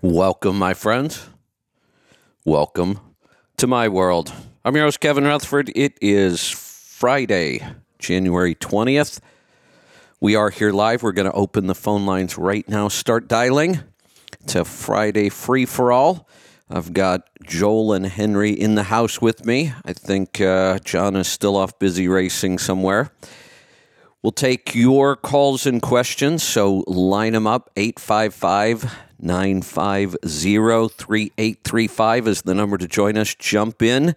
Welcome, my friends. Welcome to my world. I'm your host, Kevin Rutherford. It is Friday, January 20th. We are here live. We're going to open the phone lines right now. Start dialing to Friday Free for All. I've got Joel and Henry in the house with me. I think uh, John is still off busy racing somewhere. We'll take your calls and questions, so line them up. 855 950 3835 is the number to join us. Jump in,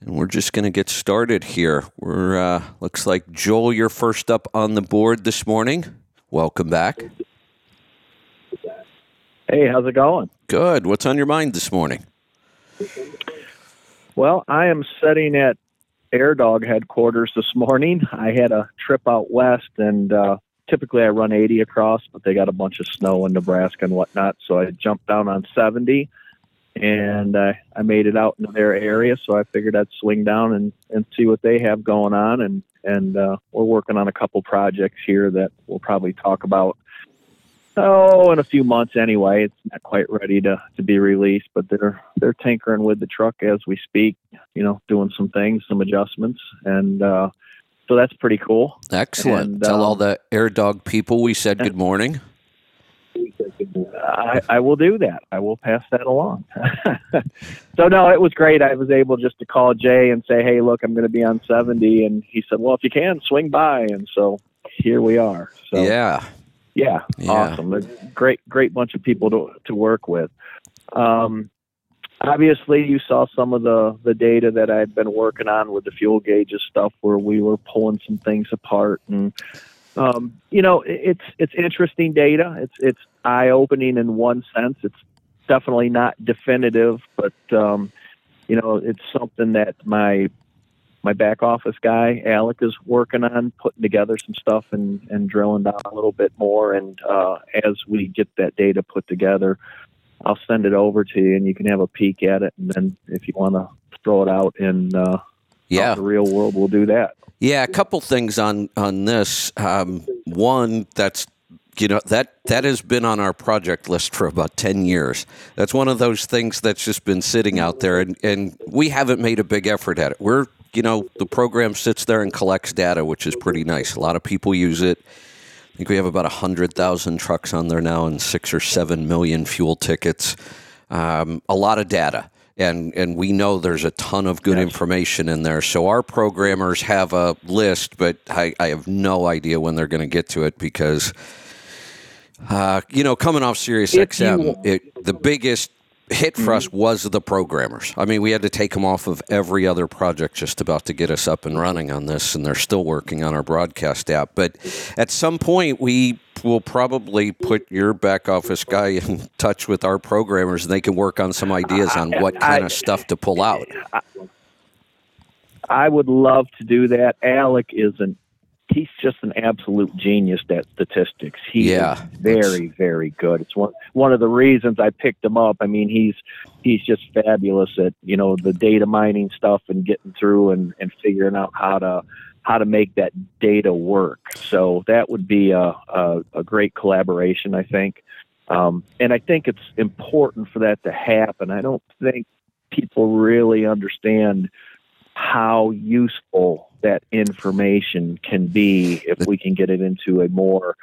and we're just going to get started here. We're, uh, looks like Joel, you're first up on the board this morning. Welcome back. Hey, how's it going? Good. What's on your mind this morning? Well, I am sitting at Air Dog headquarters this morning. I had a trip out west, and uh, typically I run 80 across, but they got a bunch of snow in Nebraska and whatnot, so I jumped down on 70, and uh, I made it out into their area. So I figured I'd swing down and, and see what they have going on, and and uh, we're working on a couple projects here that we'll probably talk about oh, in a few months anyway. It's not quite ready to, to be released, but they're they're tinkering with the truck as we speak. You know, doing some things, some adjustments, and uh, so that's pretty cool. Excellent. And, Tell all um, the Air Dog people we said good morning. I, I will do that. I will pass that along. so no, it was great. I was able just to call Jay and say, "Hey, look, I'm going to be on 70," and he said, "Well, if you can, swing by." And so here we are. So Yeah. Yeah, Yeah. awesome. A great, great bunch of people to to work with. Um, obviously, you saw some of the the data that I'd been working on with the fuel gauges stuff, where we were pulling some things apart, and um, you know, it- it's it's interesting data. It's it's eye opening in one sense. It's definitely not definitive, but um, you know, it's something that my my back office guy Alec is working on putting together some stuff and and drilling down a little bit more. And uh, as we get that data put together, I'll send it over to you, and you can have a peek at it. And then if you want to throw it out in uh, Yeah. out the real world, we'll do that. Yeah, a couple things on on this. Um, one, that's you know that that has been on our project list for about ten years. That's one of those things that's just been sitting out there, and and we haven't made a big effort at it. We're you know the program sits there and collects data, which is pretty nice. A lot of people use it. I think we have about hundred thousand trucks on there now, and six or seven million fuel tickets. Um, a lot of data and and we know there's a ton of good information in there. So our programmers have a list, but I, I have no idea when they're going to get to it because, uh, you know, coming off Sirius XM, it, the biggest hit for us mm-hmm. was the programmers. I mean, we had to take them off of every other project just about to get us up and running on this, and they're still working on our broadcast app. But at some point, we will probably put your back office guy in touch with our programmers, and they can work on some ideas on what kind of stuff to pull out. I would love to do that. Alec is an he's just an absolute genius at statistics. He Yeah, is very, very good. It's one one of the reasons I picked him up. I mean, he's he's just fabulous at you know the data mining stuff and getting through and and figuring out how to how to make that data work. So that would be a a, a great collaboration, I think. Um, and I think it's important for that to happen. I don't think people really understand how useful that information can be if we can get it into a more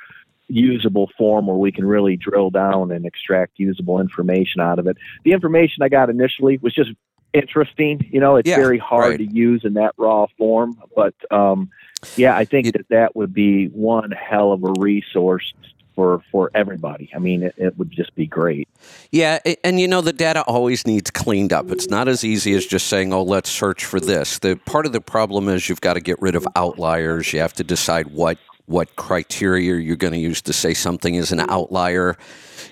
usable form where we can really drill down and extract usable information out of it. The information I got initially was just interesting. You know, it's Yeah, very hard right. to use in that raw form, but um, yeah, I think It- that that would be one hell of a resource for for everybody. I mean, it, it would just be great. Yeah, and you know the data always needs cleaned up. It's not as easy as just saying, "Oh, let's search for this." The part of the problem is you've got to get rid of outliers. You have to decide what what criteria you're going to use to say something is an outlier.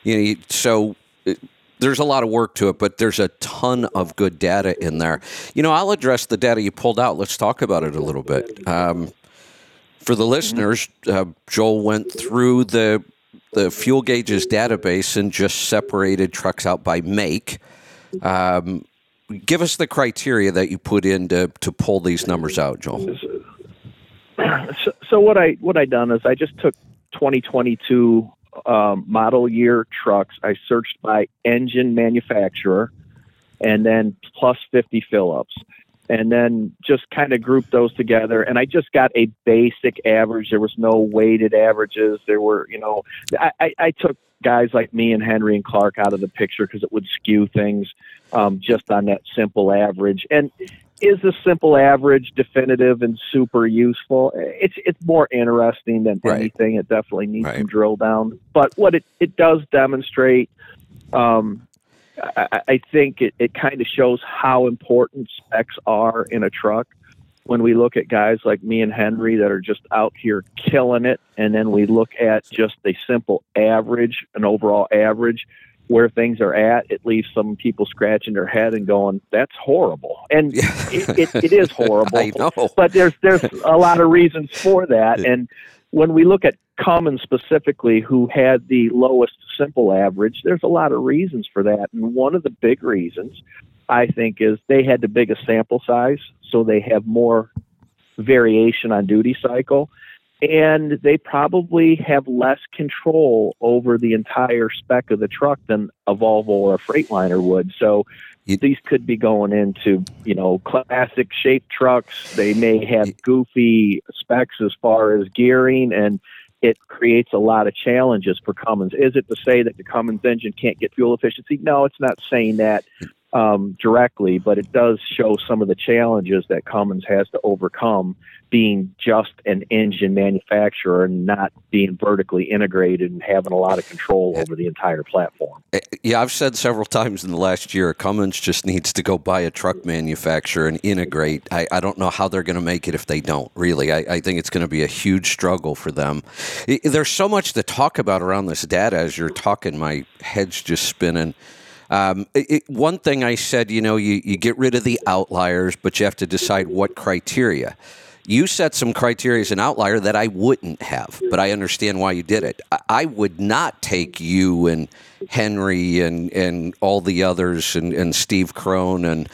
You know, so uh, there's a lot of work to it, but there's a ton of good data in there. You know, I'll address the data you pulled out. Let's talk about it a little bit. Um, for the listeners, uh, Joel went through the the fuel gauges database and just separated trucks out by make. Um, give us the criteria that you put in to, to pull these numbers out, Joel. so, so what I what I done is I just took 2022 um, model year trucks. I searched by engine manufacturer and then plus 50 Phillips. And then just kind of grouped those together. And I just got a basic average. There was no weighted averages. There were, you know, I, I, I took guys like me and Henry and Clark out of the picture because it would skew things um, just on that simple average. And is the simple average definitive and super useful? It's it's more interesting than Right. anything. It definitely needs Right. some drill down. But what it, it does demonstrate, um, I, think it, it kind of shows how important specs are in a truck. When we look at guys like me and Henry that are just out here killing it, and then we look at just a simple average, an overall average, where things are at, it leaves some people scratching their head and going, "That's horrible." And it, it, it is horrible I know. but there's there's a lot of reasons for that. And when we look at Cummins specifically, who had the lowest simple average, there's a lot of reasons for that. And one of the big reasons, I think, is they had the biggest sample size, so they have more variation on duty cycle. And they probably have less control over the entire spec of the truck than a Volvo or a Freightliner would. So You- these could be going into, you know, classic shaped trucks. They may have goofy specs as far as gearing, and it creates a lot of challenges for Cummins. Is it to say that the Cummins engine can't get fuel efficiency? No, it's not saying that um, directly, but it does show some of the challenges that Cummins has to overcome being just an engine manufacturer and not being vertically integrated and having a lot of control over the entire platform. Eh, Yeah, I've said several times in the last year, Cummins just needs to go buy a truck manufacturer and integrate. I, I don't know how they're going to make it if they don't, really. I, I think it's going to be a huge struggle for them. There's so much to talk about around this data. As you're talking, my head's just spinning. Um, it, one thing I said, you know, you, you get rid of the outliers, but you have to decide what criteria. You set some criteria as an outlier that I wouldn't have, but I understand why you did it. I, I would not take you and Henry and, and all the others and, and Steve Crone and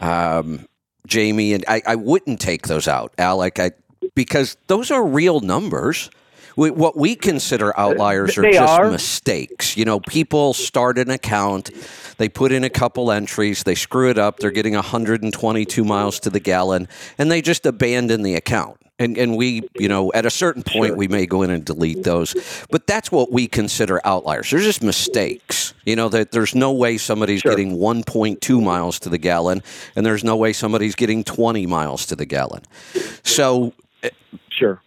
um, Jamie and I, I wouldn't take those out, Alec, I, because those are real numbers. We, what we consider uh, outliers are just are. mistakes. You know, people start an account, they put in a couple entries, they screw it up, they're getting 122 miles to the gallon, and they just abandon the account. And, and we, you know, at a certain point, Sure. we may go in and delete those. But that's what we consider outliers. They're just mistakes. You know, that there's no way somebody's Sure. getting 1.2 miles to the gallon, and there's no way somebody's getting 20 miles to the gallon. So eh, Sure.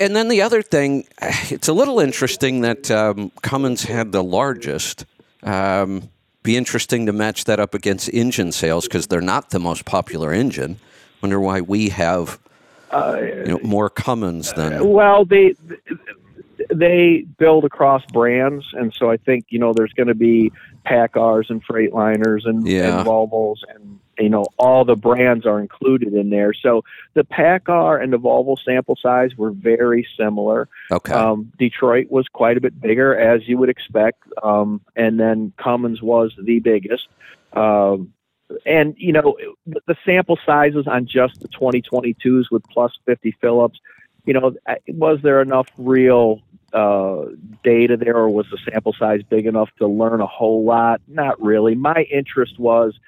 And then the other thing, it's a little interesting that um, Cummins had the largest. Um, be interesting to match that up against engine sales because they're not the most popular engine. Wonder why we have you know, more Cummins than. Well, they they build across brands, and so I think you know there's going to be Paccars and Freightliners and, Yeah. and Volvos, and you know all the brands are included in there. So the Paccar and the Volvo sample size were very similar. Okay. Um, Detroit was quite a bit bigger, as you would expect, um, and then Cummins was the biggest. Um, and you know the the sample sizes on just the 2022s with plus 50 Phillips. You know, was there enough real uh, data there, or was the sample size big enough to learn a whole lot? Not really. My interest was,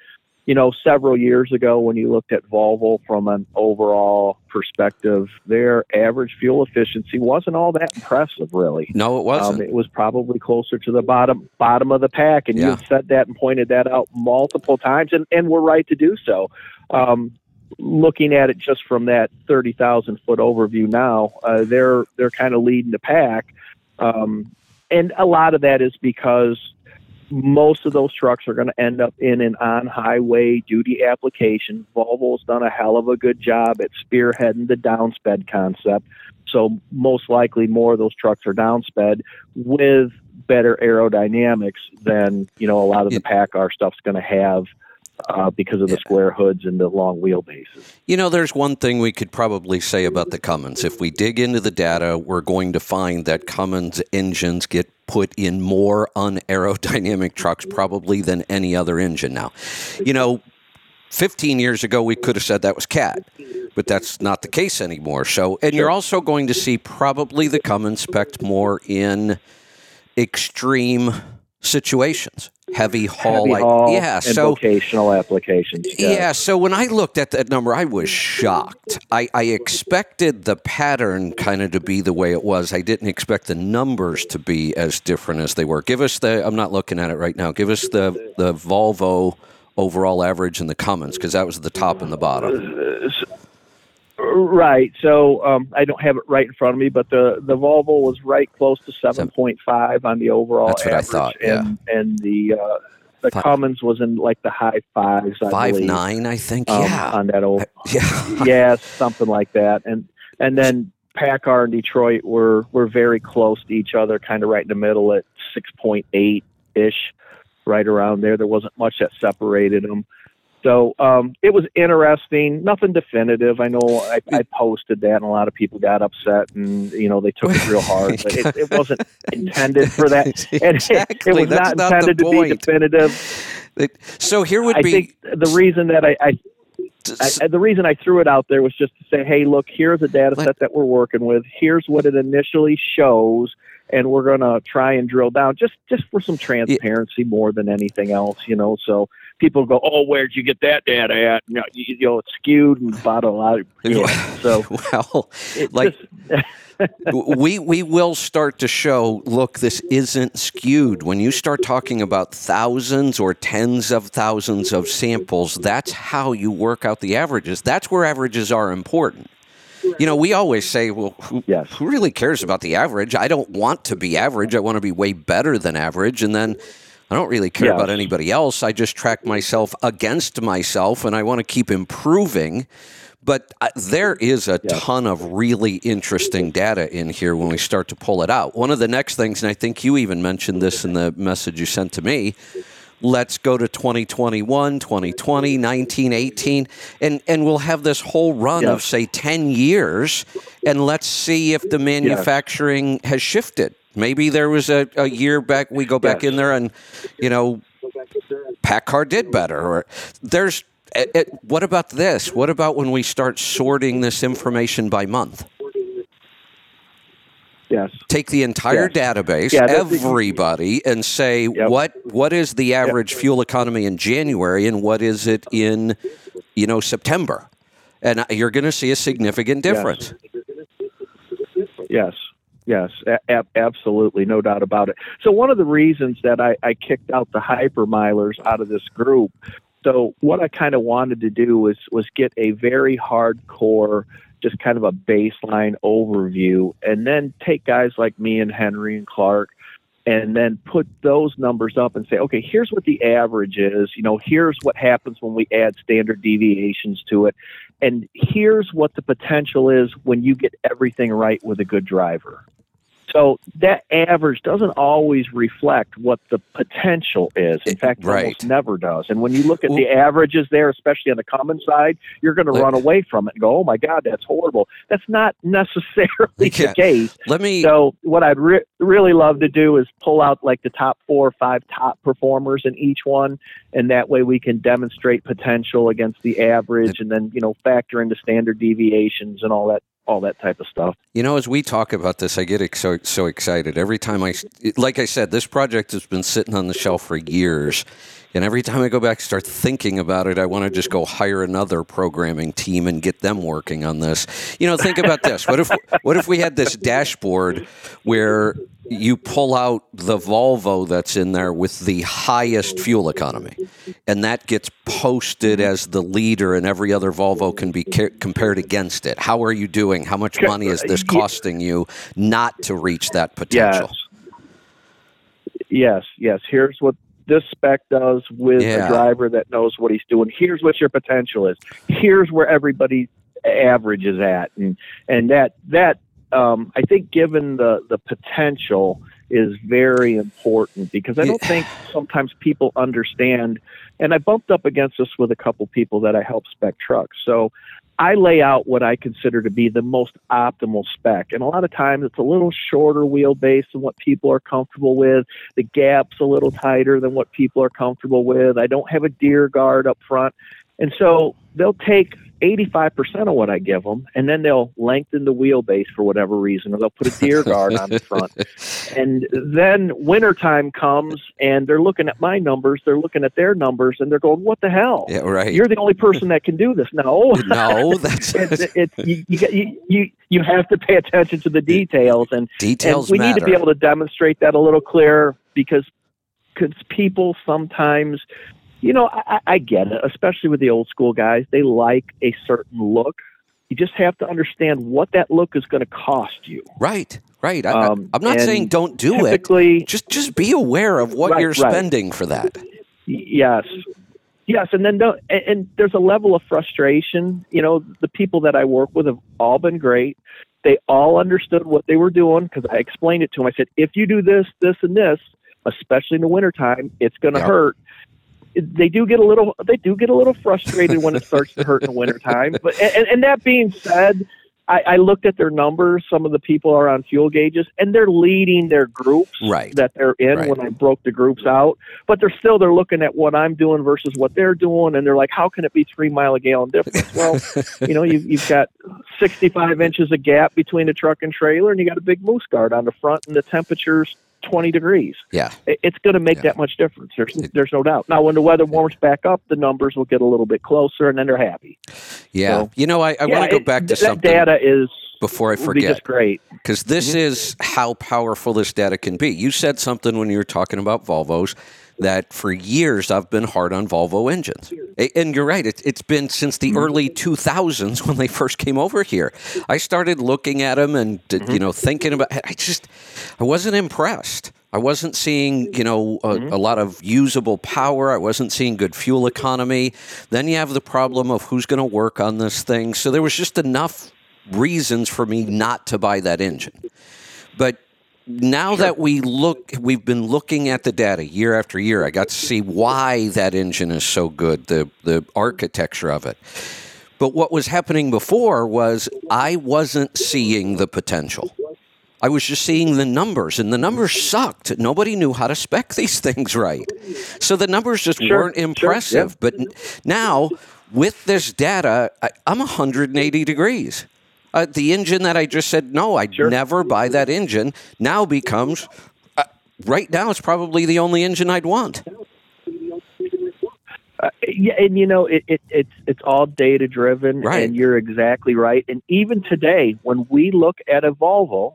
you know, several years ago when you looked at Volvo from an overall perspective, their average fuel efficiency wasn't all that impressive, really. no, it wasn't. Um, it was probably closer to the bottom bottom of the pack, and Yeah. you've said that and pointed that out multiple times, and, and we're right to do so. Um, looking at it just from that thirty thousand foot overview now, uh, they're they're kind of leading the pack, um, and a lot of that is because most of those trucks are going to end up in an on highway duty application. Volvo's done a hell of a good job at spearheading the downsped concept. So most likely more of those trucks are downsped with better aerodynamics than, you know, a lot of the Paccar stuff's going to have uh, because of the square hoods and the long wheelbases. You know, there's one thing we could probably say about the Cummins. If we dig into the data, we're going to find that Cummins engines get put in more unaerodynamic trucks probably than any other engine now. You know, 15 years ago, we could have said that was CAT, but that's not the case anymore. So, and you're also going to see probably the Cummins spec more in extreme situations, heavy haul, Heavy like haul yeah. and So vocational applications. yeah. So when I looked at that number, I was shocked. I, I expected the pattern kind of to be the way it was. I didn't expect the numbers to be as different as they were. Give us the. I'm not looking at it right now. Give us the the Volvo overall average and the Cummins because that was the top and the bottom. Uh, Right. So um, I don't have it right in front of me, but the, the Volvo was right close to 7.5 on the overall That's what I average. thought, yeah. And, and the uh, the Fi- Cummins was in like the high fives, I Five believe, nine, I think. um, yeah. on that old. yeah. yeah, something like that. And and then Paccar and Detroit were were very close to each other, kind of right in the middle at 6.8 ish, right around there. There wasn't much that separated them. So um, it was interesting. Nothing definitive. I know I, I posted that, and a lot of people got upset, and you know they took it real hard. But it, it wasn't intended for that, and it- exactly. it, was That's not intended to be definitive. So here would I be think the reason that I, I I, the reason I threw it out there was just to say, hey, look, here's a data set that we're working with. Here's what it initially shows, and we're going to try and drill down just just for some transparency more than anything else, you know. So people go, oh, where'd you get that data at? You know, you, you know it's skewed and bottled out. Yeah. So well, like just, we we will start to show look this isn't skewed when you start talking about thousands or tens of thousands of samples that's how you work out the averages that's where averages are important you know we always say well who, Yes. who really cares about the average i don't want to be average i want to be way better than average and then I don't really care Yes. about anybody else. I just track myself against myself, and I want to keep improving. But uh, there is a Yes. ton of really interesting data in here when we start to pull it out. One of the next things, and I think you even mentioned this in the message you sent to me, let's go to 2021, 2020, 19, 18, and, and we'll have this whole run of, say, 10 years, and let's see if the manufacturing has shifted. Maybe there was a, a year back, we go back Yes. in there and, you know, Paccar did better. Or there's, eh, eh, what about this? What about when we start sorting this information by month? yes. Take the entire Yes. database, Yeah, everybody, and say Yep. what what is the average fuel economy in January and what is it in, you know, September, and you're going to see a significant difference. Yes, yes, a- ab- absolutely, no doubt about it. So one of the reasons that I, I kicked out the hypermilers out of this group, so what I kind of wanted to do was was get a very hardcore, just kind of a baseline overview, and then take guys like me and Henry and Clark. And then put those numbers up and say, okay, here's what the average is. You know, here's what happens when we add standard deviations to it and here's what the potential is when you get everything right with a good driver. So that average doesn't always reflect what the potential is. In fact, it Right. almost never does. And when you look at the averages there, especially on the Cummins side, you're going to run away from it and go, "Oh my God, that's horrible." That's not necessarily Yeah. the case. Let me. So what I'd re- really love to do is pull out like the top four or five top performers in each one, and that way we can demonstrate potential against the average, and then you know factor into standard deviations and all that all that type of stuff. You know, as we talk about this, I get so so excited every time I. Like I said, this project has been sitting on the shelf for years, and every time I go back and start thinking about it, I want to just go hire another programming team and get them working on this. You know, think about this: what if what if we had this dashboard where you pull out the Volvo that's in there with the highest fuel economy, and that gets posted as the leader, and every other Volvo can be ca- compared against it. How are you doing? How much money is this costing you not to reach that potential? Yes. Yes, yes. Here's what this spec does with Yeah. a driver that knows what he's doing. Here's what your potential is. Here's where everybody average is at, and and that that um, I think given the the potential is very important because I don't think sometimes people understand. And I bumped up against this with a couple people that I help spec trucks. So I lay out what I consider to be the most optimal spec. And a lot of times it's a little shorter wheelbase than what people are comfortable with. The gap's a little tighter than what people are comfortable with. I don't have a deer guard up front. And so they'll take 85% of what I give them, and then they'll lengthen the wheelbase for whatever reason, or they'll put a deer guard on the front. And then wintertime comes, and they're looking at my numbers, they're looking at their numbers, and they're going, "What the hell? Yeah, right. You're the only person that can do this." No, no, that's it's, it's you, you, you, you have to pay attention to the details, and, details and we matter. need to be able to demonstrate that a little clearer because because people sometimes you know, I, I get it, especially with the old school guys. They like a certain look. You just have to understand what that look is going to cost you. Right, right. I, Um, I'm not saying don't do it. Just just be aware of what Right, you're right. spending for that. yes, yes, and then don't, and, and there's a level of frustration. You know, the people that I work with have all been great. They all understood what they were doing because I explained it to them. I said, if you do this, this, and this, especially in the wintertime, it's going to Yep. hurt. They do get a little. They do get a little frustrated when it starts to hurt in the wintertime. But and, and that being said, I, I looked at their numbers. Some of the people are on fuel gauges, and they're leading their groups Right. that they're in Right. when I broke the groups out. But they're still they're looking at what I'm doing versus what they're doing, and they're like, "How can it be three mile a gallon difference?" Well, you know, you've, you've got 65 inches of gap between the truck and trailer, and you got a big moose guard on the front, and the temperature's 20 degrees. Yeah. It's going to make Yeah. that much difference. There's there's no doubt. Now, when the weather warms back up, the numbers will get a little bit closer, and then they're happy. Yeah. So- you know, I, I Yeah, want to go it- back to that something data is before I be forget. great. because this mm-hmm. is how powerful this data can be. You said something when you were talking about Volvos that for years I've been hard on Volvo engines. And you're right, it, it's been since the mm-hmm. early 2000s when they first came over here. I started looking at them and, you mm-hmm. know, thinking about I just, I wasn't impressed. I wasn't seeing, you know, a, mm-hmm. a lot of usable power. I wasn't seeing good fuel economy. Then you have the problem of who's going to work on this thing. So there was just enough reasons for me not to buy that engine. But now that we look, we've been looking at the data year after year. I got to see why that engine is so good, the the architecture of it. But what was happening before was I wasn't seeing the potential. I was just seeing the numbers, and the numbers sucked. Nobody knew how to spec these things right. So the numbers just Sure, weren't sure, impressive. But now, with this data, I, I'm 180 degrees. Uh, the engine that I just said, no, I'd Sure. never buy that engine, now becomes, uh, right now, it's probably the only engine I'd want. Uh, yeah, and you know it, it it's it's all data driven, Right. and you're exactly right. And even today, when we look at a Volvo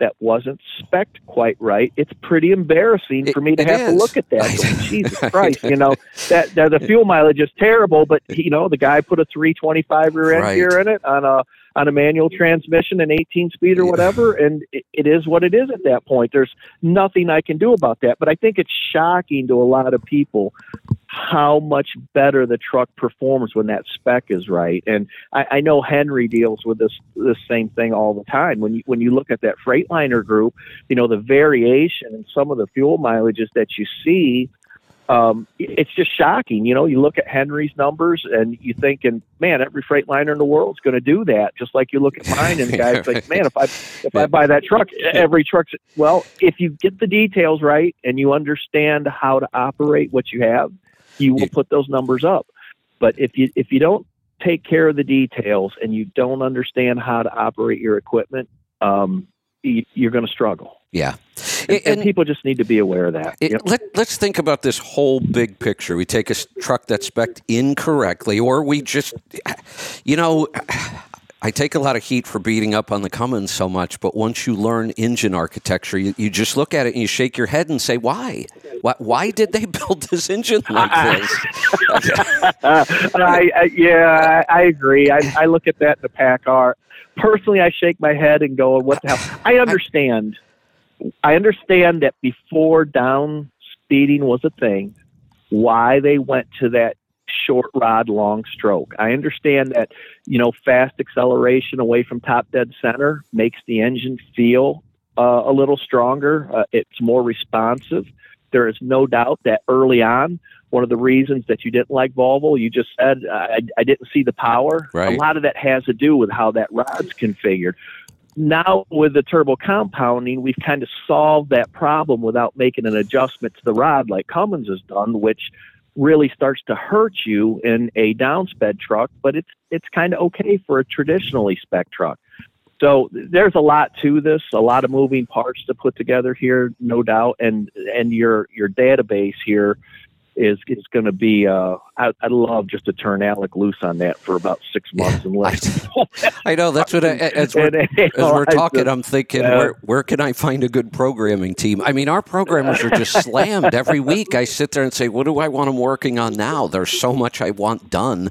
that wasn't spec quite right, it's pretty embarrassing It- for me to have to look at that. Going, Jesus Christ, you know that, that the fuel mileage is terrible, but you know the guy put a 325 rear end Right. gear in it on a on a manual transmission, an 18 speed or whatever, and it, it is what it is at that point. There's nothing I can do about that. But I think it's shocking to a lot of people how much better the truck performs when that spec is right. And I, I know Henry deals with this this same thing all the time. When you when you look at that Freightliner group, you know the variation in some of the fuel mileages that you see. Um, it's just shocking. You know, you look at Henry's numbers and you thinking, man, every Freightliner in the world is going to do that. Just like you look at mine and the guy's like, man, if I if I buy that truck, every truck's well. If you get the details right and you understand how to operate what you have, you will put those numbers up. But if you if you don't take care of the details and you don't understand how to operate your equipment, um, you, you're going to struggle. Yeah. And, and And- people just need to be aware of that. It, Yep. let, let's think about this whole big picture. We take a truck that's spec'd incorrectly, or we just, you know, I take a lot of heat for beating up on the Cummins so much, but once you learn engine architecture, you, you just look at it and you shake your head and say, why? Why, why did they build this engine like this? I, I yeah, I, I agree. I, I look at that in the Paccar. Personally, I shake my head and go, "What the hell?" I understand. I understand that before down speeding was a thing, why they went to that short rod, long stroke. I understand that you know fast acceleration away from top dead center makes the engine feel uh, a little stronger. Uh, it's more responsive. There is no doubt that early on, one of the reasons that you didn't like Volvo, you just said I, I didn't see the power. Right. A lot of that has to do with how that rod's configured. Now with the turbo compounding, we've kind of solved that problem without making an adjustment to the rod like Cummins has done, which really starts to hurt you in a downsped truck, but it's it's kind of okay for a traditionally spec truck. So there's a lot to this, a lot of moving parts to put together here, no doubt, and and your your database here is is going to be. Uh, I, would love just to turn Alec loose on that for about six months and let. I, know that's what I, as we're, as we're talking, I'm thinking where where can I find a good programming team? I mean, our programmers are just slammed every week. I sit there and say, what do I want them working on now? There's so much I want done.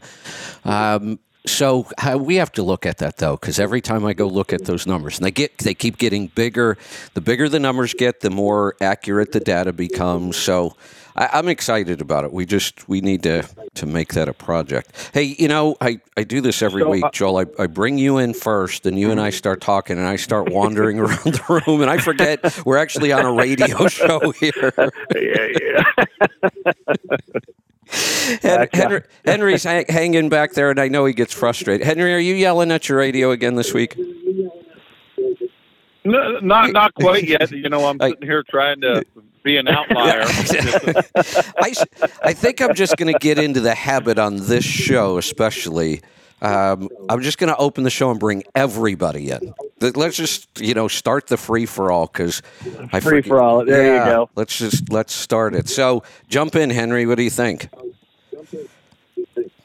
Um, so uh, we have to look at that though, because every time I go look at those numbers, and they get they keep getting bigger. The bigger the numbers get, the more accurate the data becomes. So I, am excited about it. We just we need to to make that a project. Hey, you know, I, I do this every so, week, uh, Joel. I, I bring you in first, and you and I start talking, and I start wandering around the room, and I forget we're actually on a radio show here. yeah, yeah. Henry, Henry's hang, hanging back there, and I know he gets frustrated. Henry, are you yelling at your radio again this week? No, not not quite yet. You know, I'm sitting here trying to be an outlier. I, I think I'm just going to get into the habit on this show, especially. Um, I'm just going to open the show and bring everybody in. Let's just you know start the free for all because I free for all. There yeah, you go. Let's just let's start it. So jump in, Henry. What do you think?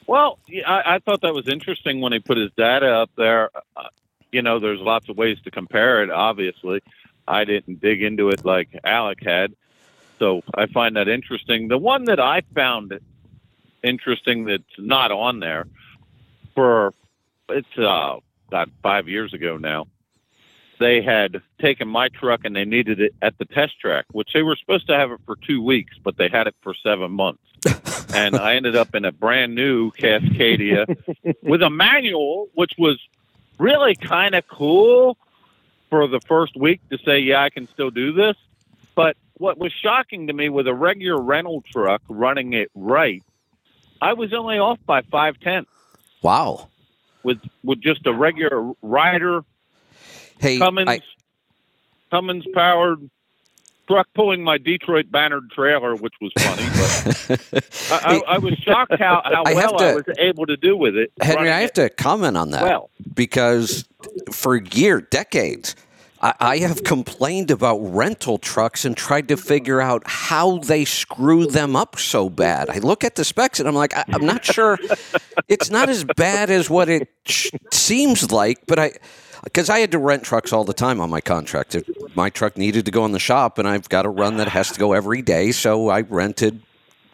Well, I, I thought that was interesting when he put his data up there. Uh, you know, there's lots of ways to compare it. Obviously, I didn't dig into it like Alec had. So I find that interesting. The one that I found interesting that's not on there for it's uh about five years ago now. They had taken my truck and they needed it at the test track, which they were supposed to have it for two weeks, but they had it for seven months. and I ended up in a brand new Cascadia with a manual, which was really kind of cool for the first week to say, yeah, I can still do this. But what was shocking to me with a regular rental truck running it right, I was only off by five tenths. Wow. With with just a regular rider, hey, Cummins, I... Cummins powered truck pulling my Detroit bannered trailer, which was funny. But I, I, I, was shocked how, how I well to, I was able to do with it. Henry, I have to comment on that. Well, because for years, decades, I have complained about rental trucks and tried to figure out how they screw them up so bad. I look at the specs and I'm like, I, am not sure. it's not as bad as what it sh- seems like, but I, because I had to rent trucks all the time on my contract. My truck needed to go in the shop, and I've got a run that has to go every day, so I rented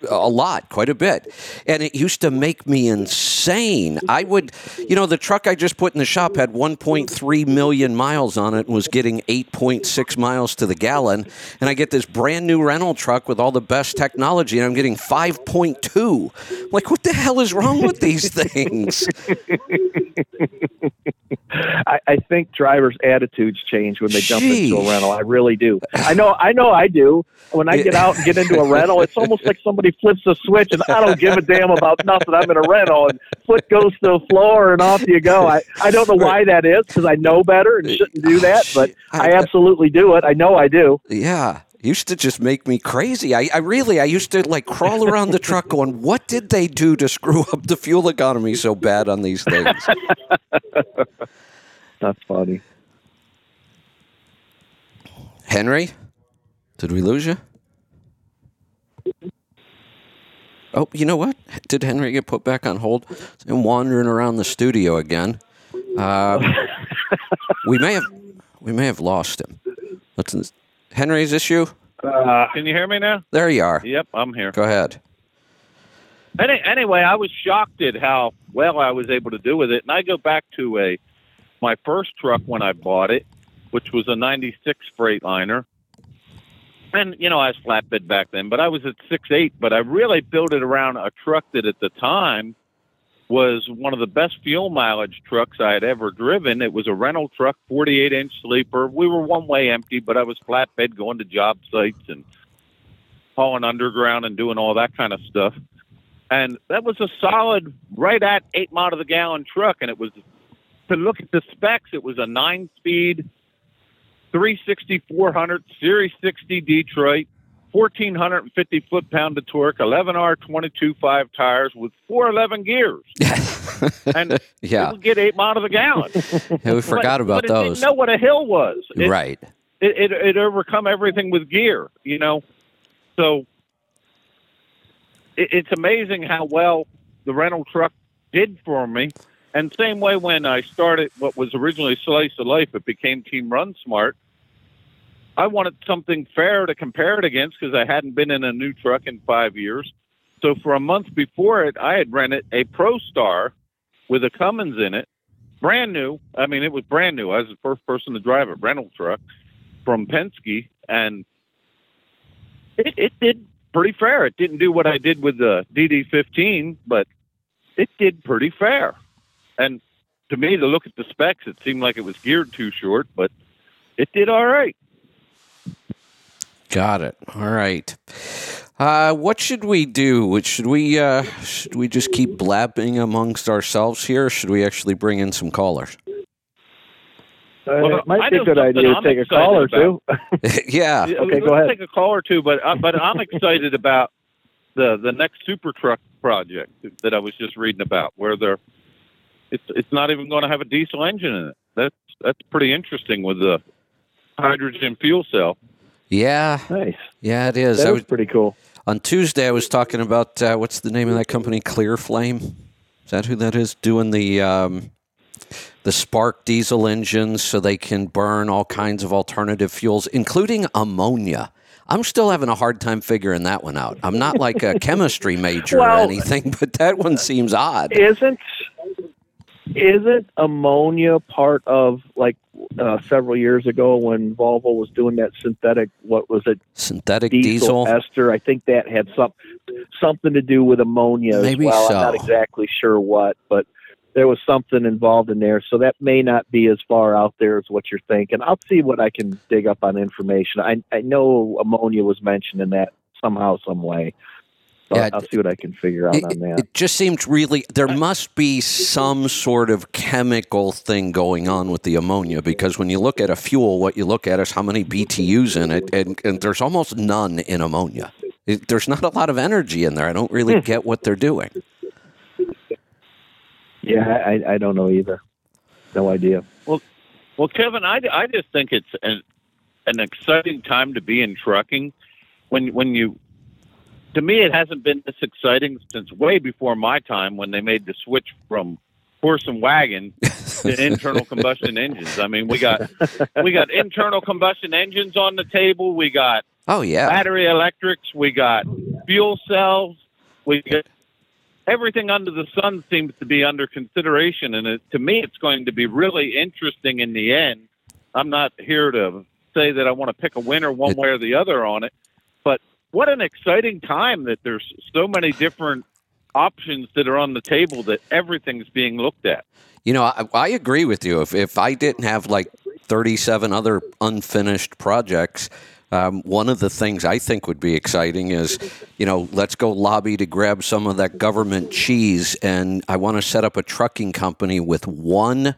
a lot, quite a bit. And it used to make me insane. I would, you know, the truck I just put in the shop had 1.3 million miles on it and was getting 8.6 miles to the gallon. And I get this brand new rental truck with all the best technology and I'm getting 5.2. Like, what the hell is wrong with these things? I, I, think drivers' attitudes change when they jump into a rental. I really do. I know. I know. I do. When I get out and get into a rental, it's almost like somebody flips the switch, and I don't give a damn about nothing. I'm in a rental, and foot goes to the floor, and off you go. I I don't know why that is because I know better and shouldn't do that, but I absolutely do it. I know I do. Yeah used to just make me crazy. I, I, really, I used to like crawl around the truck going, what did they do to screw up the fuel economy so bad on these things? That's funny. Henry, did we lose you? Oh, you know what? Did Henry get put back on hold? I'm wandering around the studio again. Uh, we may have we may have lost him. Let's, Henry's issue. Uh, Can you hear me now? There you are. Yep, I'm here. Go ahead. Any, anyway, I was shocked at how well I was able to do with it, and I go back to a my first truck when I bought it, which was a '96 Freightliner, and you know I was flatbed back then, but I was at six eight. But I really built it around a truck that at the time was one of the best fuel mileage trucks I had ever driven. It was a rental truck, 48 inch sleeper. We were one way empty, but I was flatbed going to job sites and hauling underground and doing all that kind of stuff. And that was a solid, right at eight mile to the gallon truck. And it was to look at the specs, it was a nine speed 360 400 Series 60 Detroit, 1,450 foot pound of torque, 11R 22.5 tires with 411 gears. and yeah. would get eight miles a gallon. we forgot but, about but those. Didn't know what a hill was. It, right. It, it it overcome everything with gear. You know, so it, it's amazing how well the rental truck did for me. And same way when I started what was originally Slice of Life, it became Team Run Smart. I wanted something fair to compare it against because I hadn't been in a new truck in five years. So for a month before it, I had rented a ProStar with a Cummins in it, brand new. I mean, it was brand new. I was the first person to drive a rental truck from Penske, and it, it did pretty fair. It didn't do what I did with the DD15, but it did pretty fair. And to me, to look at the specs, it seemed like it was geared too short, but it did all right. Got it. All right. Uh, what should we do? Should we uh, should we just keep blabbing amongst ourselves here? should we actually bring in some callers? Uh, well, it might be a good idea to take a call or two. yeah. Okay, Let's go ahead. Take a call or two, but uh, but I'm excited about the the next super truck project that I was just reading about, where they're it's it's not even going to have a diesel engine in it. That's that's pretty interesting with the hydrogen fuel cell. Yeah. Nice. Yeah, it is. That I was pretty cool. On Tuesday, I was talking about uh, what's the name of that company? ClearFlame. Is that who that is? Doing the um, the spark diesel engines so they can burn all kinds of alternative fuels, including ammonia. I'm still having a hard time figuring that one out. I'm not like a chemistry major Well- or anything, but that one seems odd. Isn't isn't ammonia part of like uh, several years ago when Volvo was doing that synthetic? What was it? Synthetic Diesel, diesel. ester. I think that had some something to do with ammonia Maybe as well. so. I'm not exactly sure what, but there was something involved in there. So that may not be as far out there as what you're thinking. I'll see what I can dig up on information. I I know ammonia was mentioned in that somehow, some way. So Yeah, I'll see what I can figure out It, on that. it just seems really there must be some sort of chemical thing going on with the ammonia because when you look at a fuel, what you look at is how many BTUs in it, and, and there's almost none in ammonia. It, there's not a lot of energy in there. I don't really hmm. get what they're doing. Yeah, I, I don't know either. No idea. Well, Kevin, I, I just think it's an, an exciting time to be in trucking. When when you, to me, it hasn't been this exciting since way before my time when they made the switch from horse and wagon to internal combustion engines. I mean, we got we got internal combustion engines on the table. We got Oh yeah, battery electrics. We got fuel cells. We got everything under the sun seems to be under consideration, and it, to me, it's going to be really interesting in the end. I'm not here to say that I want to pick a winner one way or the other on it, what an exciting time that there's so many different options that are on the table that everything's being looked at. You know, I, I agree with you. If if I didn't have like 37 other unfinished projects, um, one of the things I think would be exciting is, you know, let's go lobby to grab some of that government cheese, and I want to set up a trucking company with one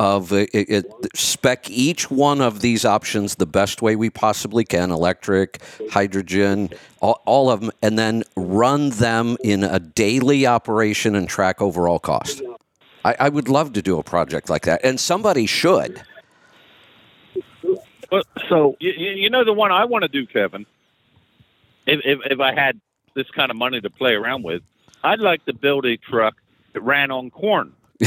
of it, it, it- spec each one of these options the best way we possibly can electric hydrogen all, all of them and then run them in a daily operation and track overall cost I, I would love to do a project like that and somebody should But So you, you you know the one I want to do, Kevin. If, if if I had this kind of money to play around with, I'd like to build a truck that ran on corn.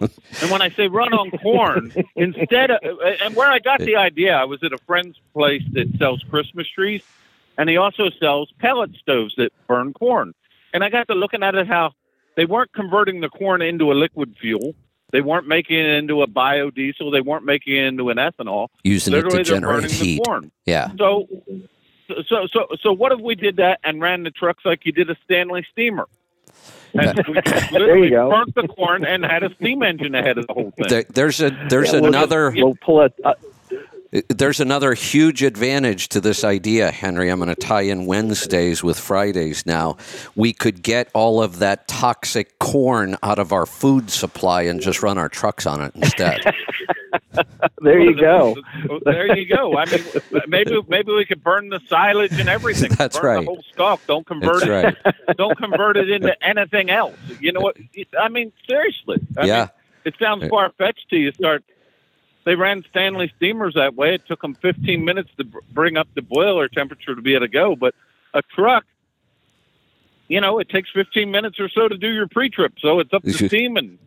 and when I say run on corn, instead of and where I got the idea, I was at a friend's place that sells Christmas trees, and he also sells pellet stoves that burn corn. And I got to looking at it how they weren't converting the corn into a liquid fuel. They weren't making it into a biodiesel. They weren't making it into an ethanol. using it to generate heat corn. yeah So, so, so, so, what if we did that and ran the trucks like you did a Stanley steamer? And we just literally go. burnt the corn and had a steam engine ahead of the whole thing. there, there's a there's Yeah, we'll just- another we'll pull it. Uh, There's another huge advantage to this idea, Henry. I'm going to tie in Wednesdays with Fridays now. We could get all of that toxic corn out of our food supply and just run our trucks on it instead. there you go. there you go. I mean, maybe maybe we could burn the silage and everything. That's burn right. The whole stalk. Don't convert That's it. right. Don't convert it into anything else. You know what? I mean, seriously. I Yeah. Mean, it sounds uh, far fetched to you. Start. They ran Stanley steamers that way. It took them 15 minutes to bring up the boiler temperature to be able to go. But a truck, you know, it takes 15 minutes or so to do your pre-trip. So it's up to steam and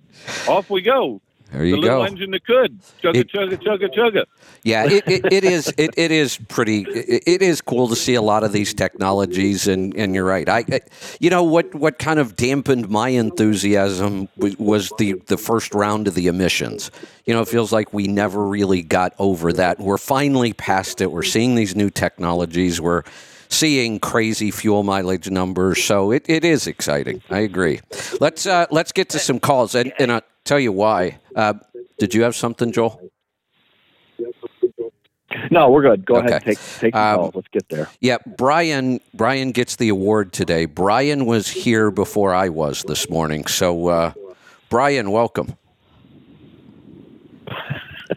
off we go. There you the little go. engine that could chugga It- chugga chugga chugga. Yeah, it, it, it is. It, it is pretty. It, is cool to see a lot of these technologies, and, and you're right. I, I, you know, what what kind of dampened my enthusiasm was, was the the first round of the emissions. You know, it feels like we never really got over that. We're finally past it. We're seeing these new technologies. We're seeing crazy fuel mileage numbers. So it, it is exciting. I agree. Let's uh, let's get to some calls, and, and I'll tell you why. Uh, did you have something, Joel? No, we're good. Go ahead. Take take the Um, call. Let's get there. Yeah, Brian. Brian gets the award today. Brian was here before I was this morning. So, uh, Brian, welcome.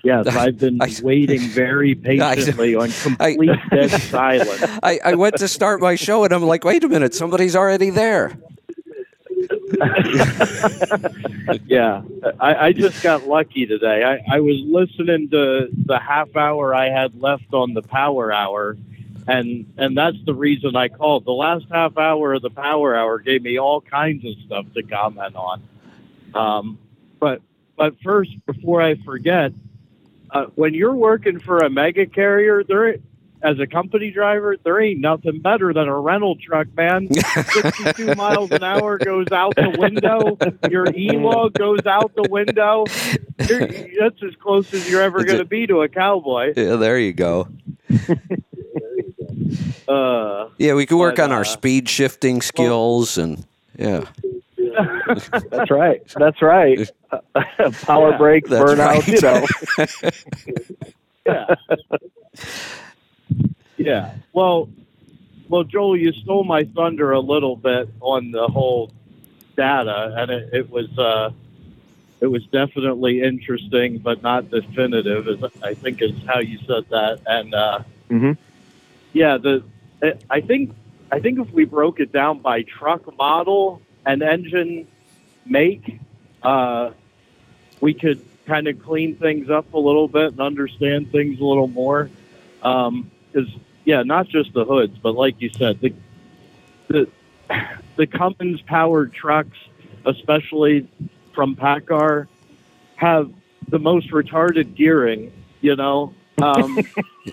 Yes, I've been I- waiting very patiently on complete dead silence. I, I went to start my show and I'm like, wait a minute, somebody's already there. Yeah, I, I just got lucky today. I, I was listening to the half hour I had left on the power hour, and and that's the reason I called. The last half hour of the power hour gave me all kinds of stuff to comment on. Um, but but first, before I forget, uh, when you're working for a mega carrier, there as a company driver, there ain't nothing better than a rental truck, man. 62 miles an hour goes out the window. Your e-log goes out the window. You're, that's as close as you're ever going to be to a cowboy. Yeah, there you go. Uh, Yeah, we could work But, on our uh, speed shifting skills and yeah, That's right. That's right. Power Yeah, break, burnout. right. You know. yeah. Yeah. Well, well, Joel, you stole my thunder a little bit on the whole data, and it, it was uh, it was definitely interesting, but not definitive. Is I think is how you said that, and uh, Mhm. yeah, the I think I think if we broke it down by truck model and engine make, uh, we could kind of clean things up a little bit and understand things a little more. Because yeah, not just the hoods, but like you said, the the the Cummins powered trucks, especially from Paccar, have the most retarded gearing. You know, um,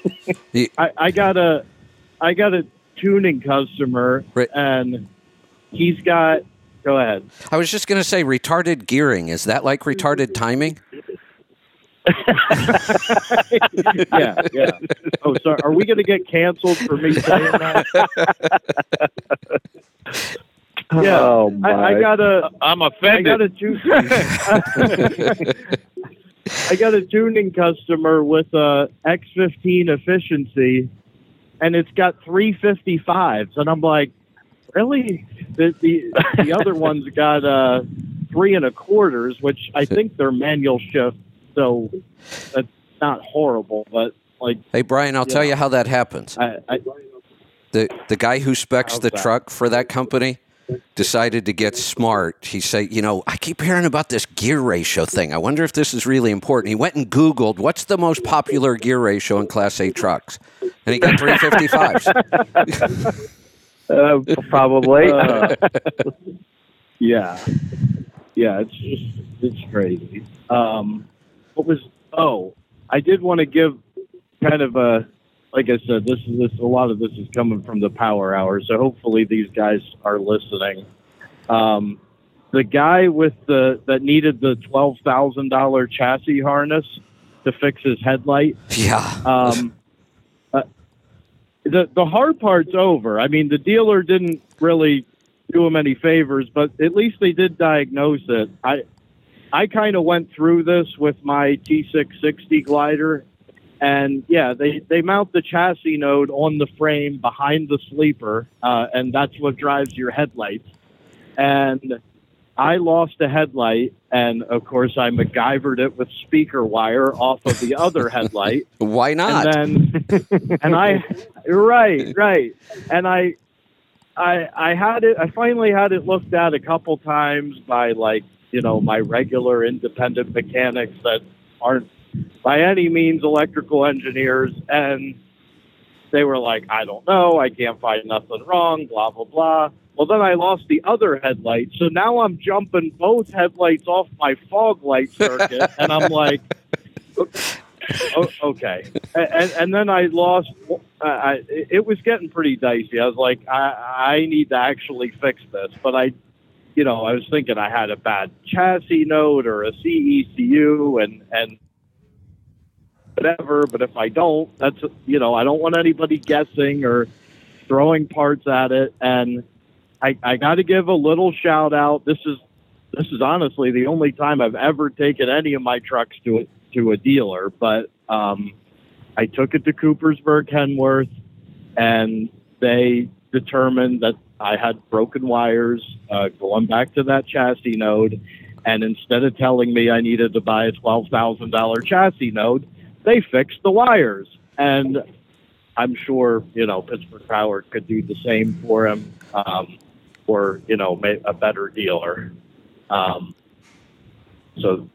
I, I got a I got a tuning customer, Right. and he's got. Go ahead. I was just going to say retarded gearing. Is that like retarded timing? yeah, yeah. Oh, sorry. Are we going to get canceled for me saying that? Yeah. Oh my. I, I got a. I'm I got a tune. I got a tuning customer with a X15 efficiency, and it's got 355s, and I'm like, really? The the, the other one's got uh, three and a quarters, which I think they're manual shift, so that's not horrible, but like Hey, Brian, I'll tell Yeah. you how that happens. I, I the the guy who specs the that? truck for that company decided to get smart. He said, you know, I keep hearing about this gear ratio thing. I wonder if this is really important. He went and Googled what's the most popular gear ratio in Class A trucks, and he got 355s. Uh, probably. Uh, yeah, yeah, it's just it's crazy. Um, what was? Oh, I did want to give kind of a like I said, this is this a lot of this is coming from the power hour, so hopefully these guys are listening. Um, the guy with the that needed the twelve thousand dollar chassis harness to fix his headlight. yeah. Um, uh, the the hard part's over. I mean, the dealer didn't really do him any favors, but at least they did diagnose it. I I kind of went through this with my T660 glider, and yeah, they they mount the chassis node on the frame behind the sleeper, uh, and that's what drives your headlights. And I lost a headlight, and of course, I MacGyvered it with speaker wire off of the other headlight. Why not? And then, and I, right, right, and I, I, I had it. I finally had it looked at a couple times by like you know my regular independent mechanics that aren't by any means electrical engineers, and they were like, I don't know, I can't find nothing wrong, blah blah blah. Well, then I lost the other headlight, so now I'm jumping both headlights off my fog light circuit, and I'm like, okay. And, and then I lost. Uh, I, it was getting pretty dicey. I was like, I, I need to actually fix this, but I, you know, I was thinking I had a bad chassis node or a CECU, and and whatever. But if I don't, that's you know, I don't want anybody guessing or throwing parts at it. And I, I got to give a little shout out. This is this is honestly the only time I've ever taken any of my trucks to a, to a dealer. But um, I took it to Coopersburg Kenworth, and they determined that I had broken wires uh, going back to that chassis node. And instead of telling me I needed to buy a twelve thousand dollar chassis node, they fixed the wires. And I'm sure you know Pittsburgh Power could do the same for him, um, or you know a better dealer. Um, so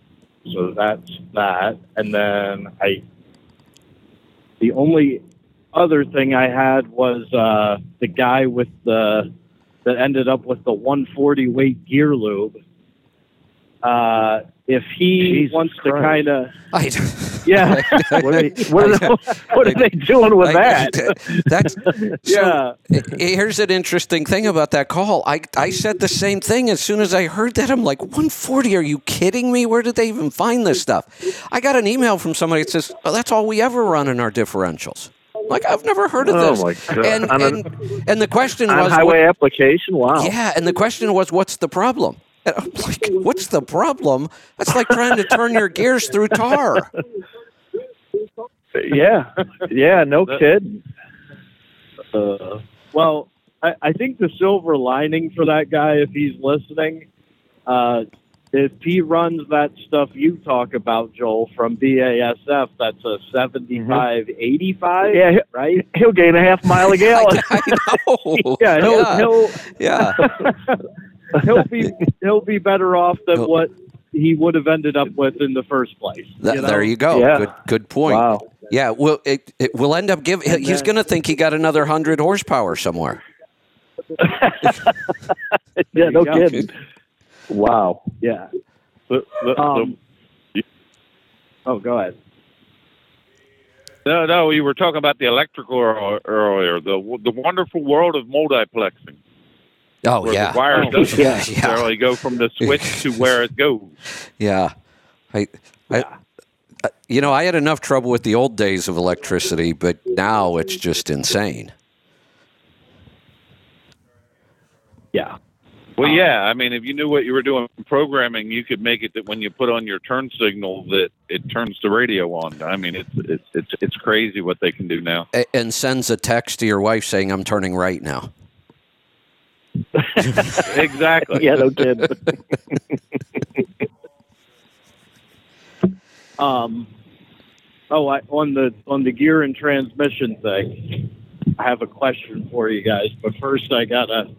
so that's that. And then I the only other thing I had was uh, the guy with the that ended up with the 140 weight gear lube. Uh, if he Jesus wants to kind of yeah What are they, what are they, what are they doing with I- that? That's so, yeah I- Here's an interesting thing about that call. I, I said the same thing as soon as I heard that. I'm like, 140? Are you kidding me? Where did they even find this stuff? I got an email from somebody that says, oh, that's all we ever run in our differentials. Like, I've never heard of Oh, this. my God. And, and, and the question On was, highway application? Wow. yeah, and the question was, what's the problem? And I'm like, what's the problem? That's like trying to turn your gears through tar. Yeah. Yeah, no That- kidding. Uh, well, I, I think the silver lining for that guy, if he's listening, uh, if he runs that stuff you talk about, Joel, from BASF, that's a 75, 85, Yeah, he- right? he'll gain a half mile a gallon. I, I know. Yeah, he'll, yeah. he'll yeah. he'll be he'll be better off than He'll- what he would have ended up with in the first place. Th- you know? There you go. Yeah. Good good point. Wow. Yeah, well, it, it will end up giving. He's going to think he got another hundred horsepower somewhere. Yeah, no you go. kidding. Wow. Yeah. The- the- Um, oh, go ahead. No, no, you were talking about the electrical earlier. The the wonderful world of multiplexing, Oh where yeah, the wire Oh, doesn't yeah. necessarily go from the switch to where it goes. yeah. I, I, uh, you know, I had enough trouble with the old days of electricity, but now it's just insane. Yeah. Well, yeah. I mean, if you knew what you were doing programming, you could make it that when you put on your turn signal, that it turns the radio on. I mean, it's it's it's it's crazy what they can do now. And sends a text to your wife saying, "I'm turning right now." Exactly. Yeah, no kidding. Um, oh, I, on the on the gear and transmission thing, I have a question for you guys. But first, I gotta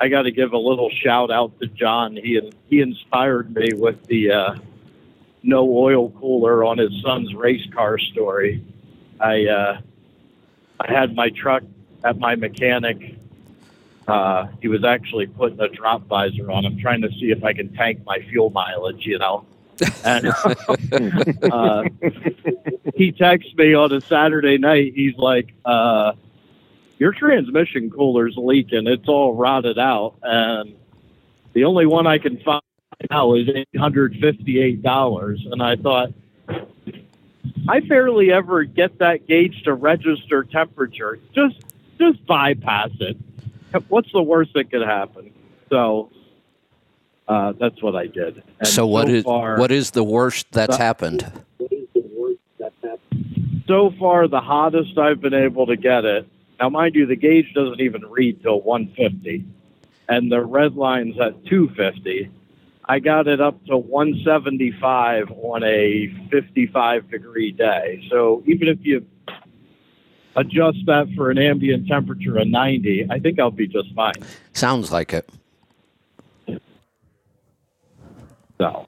I gotta give a little shout out to John. He he inspired me with the uh, no oil cooler on his son's race car story. I uh, I had my truck at my mechanic. Uh, he was actually putting a drop visor on. I'm trying to see if I can tank my fuel mileage, you know. And uh, he texts me on a Saturday night. He's like, uh, "Your transmission cooler's leaking. It's all rotted out, and the only one I can find now is eight hundred fifty-eight dollars." And I thought, I barely ever get that gauge to register temperature. Just, just bypass it. What's the worst that could happen? So. Uh, that's what I did. And so what is far, what is the worst that's So- happened? so far the hottest I've been able to get it. Now, mind you, the gauge doesn't even read till 150, and the red line's at 250. I got it up to 175 on a 55 degree day. So even if you adjust that for an ambient temperature of 90, I think I'll be just fine. Sounds like it. So,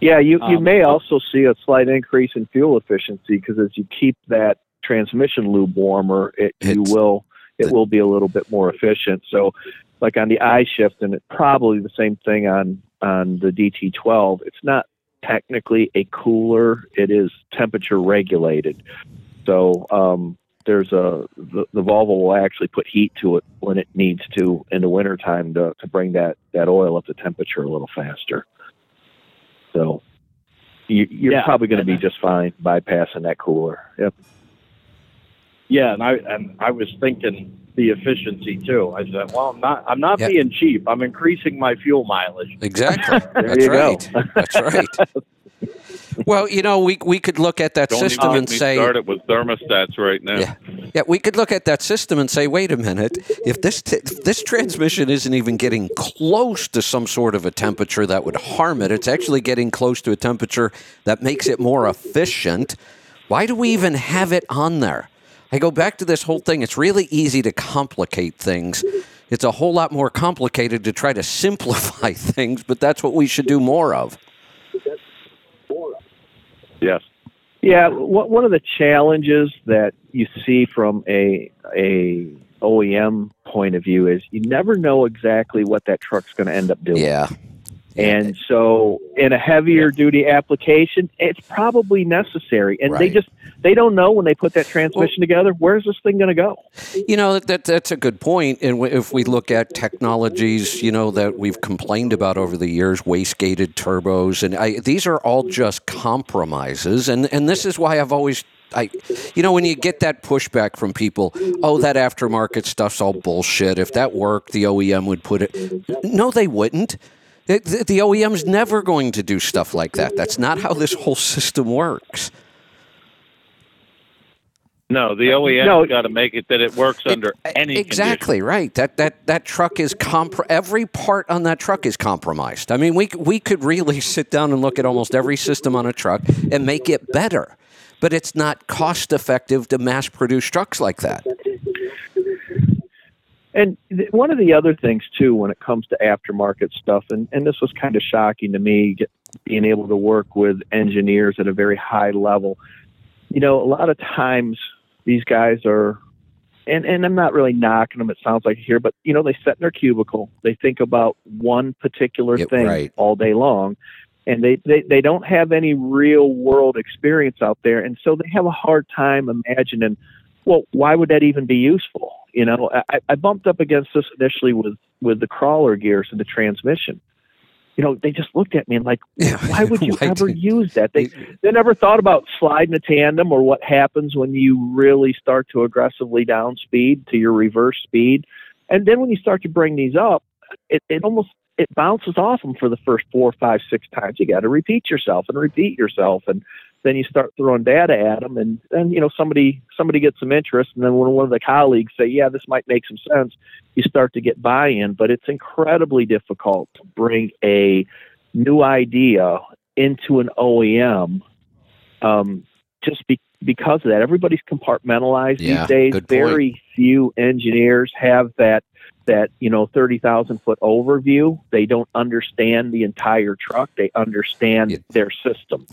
Yeah, you, you Um, may also see a slight increase in fuel efficiency because as you keep that transmission lube warmer, it you will it will be a little bit more efficient. So, like on the I shift, and it's probably the same thing on on the DT12. It's not technically a cooler; it is temperature regulated. So um, there's a the, the Volvo will actually put heat to it when it needs to in the wintertime to to bring that that oil up to temperature a little faster. So you, you're Yeah. probably going to be just fine bypassing that cooler. Yep. Yeah, and I and I was thinking the efficiency too. I said, well, I'm not I'm not Yeah. being cheap. I'm increasing my fuel mileage. Exactly. There That's you go. right. That's right. Well, you know, we we could look at that Don't system even and get me say, started with thermostats right now. Yeah. yeah, we could look at that system and say, wait a minute, if this t- if this transmission isn't even getting close to some sort of a temperature that would harm it, it's actually getting close to a temperature that makes it more efficient. Why do we even have it on there? I go back to this whole thing. It's really easy to complicate things. It's a whole lot more complicated to try to simplify things, but that's what we should do more of. Yes. Yeah, one one of the challenges that you see from a a OEM point of view is you never know exactly what that truck's going to end up doing. Yeah. And so, in a heavier duty application, it's probably necessary. And they just they don't know when they put that transmission together. Where's this thing going to go? You know that, that that's a good point. And if we look at technologies, you know that we've complained about over the years, waste-gated turbos, and I, these are all just compromises. And and this is why I've always. I, you know, when you get that pushback from people, oh, that aftermarket stuff's all bullshit. If that worked, the OEM would put it. No, they wouldn't. The, the, OEM's never going to do stuff like that. That's not how this whole system works. No, the uh, OEM's No. got to make it that it works under uh, any exactly right. That that that truck is compr- every part on that truck is compromised. I mean, we we could really sit down and look at almost every system on a truck and make it better, but it's not cost effective to mass produce trucks like that. And th- one of the other things too, when it comes to aftermarket stuff, and, and this was kind of shocking to me, get, being able to work with engineers at a very high level. You know, a lot of times these guys are, and and I'm not really knocking them. It sounds like here, but you know, they sit in their cubicle, they think about one particular Yeah, thing right. all day long, and they, they they don't have any real world experience out there, and so they have a hard time imagining well, why would that even be useful? You know, I, I bumped up against this initially with with the crawler gears and the transmission. You know, they just looked at me and like, Yeah. why would you Why ever did- use that? They they never thought about sliding a tandem or what happens when you really start to aggressively down speed to your reverse speed. And then when you start to bring these up, it, it almost it bounces off them for the first four, five, six times. You got to repeat yourself and repeat yourself, and then you start throwing data at them, and then you know somebody somebody gets some interest, and then when one of the colleagues say, "Yeah, this might make some sense," you start to get buy-in. But it's incredibly difficult to bring a new idea into an OEM, um, just be, because of that. Everybody's compartmentalized Yeah, these days. point. Very few engineers have that that you know 30,000 foot overview. They don't understand the entire truck. They understand Yeah. their system,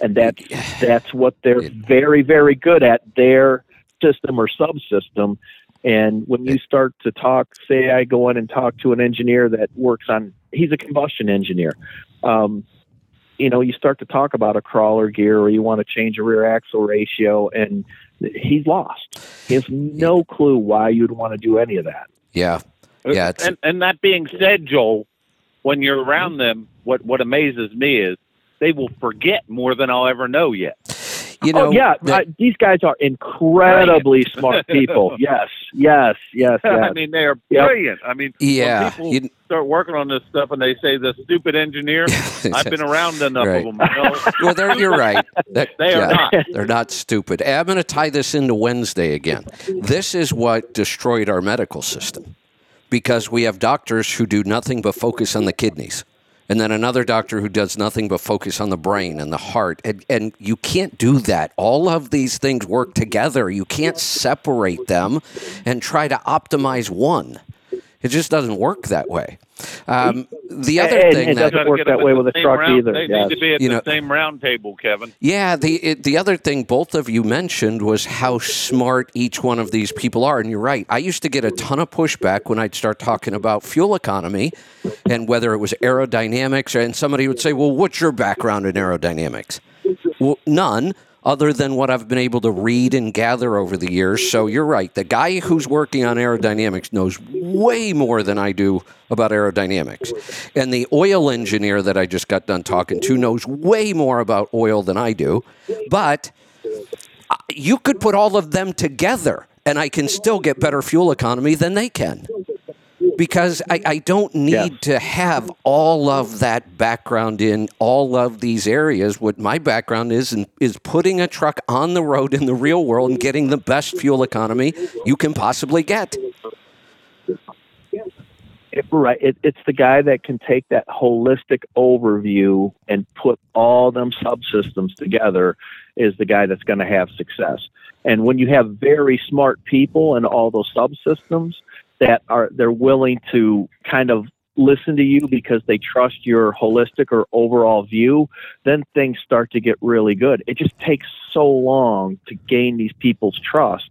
and that's that's what they're Yeah. very very good at. Their system or subsystem. And when you start to talk, say I go in and talk to an engineer that works on, he's a combustion engineer. Um, you know, you start to talk about a crawler gear or you want to change a rear axle ratio, and he's lost. He has no clue why you'd want to do any of that. Yeah, yeah. It's, and and that being said, Joel, when you're around them, what what amazes me is they will forget more than I'll ever know yet. You know, oh yeah, that- uh, these guys are incredibly smart people. Yes, yes, yes, I mean, they are Yep. brilliant. I mean, yeah. when people you- start working on this stuff and they say the stupid engineer, I've been around enough Right. of them. to know well, they're, you're right. That- They are not. They're not stupid. I'm going to tie this into Wednesday again. This is what destroyed our medical system because we have doctors who do nothing but focus on the kidneys. And then another doctor who does nothing but focus on the brain and the heart. And, and you can't do that. All of these things work together. You can't separate them and try to optimize one. It just doesn't work that way. Um, the other And- thing and that doesn't work that way with a truck round- either, They yes. need to be at You the know- same round table, Kevin. Yeah, the it, the other thing both of you mentioned was how smart each one of these people are, and you're right. I used to get a ton of pushback when I'd start talking about fuel economy and whether it was aerodynamics, and somebody would say, "Well, what's your background in aerodynamics?" Well, none. Other than what I've been able to read and gather over the years. So you're right. The guy who's working on aerodynamics knows way more than I do about aerodynamics. And the oil engineer that I just got done talking to knows way more about oil than I do. But you could put all of them together and I can still get better fuel economy than they can. Because I, I don't need Yes. to have all of that background in all of these areas. What my background is in, is putting a truck on the road in the real world and getting the best fuel economy you can possibly get. It- right. It, it's the guy that can take that holistic overview and put all them subsystems together is the guy that's going to have success. And when you have very smart people and all those subsystems that are they're willing to kind of listen to you because they trust your holistic or overall view, then things start to get really good. It just takes so long to gain these people's trust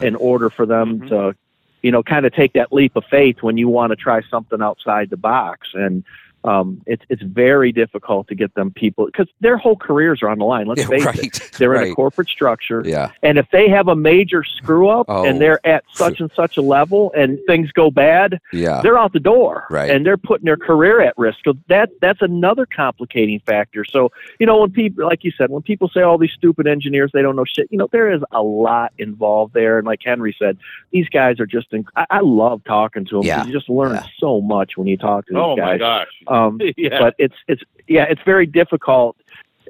in order for them Mhm. to you know, kind of take that leap of faith when you want to try something outside the box. And um, it's it's very difficult to get them people because their whole careers are on the line. Let's Yeah, face right. it, they're in a corporate structure, Yeah. and if they have a major screw up Oh. and they're at such and such a level and things go bad, Yeah. they're out the door, Right. and they're putting their career at risk. So that that's another complicating factor. So you know, when people, like you said, when people say all these stupid engineers, they don't know shit. You know, there is a lot involved there, and like Henry said, these guys are just. Inc- I, I love talking to them. Yeah. You just learn Yeah. so much when you talk to these Oh my guys. gosh. Um, yeah. but it's it's yeah, it's very difficult.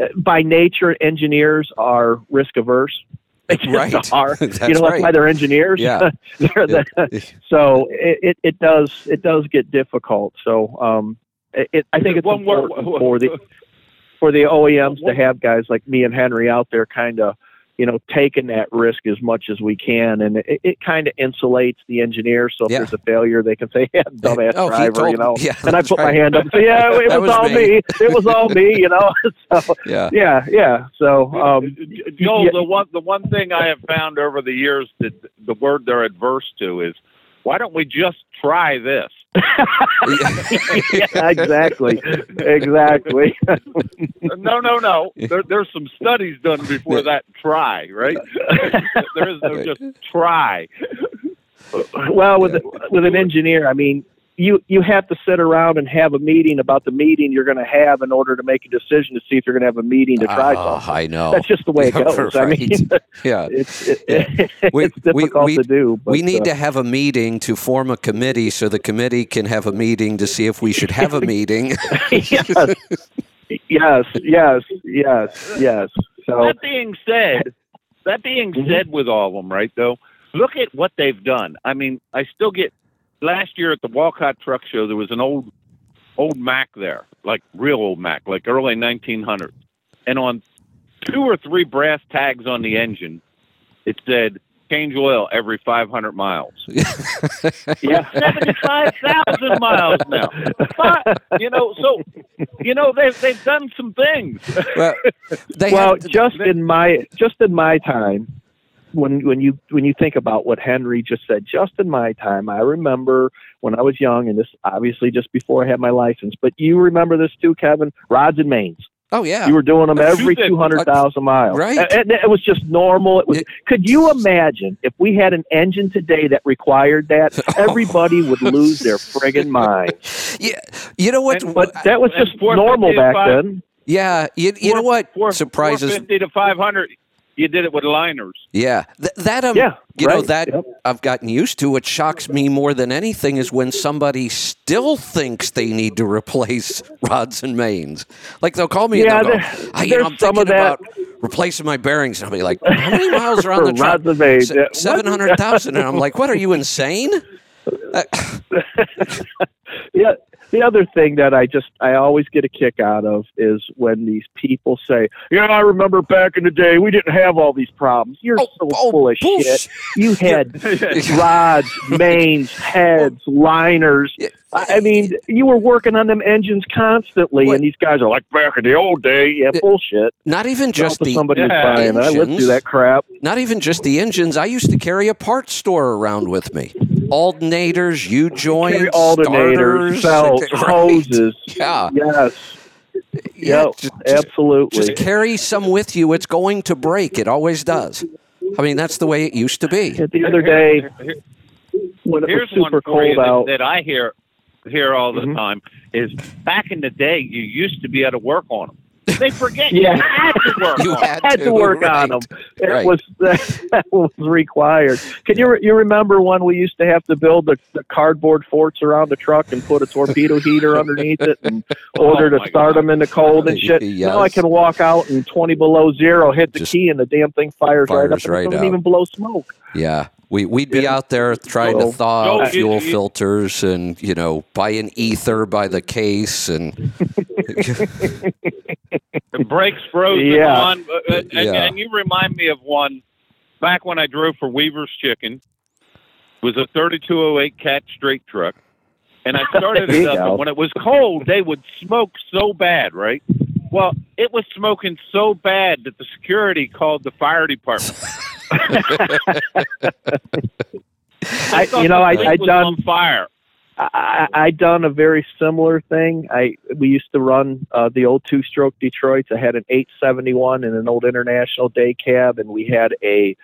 Uh, By nature, engineers are risk averse. They just Right. are. That's you know, that's right. why they're engineers. Yeah. They're the- so it, it, it does it does get difficult. So um, it, it, I think it's One important for the for the OEMs to have guys like me and Henry out there, kind of you know taking that risk as much as we can, and it, it kind of insulates the engineer. So if Yeah. there's a failure, they can say, "Yeah, dumbass Oh, he driver," told- you know. yeah, and I that's put my hand up and say, "Yeah, it was, was all me." me. It was all me," you know. so Yeah. yeah, yeah. So um, Joel, yeah. the one the one thing I have found over the years that the word they're adverse to is why don't we just try this? Yeah, exactly, exactly. no, no, no. There, there's some studies done before that try, right? there is no just try. well, with with an engineer, I mean, you you have to sit around and have a meeting about the meeting you're going to have in order to make a decision to see if you're going to have a meeting to try Oh, something. I know. That's just the way it Yeah, goes. I mean, yeah. it's it, Yeah. it's We- we- difficult we- to do. But, we need uh, to have a meeting to form a committee so the committee can have a meeting to see if we should have a meeting. yes, yes, yes, yes, yes. So That being said, that being Mhm. said, with all of them, right though, look at what they've done. I mean, I still get. Last year at the Walcott Truck Show, there was an old, old Mack there, like real old Mack, like early 1900s, and on two or three brass tags on the engine, it said change oil every 500 miles. yeah, 75,000 miles now. But, you know, so, you know, they've, they've done some things. well, they well, have, just in my just in my time, when when you when you think about what Henry just said, just in my time, I remember when I was young, and this obviously just before I had my license. But you remember this too, Kevin? Rods and mains. oh yeah, You were doing them every two hundred thousand miles, Right. And, and it was just normal. It was. It- could you imagine if we had an engine today that required that? Oh. Everybody would lose their friggin' mind. yeah. You know what? And- But that was just normal back then. yeah, you, you know what Four- surprises? 450 to 500. You did it with liners. Yeah, Th- that um, Yeah, you know that Yep. I've gotten used to. What shocks me more than anything is when somebody still thinks they need to replace rods and mains. Like they'll call me Yeah, and they'll go, there- "Ah, you know, I'm thinking about replacing my bearings." And I'll be like, "How many miles are on the truck?" rods and mains, Seven hundred thousand, and I'm like, "What are you insane?" Uh, yeah. The other thing that I just I always get a kick out of is when these people say, "Yeah, I remember back in the day we didn't have all these problems." You're Oh, so oh, full of bullshit. shit. You had rods, mains, heads, liners. I mean, you were working on them engines constantly, What? and these guys are like, "Back in the old day, yeah, bullshit." Not even just the somebody Yeah, buying it. I lived engines. through that crap. not even just the engines. I used to carry a parts store around with me. Alternators, U joints, alternators, starters, right. hoses. Yeah, Yes, yeah. Yep, just, absolutely. just carry some with you. It's going to break. It always does. I mean, that's the way it used to be. the other day Here- here- when it was here's super one cold that, out. that I hear hear all the Mhm. time is back in the day you used to be able to work on them. They forget Yeah. you had to work You had, had to work right. on them. It Right. was that was required. Can you you remember when we used to have to build the, the cardboard forts around the truck and put a torpedo heater underneath it and order Oh, to start God. them in the cold and shit? Yes. Now I can walk out in twenty below zero, hit the Just key, and the damn thing fires, right up. and right it doesn't up. even blow smoke. Yeah. We, we'd be Yeah. out there trying to thaw So out you- fuel filters and, you know, buy an ether by the case and The brakes frozen Yeah. on. Uh, uh, and, Yeah. and you remind me of one back when I drove for Weaver's Chicken. It was a 3208 cat straight truck. And I started it up, go. and when it was cold, they would smoke so bad, right? Well, it was smoking so bad that the security called the fire department. I, you know, I, I done on fire. I, I done a very similar thing. I we used to run uh, the old two stroke Detroits. I had an 871 and an old International day cab, and we had a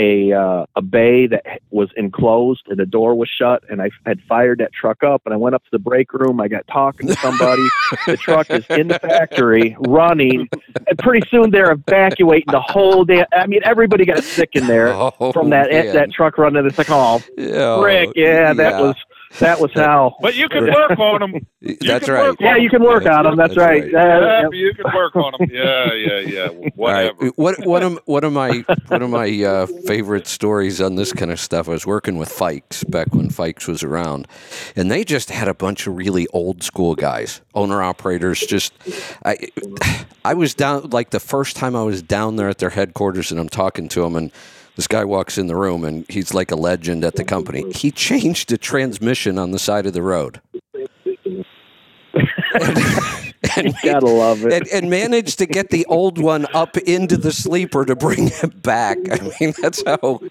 a uh, a bay that was enclosed and the door was shut. And I had fired that truck up, and I went up to the break room. I got talking to somebody. the truck is in the factory running, and pretty soon they're evacuating the whole day. I mean, everybody got sick in there Oh, from that man. that truck running. It's like, oh, Yeah, frick, yeah, that was that was hell. But you can work on them. That's right. work Yeah, you can work on them. That's, That's right. right. Yeah, you can work on them. Yeah, yeah, yeah. All right. Whatever. What one of one of my one of my uh, favorite stories on this kind of stuff. I was working with Fikes back when Fikes was around, and they just had a bunch of really old school guys, owner operators. Just I I was down like the first time I was down there at their headquarters, and I'm talking to them, and this guy walks in the room, and he's like a legend at the company. He changed the transmission on the side of the road. and, gotta love it. and, and managed to get the old one up into the sleeper to bring it back. I mean, that's how.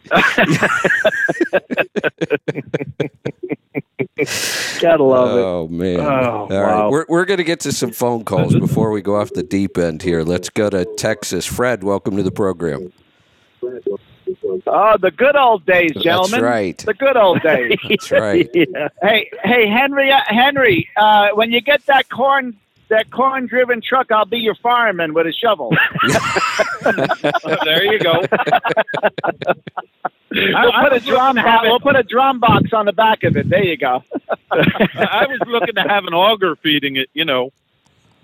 Gotta love it. Oh man! Oh, All right, wow. we're we're gonna get to some phone calls before we go off the deep end here. Let's go to Texas. Fred, welcome to the program. Oh, the good old days, gentlemen. That's right. The good old days. That's right. yeah. hey, hey, Henry, uh, Henry, uh, when you get that corn, that corn-driven truck, I'll be your fireman with a shovel. there you go. we'll put a drum box. We'll put a drum box on the back of it. There you go. I was looking to have an auger feeding it, you know.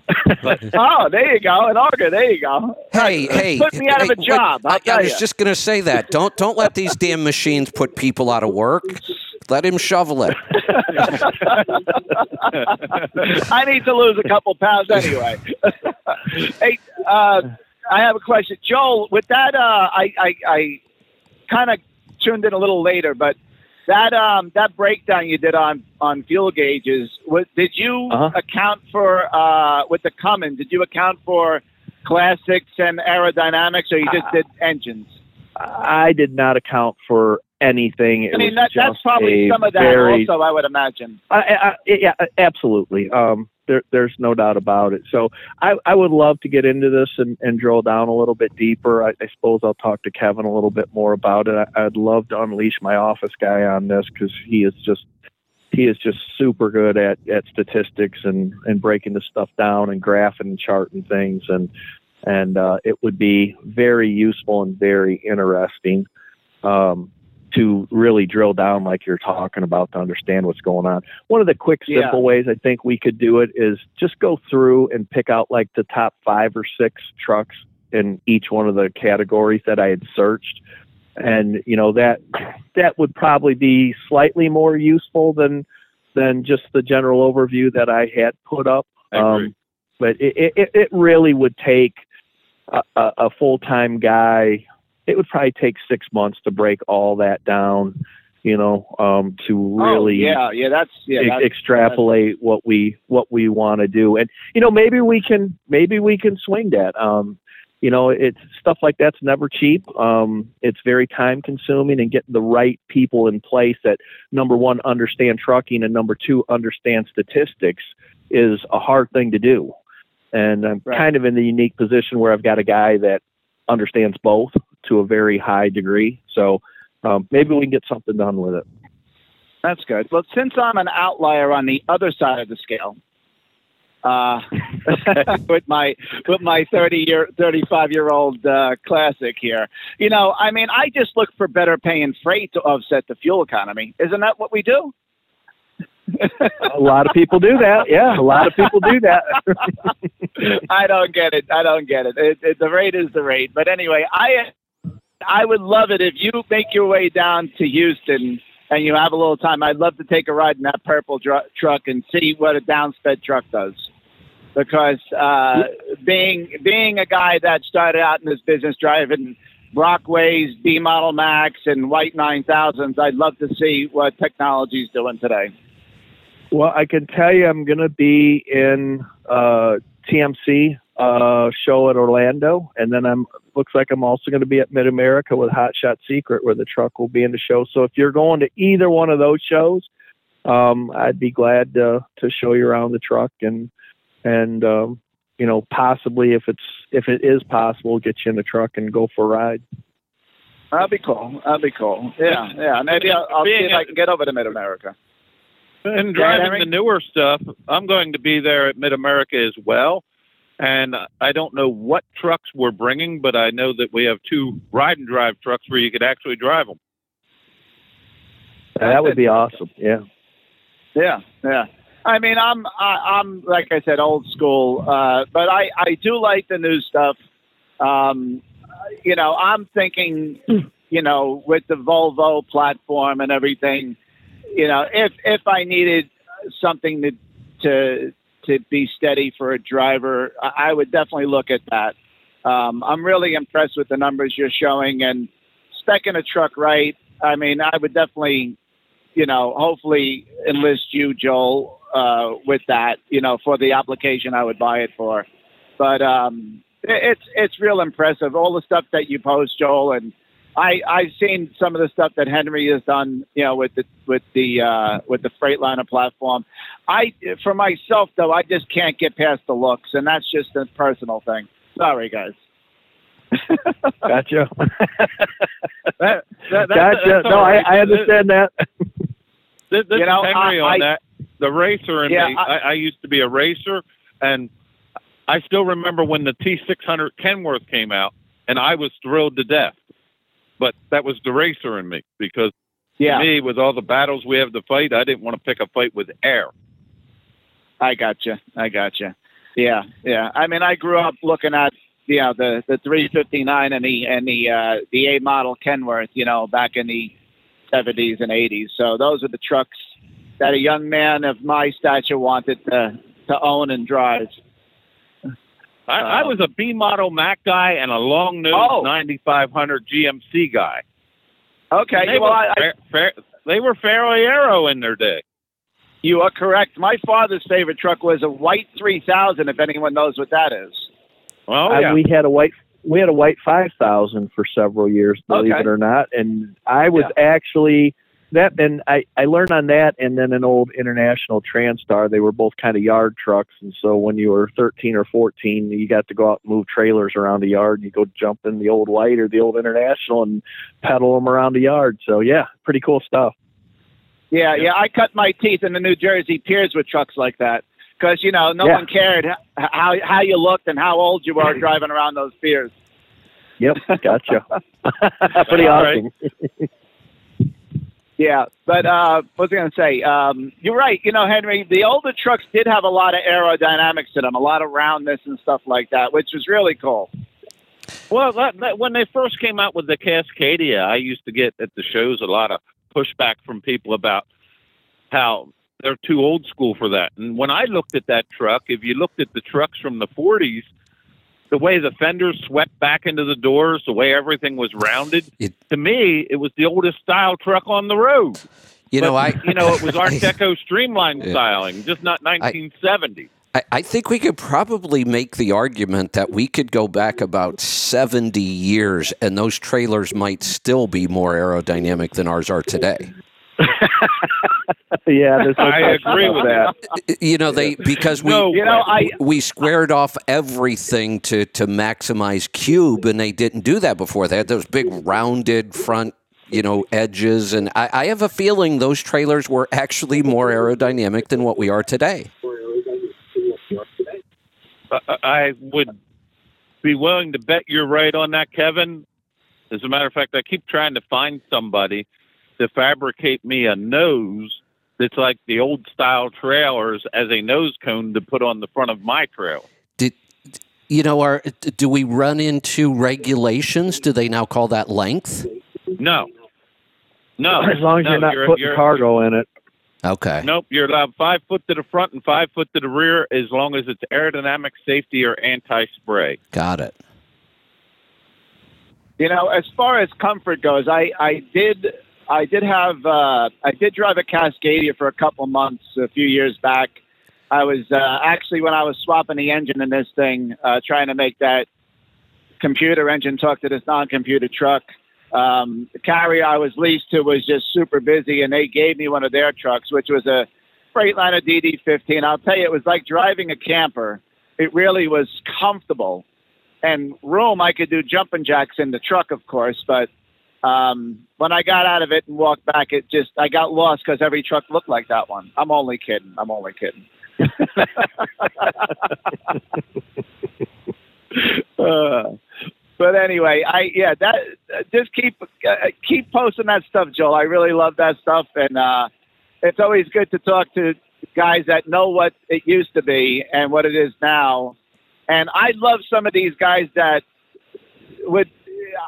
Oh, there you go. An auger. There you go. Hey, hey! Put me out of a job, what- I'll I, I was just gonna say that. Don't don't let these damn machines put people out of work. Let him shovel it. I need to lose a couple pounds anyway. hey, uh, I have a question, Joel. With that, uh, I I, I kind of tuned in a little later, but that um, that breakdown you did on on fuel gauges, was, did you Uh-huh. account for uh, with the Cummins? Did you account for classics and aerodynamics, or you just Uh, did engines? I did not account for anything. It I mean, that, that's probably some of that very, also. I would imagine. I, I, yeah, absolutely. Um, there, there's no doubt about it. So I, I would love to get into this and, and drill down a little bit deeper. I, I suppose I'll talk to Kevin a little bit more about it. I, I'd love to unleash my office guy on this because he is just he is just super good at, at statistics and, and breaking the stuff down and graphing and charting things and and uh, it would be very useful and very interesting um, to really drill down like you're talking about to understand what's going on. One of the quick, Yeah. simple ways I think we could do it is just go through and pick out like the top five or six trucks in each one of the categories that I had searched. And you know that that would probably be slightly more useful than than just the general overview that I had put up. Um, but it, it, it really would take a, a full time guy. It would probably take six months to break all that down, you know, um, to really Oh, yeah, yeah, that's yeah. ex- That's, extrapolate what we what we want to do and you know maybe we can maybe we can swing that um you know it's stuff like that's never cheap um it's very time consuming and getting the right people in place that number one understand trucking and number two understand statistics is a hard thing to do and i'm Right. kind of in the unique position where i've got a guy that understands both to a very high degree so um, maybe we can get something done with it That's good. Well, since I'm an outlier on the other side of the scale, uh, with my with my 30 year, 35 year old uh, classic here, you know, I mean, I just look for better paying freight to offset the fuel economy. Isn't that what we do? a lot of people do that yeah a lot of people do that I don't get it. I don't get it. It, it. The rate is the rate. But anyway, I I would love it if you make your way down to Houston and you have a little time. I'd love to take a ride in that purple dr- truck and see what a downsped truck does. Because uh, being being a guy that started out in this business driving Brockways, B Model Macks, and White 9000s, I'd love to see what technology's doing today. Well, I can tell you, I'm going to be in uh, TMC uh, show at Orlando, and then I'm looks like I'm also going to be at Mid America with Hot Shot Secret, where the truck will be in the show. So if you're going to either one of those shows, um, I'd be glad to to show you around the truck and and um, you know possibly if it's if it is possible, get you in the truck and go for a ride. That'd be cool. That'd be cool. Yeah, yeah. Maybe I'll, I'll see if a- I can get over to Mid America. And Yeah, driving Henry? the newer stuff, I'm going to be there at Mid America as well. And I don't know what trucks we're bringing, but I know that we have two ride and drive trucks where you could actually drive them. that would be awesome. Yeah. Yeah, yeah. I mean, I'm I, I'm like I said, old school, uh, but I I do like the new stuff. Um, you know, I'm thinking, you know, with the Volvo platform and everything, you know, if if I needed something to to to be steady for a driver, I would definitely look at that. Um, I'm really impressed with the numbers you're showing and specking a truck right. I mean, I would definitely you know, hopefully enlist you, Joel, uh, with that, you know, for the application I would buy it for. But um, it's it's real impressive, all the stuff that you post, Joel, and I I've seen some of the stuff that Henry has done, you know, with the with the uh, with the Freightliner platform. I for myself though, I just can't get past the looks, and that's just a personal thing. Sorry, guys. Gotcha. That, that, gotcha. No, I, I understand that. This, this You know, is Henry I- on I- that. The racer in Yeah, me. I- I, I used to be a racer, and I still remember when the T600 Kenworth came out, and I was thrilled to death. But that was the racer in me because Yeah, to me, with all the battles we have to fight, I didn't want to pick a fight with air. I gotcha. I gotcha. Yeah, yeah. I mean, I grew up looking at you know the the 359 and the and the uh, the A model Kenworth, you know, back in the 70s and 80s. So those are the trucks that a young man of my stature wanted to to own and drive. I, I Um, was a B model Mack guy and a long nose Oh. 9500 GMC guy. Okay, And they, well, were I, I, fair, fair, they were fairly aero in their day. you are correct. My father's favorite truck was a white 3000. If anyone knows what that is. Oh I- yeah. we had a white we had a white five thousand for several years, believe Okay. it or not. And I was actually that and I, I learned on that and then an old international Transtar. They were both kind of yard trucks and so when you were thirteen or fourteen you got to go out and move trailers around the yard and you go jump in the old white or the old international and pedal them around the yard. So yeah, pretty cool stuff. Yeah, yeah. I cut my teeth in the New Jersey piers with trucks like that because you know no Yeah. one cared how how you looked and how old you were driving around those piers. Yep, gotcha. pretty awesome. Yeah, but uh, what was I going to say? Um, you're right. You know, Henry, the older trucks did have a lot of aerodynamics to them, a lot of roundness and stuff like that, which was really cool. Well, that, that, when they first came out with the Cascadia, I used to get at the shows a lot of pushback from people about how they're too old school for that. And when I looked at that truck, if you looked at the trucks from the 40s, the way the fenders swept back into the doors, the way everything was rounded, It- to me, it was the oldest style truck on the road. You know, I you know, it was Art Deco streamline Yeah. styling, just not 1970. I, I think we could probably make the argument that we could go back about 70 years and those trailers might still be more aerodynamic than ours are today. yeah, I agree with that. You know, they because we No, You know, I we squared off everything to to maximize cube and they didn't do that before. They had those big rounded front you know edges and I, I have a feeling those trailers were actually more aerodynamic than what we are today. I- I would be willing to bet you're right on that, Kevin. As a matter of fact, I keep trying to find somebody to fabricate me a nose that's like the old style trailers as a nose cone to put on the front of my trailer. Did you know are do we run into regulations? Do they now call that length? No. No. As long as no, you're not you're- putting you're- cargo in it. Okay. Nope, you're allowed five foot to the front and five foot to the rear as long as it's aerodynamic safety or anti spray. Got it. You know, as far as comfort goes, I, I did I did have uh, I did drive a Cascadia for a couple months a few years back. I was uh, actually when I was swapping the engine in this thing, uh, trying to make that computer engine talk to this non-computer truck. Um, the carrier I was leased to was just super busy, and they gave me one of their trucks, which was a Freightliner DD15. I'll tell you, it was like driving a camper. It really was comfortable and room. I could do jumping jacks in the truck, of course, but um, when I got out of it and walked back, it just I got lost because every truck looked like that one. I'm only kidding. I'm only kidding. uh, but anyway, I yeah that uh, just keep uh, keep posting that stuff, Joel. I really love that stuff, and uh, it's always good to talk to guys that know what it used to be and what it is now. And I love some of these guys that would.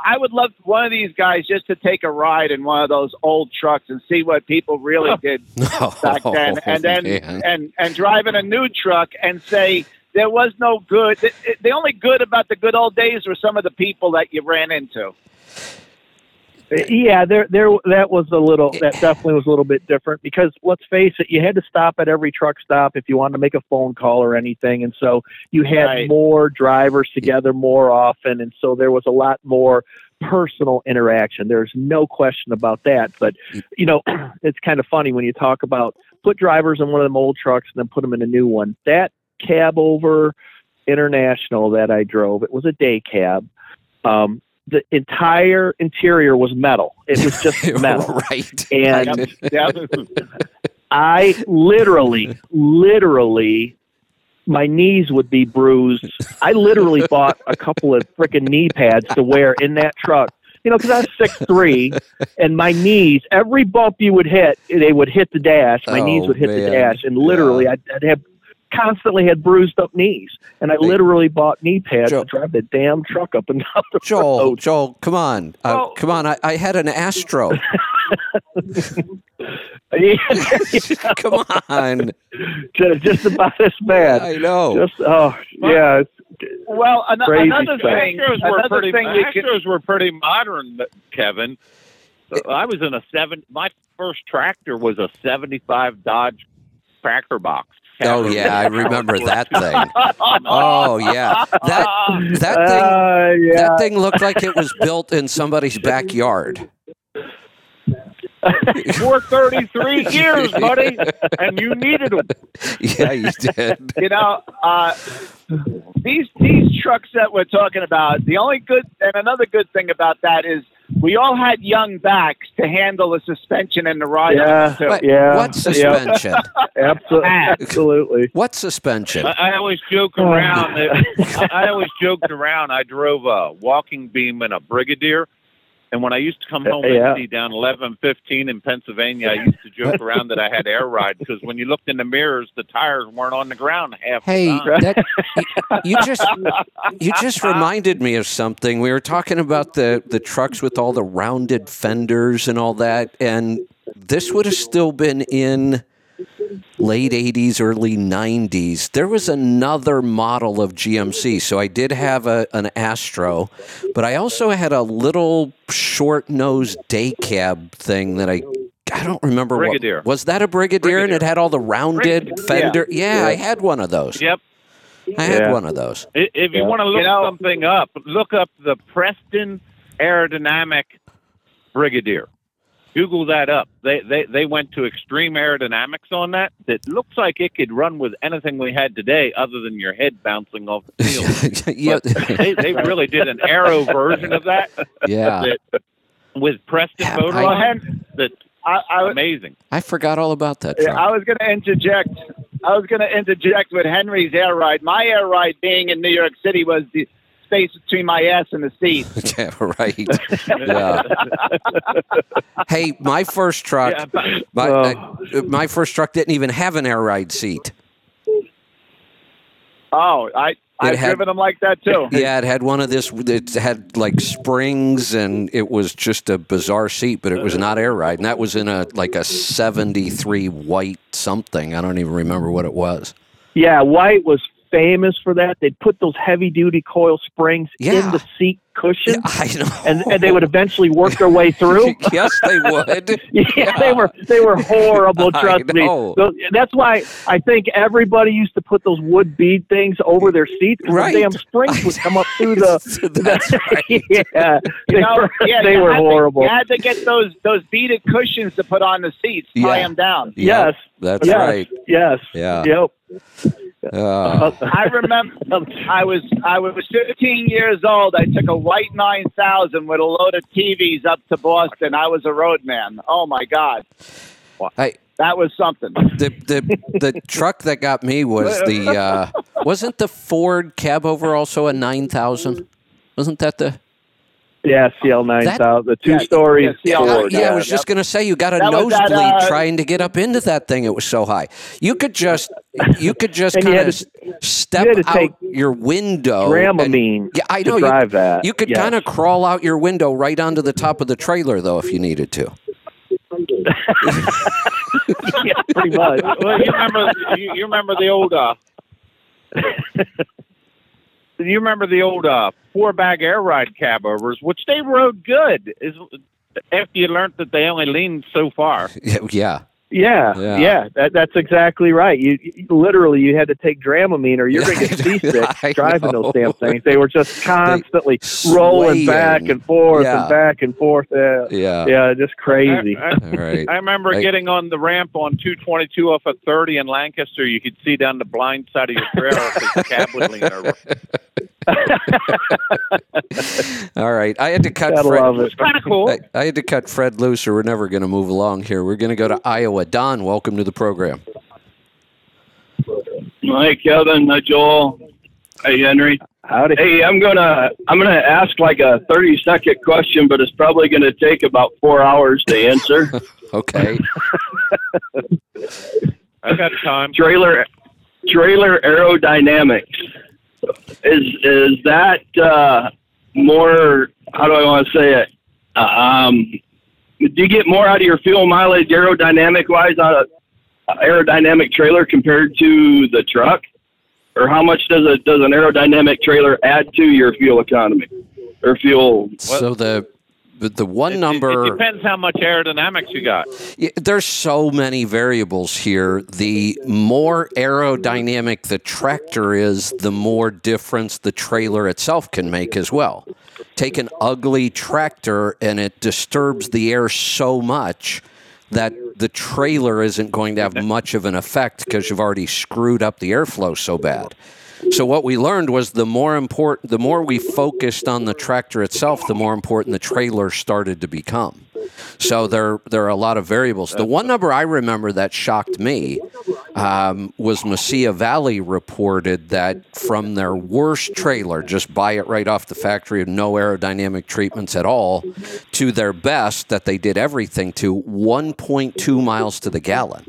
I would love one of these guys just to take a ride in one of those old trucks and see what people really did back then, and then man. and and driving a new truck and say there was no good. The, the only good about the good old days were some of the people that you ran into. Yeah, there, there, that was a little. That definitely was a little bit different because let's face it, you had to stop at every truck stop if you wanted to make a phone call or anything, and so you had Right. more drivers together more often, and so there was a lot more personal interaction. There's no question about that. But you know, it's kind of funny when you talk about put drivers in one of them old trucks and then put them in a new one. That cab over international that I drove, it was a day cab. Um, the entire interior was metal. It was just metal. right. And Yeah. I literally, literally, my knees would be bruised. I literally bought a couple of freaking knee pads to wear in that truck. You know, because I was six three, and my knees, every bump you would hit, they would hit the dash. My knees Oh, would hit the dash, and literally, I'd, I'd have constantly had bruised up knees, and I Hey. literally bought knee pads Joe- to drive the damn truck up and down the Joel, road. Joel, come on, uh, Well- come on! I, I had an Astro. Yeah, come on! just, just about as bad. I know. Just oh yeah, Well, an- another thing, Astros were another pretty. thing you can, Astros were pretty modern, Kevin. I was in a seven. My first tractor was a '75 Dodge Cracker Box. Oh yeah, I remember that thing. Oh yeah, that that thing Uh, yeah. that thing looked like it was built in somebody's backyard. For 33 years, buddy, and you needed them. Yeah, you did. you know, uh, these these trucks that we're talking about. The only good and another good thing about that is we all had young backs to handle the suspension and the ride. Yeah, too. Wait, yeah, what suspension? absolutely, absolutely. What suspension? I, I always joke oh, around. That, I always joked around. I drove a walking beam and a Brigadier, and when I used to come uh, home Yeah. and see down eleven fifteen in Pennsylvania, I used to joke around that I had air ride because when you looked in the mirrors, the tires weren't on the ground half Hey, the time. that, you just you just reminded me of something. We were talking about the the trucks with all the rounded fenders and all that, and this would have still been in late 80s, early 90s, there was another model of GMC. So I did have a, an Astro, but I also had a little short nosed day cab thing that I. I don't remember Brigadier. what was that a Brigadier, and it had all the rounded Brigadier, fender. Yeah, I had one of those. Yep. I had Yeah. one of those. If you Yeah. want to look You know- something up, look up the Preston Aerodynamic Brigadier. Google that up. They, they they went to extreme aerodynamics on that. That looks like it could run with anything we had today, other than your head bouncing off the field. yeah, they, they really did an aero version of that, yeah. that with Preston Yeah, motor I- on it. That's I, I, amazing. I forgot all about that Yeah. I was going to interject. I was going to interject with Henry's air ride. My air ride being in New York City was the space between my ass and the seat. yeah, right. Yeah. hey, my first truck, Yeah, but- my, Oh. uh, my first truck didn't even have an air ride seat. Oh, I I've had- driven them like that too. Yeah, it had one of this. It had like springs, and it was just a bizarre seat, but it was not air ride, and that was in a like a '73 white something. I don't even remember what it was. Yeah, White was famous for that. They'd put those heavy duty coil springs Yeah. in the seat cushion, Yeah, I know. and and they would eventually work their way through. yes, they would. Yeah, they were they were horrible. I Trust me. So that's why I think everybody used to put those wood bead things over their seats. 'cause Right. The damn springs would come up through the. That's right. yeah, they know, were yeah, they were had to- horrible. you had to get those those beaded cushions to put on the seats, tie Yeah. them down. Yes, That's yes, right. yes. Yeah. Yep. Uh, I remember I was I was 15 years old. I took a white 9000 with a load of TVs up to Boston. I was a roadman. Oh my God, I, that was something. the the the truck that got me was the uh, wasn't the Ford cab over also a nine thousand? Wasn't that the? Yeah, CL nine thousand, the two Yeah, stories. yeah, CL Yeah, Ford, yeah, I yeah. was just gonna say you got a That nosebleed that, uh, trying to get up into that thing. It was so high. You could just you could just kind of step you out your window. and- Dramamine yeah, I to know you, drive that. you could Yes. kind of crawl out your window right onto the top of the trailer though if you needed to. yeah, pretty much. well, you remember you, you remember the old uh, you remember the old uh, four bag air ride cab overs, which they rode good. Is after you learned that they only leaned so far. Yeah, yeah. Yeah, Yeah. yeah, that, that's exactly right. You, you literally you had to take Dramamine or you're going to get seasick driving know. those damn things. They were just constantly rolling back and forth Yeah. and back and forth. Yeah, Yeah. yeah, just crazy. I, I, All right. I remember I- getting on the ramp on 222 off of 30 in Lancaster. You could see down the blind side of your trailer because the cab would lean over. All right. I had to cut Gotta Fred. love it. It's kind of cool. I, I had to cut Fred loose, or we're never going to move along here. We're going to go to Iowa. Don, welcome to the program. Hi, Kevin. Hi, Joel. Hey, Henry. Howdy. Hey, I'm gonna I'm gonna ask like a 30 second question, but it's probably gonna take about four hours to answer. Okay. I got time. trailer trailer aerodynamics is is that uh, more? How do I want to say it? Uh, um, do you get more out of your fuel mileage aerodynamic wise on a aerodynamic trailer compared to the truck? Or how much does a does an aerodynamic trailer add to your fuel economy or fuel? so the, the one It- number. It, depends how much aerodynamics you got. There's so many variables here. The more aerodynamic the tractor is, the more difference the trailer itself can make as well. Take an ugly tractor and it disturbs the air so much that the trailer isn't going to have much of an effect because you've already screwed up the airflow so bad. So what we learned was the more important, the more we focused on the tractor itself, the more important the trailer started to become. So there, there are a lot of variables. The one number I remember that shocked me um, was Mesilla Valley reported that from their worst trailer, just buy it right off the factory no aerodynamic treatments at all, to their best that they did everything to 1.2 miles to the gallon.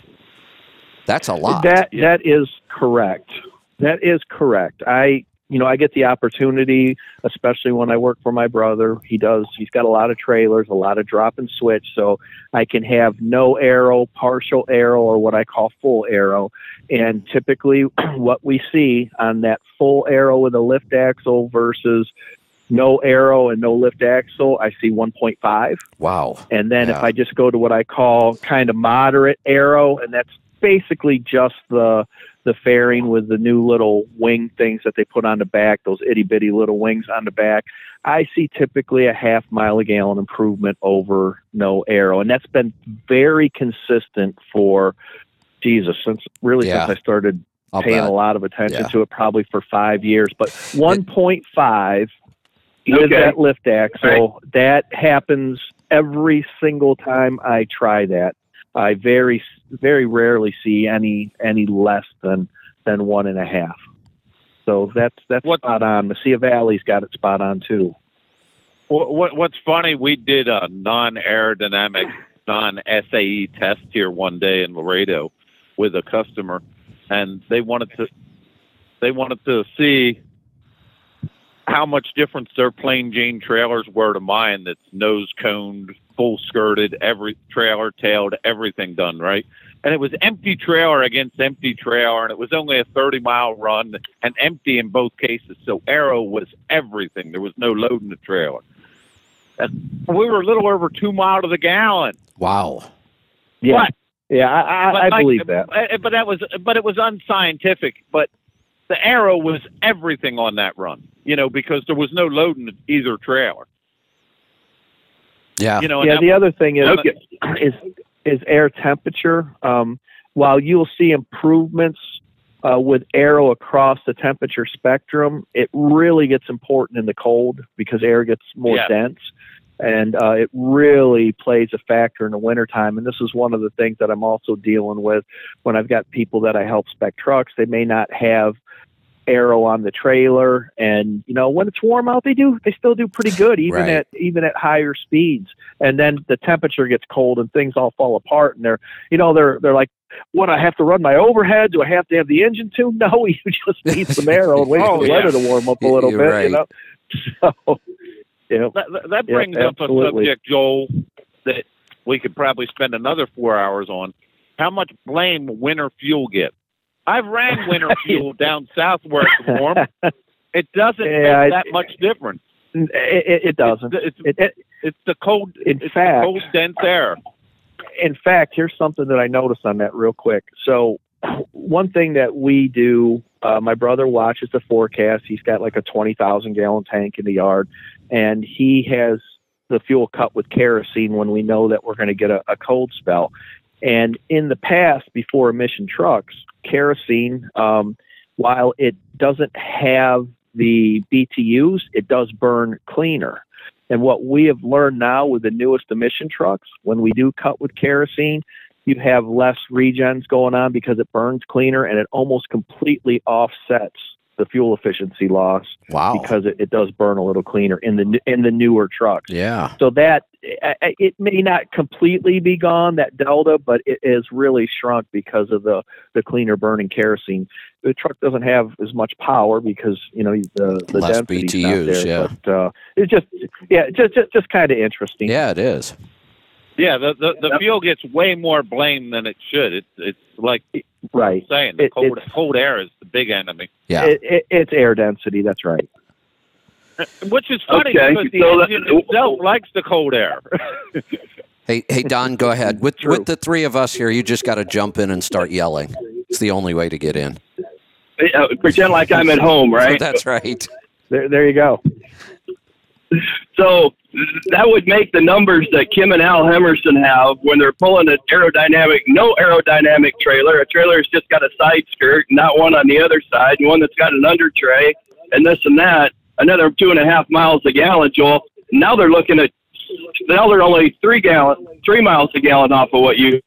That's a lot. That that is correct. That is correct. I you know, I get the opportunity, especially when I work for my brother. He does, he's got a lot of trailers, a lot of drop and switch. So I can have no aero, partial aero, or what I call full aero. And typically, what we see on that full aero with a lift axle versus no aero and no lift axle, I see 1.5. Wow. And then if I just go to what I call kind of moderate aero, and that's basically just the the fairing with the new little wing things that they put on the back, those itty bitty little wings on the back. I see typically a half mile a gallon improvement over no aero, and that's been very consistent for Jesus since really Yeah. since I started I'll paying bet. a lot of attention Yeah. to it, probably for five years. But 1.5 with Okay. that lift axle, that happens every single time I try that. I very very rarely see any any less than than one and a half. So that's that's What- spot on. Mesilla Valley's got it spot on too. What, what, what's funny, we did a non-aerodynamic, non-SAE test here one day in Laredo with a customer, and they wanted to they wanted to see how much difference their plain Jane trailers were to mine. That's nose coned, full skirted, every trailer tailed, everything done right. And it was empty trailer against empty trailer, and it was only a 30 mile run and empty in both cases. So aero was everything. There was no load in the trailer. And we were a little over two mile to the gallon. Wow. Yeah, But- yeah, I, I, But I like- believe that. uh, But that was, but it was unscientific. But the aero was everything on that run. You know, because there was no load in either trailer. Yeah. You know, Yeah, the other thing is Okay. is is air temperature. Um, while you'll see improvements uh, with aero across the temperature spectrum, it really gets important in the cold because air gets more Yeah. dense. And uh, it really plays a factor in the wintertime. And this is one of the things that I'm also dealing with when I've got people that I help spec trucks. They may not have aero on the trailer and you know when it's warm out they do they still do pretty good even Right. at even at higher speeds and then the temperature gets cold and things all fall apart and they're you know they're they're like what I have to run my overhead do I have to have the engine tuned no you just need some aero and wait Oh, for the yeah. weather to warm up a little You're bit right. you know so yeah that, that- that Yeah, brings up a subject, Joel, that we could probably spend another four hours on. How much blame winter fuel get? I've ran winter fuel down south where it's warm. It doesn't Yeah, make that much difference. it, it, it doesn't It's, it's, it, it, it's the cold. In it's fact- the cold dense air. in fact, here's something that I noticed on that real quick. So, one thing that we do, uh, my brother watches the forecast. He's got like a 20,000 gallon tank in the yard, and he has the fuel cut with kerosene when we know that we're going to get a, a cold spell. And in the past, before emission trucks, kerosene, um, while it doesn't have the BTUs, it does burn cleaner. And what we have learned now with the newest emission trucks, when we do cut with kerosene, you have less regens going on because it burns cleaner and it almost completely offsets the fuel efficiency loss Wow. because it, it does burn a little cleaner in the in the newer trucks. yeah. So that it may not completely be gone that delta, but it is really shrunk because of the the cleaner burning kerosene. The truck doesn't have as much power because you know the the Less density's BTUs, not there. yeah. But uh, it's just yeah, just just, just kind of interesting. Yeah, it is. Yeah, the the, the fuel gets way more blame than it should. It's it's like Right. I'm saying the It- cold cold air is the big enemy. Yeah. It, it, it's air density. That's right. Which is funny Okay, because the so that- engine itself likes the cold air. Hey, hey, Don, go ahead. With True. with the three of us here, you just got to jump in and start yelling. It's the only way to get in. Uh, pretend like I'm at home, right? That's right. There, there you go. So that would make the numbers that Kim and Al Hemerson have when they're pulling an aerodynamic, no aerodynamic trailer. A trailer has just got a side skirt, not one on the other side, and one that's got an under tray, and this and that. Another two and a half miles a gallon, Joel. Now they're looking at. Now they're only three gallon, three miles a gallon off of what you.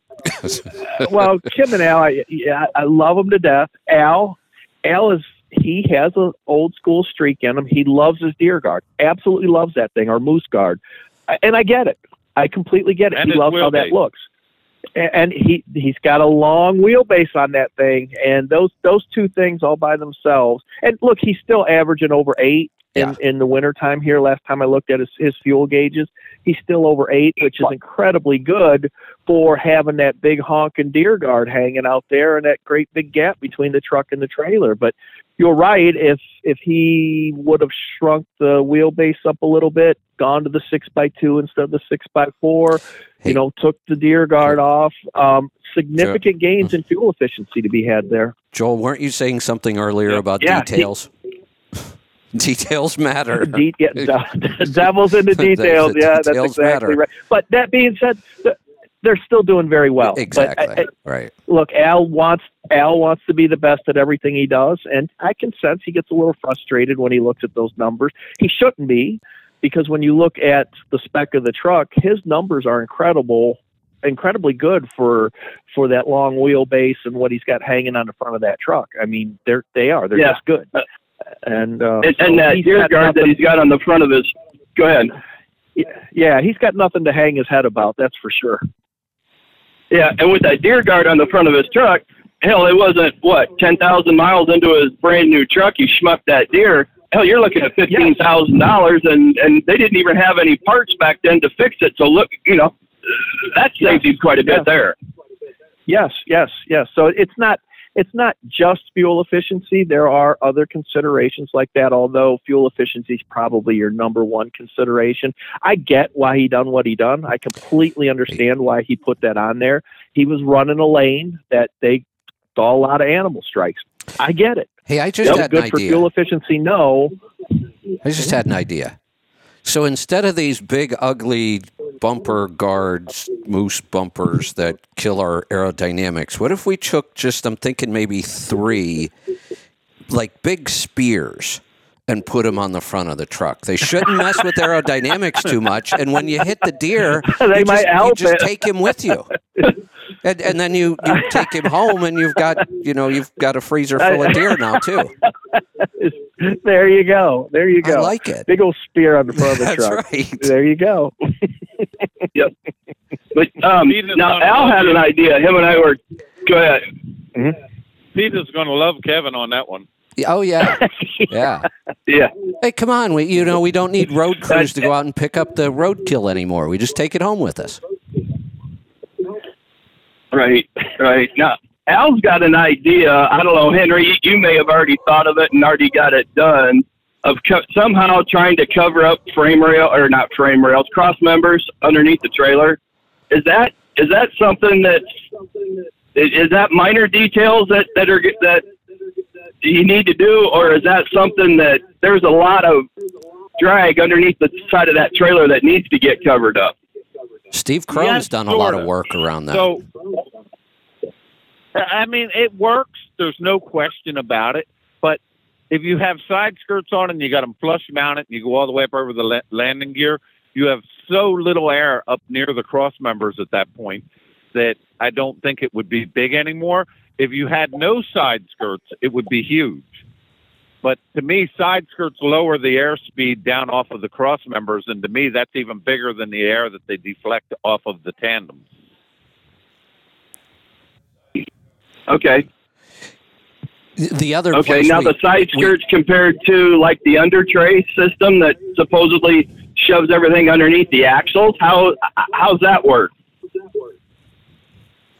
well, Kim and Al, I, yeah, I love them to death. Al, Al is he has an old school streak in him. He loves his deer guard. Absolutely loves that thing or moose guard, and I get it. I completely get it. And he his loves how that looks. And he he's got a long wheelbase on that thing, and those those two things all by themselves. And look, he's still averaging over eight in, Yeah. in the wintertime here. Last time I looked at his, his fuel gauges, he's still over eight, which is incredibly good for having that big honking deer guard hanging out there and that great big gap between the truck and the trailer. But you're right. If if he would have shrunk the wheelbase up a little bit, gone to the six by two instead of the six by four, Hey. you know, took the deer guard off, um, significant gains in fuel efficiency to be had there. Joel, weren't you saying something earlier about Yeah, details? details matter. De- yeah, the devil's in the The- the details. yeah, that's exactly matter. right. But that being said, they're still doing very well. But exactly. I- I- right. look, Al wants Al wants to be the best at everything he does, and I can sense he gets a little frustrated when he looks at those numbers. He shouldn't be, because when you look at the spec of the truck, his numbers are incredible, incredibly good for for that long wheelbase and what he's got hanging on the front of that truck. I mean, they're they are they're Yeah. just good. Uh, And uh, And, so that deer guard that he's got on the front of his. Go ahead. yeah, he's got nothing to hang his head about. That's for sure. Yeah, and with that deer guard on the front of his truck, hell, it wasn't what ten thousand miles into his brand new truck. He schmucked that deer. Hell, you're looking at fifteen thousand dollars, and and they didn't even have any parts back then to fix it. So look, you know, that saved him quite a bit Yes. there. Yes, yes, yes. So it's not it's not just fuel efficiency. There are other considerations like that. Although fuel efficiency is probably your number one consideration. I get why he done what he done. I completely understand why he put that on there. He was running a lane that they saw a lot of animal strikes. I get it. Hey, I just had an good for fuel efficiency? No. I just had an idea. So instead of these big, ugly bumper guards, moose bumpers that kill our aerodynamics, what if we took just, I'm thinking maybe three, like big spears and put them on the front of the truck? They shouldn't mess with aerodynamics too much. And when you hit the deer, They you might just, you just it. take him with you. And, and then you, you take him home and you've got, you know, you've got a freezer full of deer now too. there you go. There you go. I go. like it. Big old spear on the front of the That's truck. right. There you go. yep. But um, now Al had an idea. Him and I were. Go ahead. Peter's going to love Kevin on that one. Oh, yeah. Yeah. Yeah. Hey, come on. We, you know, we don't need road crews to go out and pick up the roadkill anymore. We just take it home with us. Right, right. Now, Al's got an idea. I don't know, Henry, you, may have already thought of it and already got it done of co- somehow trying to cover up frame rail or not frame rails, cross members underneath the trailer. Is that is that something that's is, is that minor details that that are that you need to do, or is that something that there's a lot of drag underneath the side of that trailer that needs to get covered up? Steve Crone's Yes, done a lot of work around that. So, I mean, it works. There's no question about it. But if you have side skirts on and you got them flush mounted, and you go all the way up over the landing gear, you have so little air up near the cross members at that point that I don't think it would be big anymore. If you had no side skirts, it would be huge. But to me, side skirts lower the airspeed down off of the cross members, and to me, that's even bigger than the air that they deflect off of the tandems. Okay. the other Okay, now we- the side we- skirts compared to like the under tray system that supposedly shoves everything underneath the axles. How how's that work?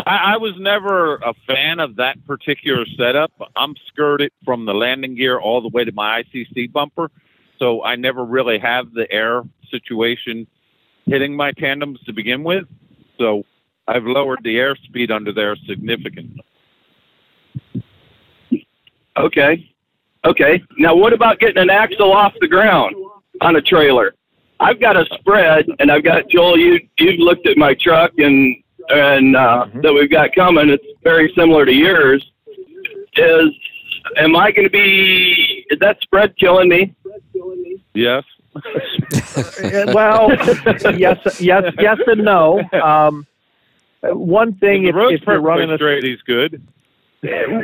I, I was never a fan of that particular setup. I'm skirted from the landing gear all the way to my ICC bumper, so I never really have the air situation hitting my tandems to begin with. So I've lowered the airspeed under there significantly. Okay. Okay. Now what about getting an axle off the ground on a trailer? I've got a spread and I've got Joel, you you've looked at my truck and and uh that we've got coming. It's very similar to yours. Is am I gonna be is that spread killing me? Yes. Uh, well, yes, yes, yes, and no. Um, uh, one thing, the if, road's if you're running perfectly a straight, he's good.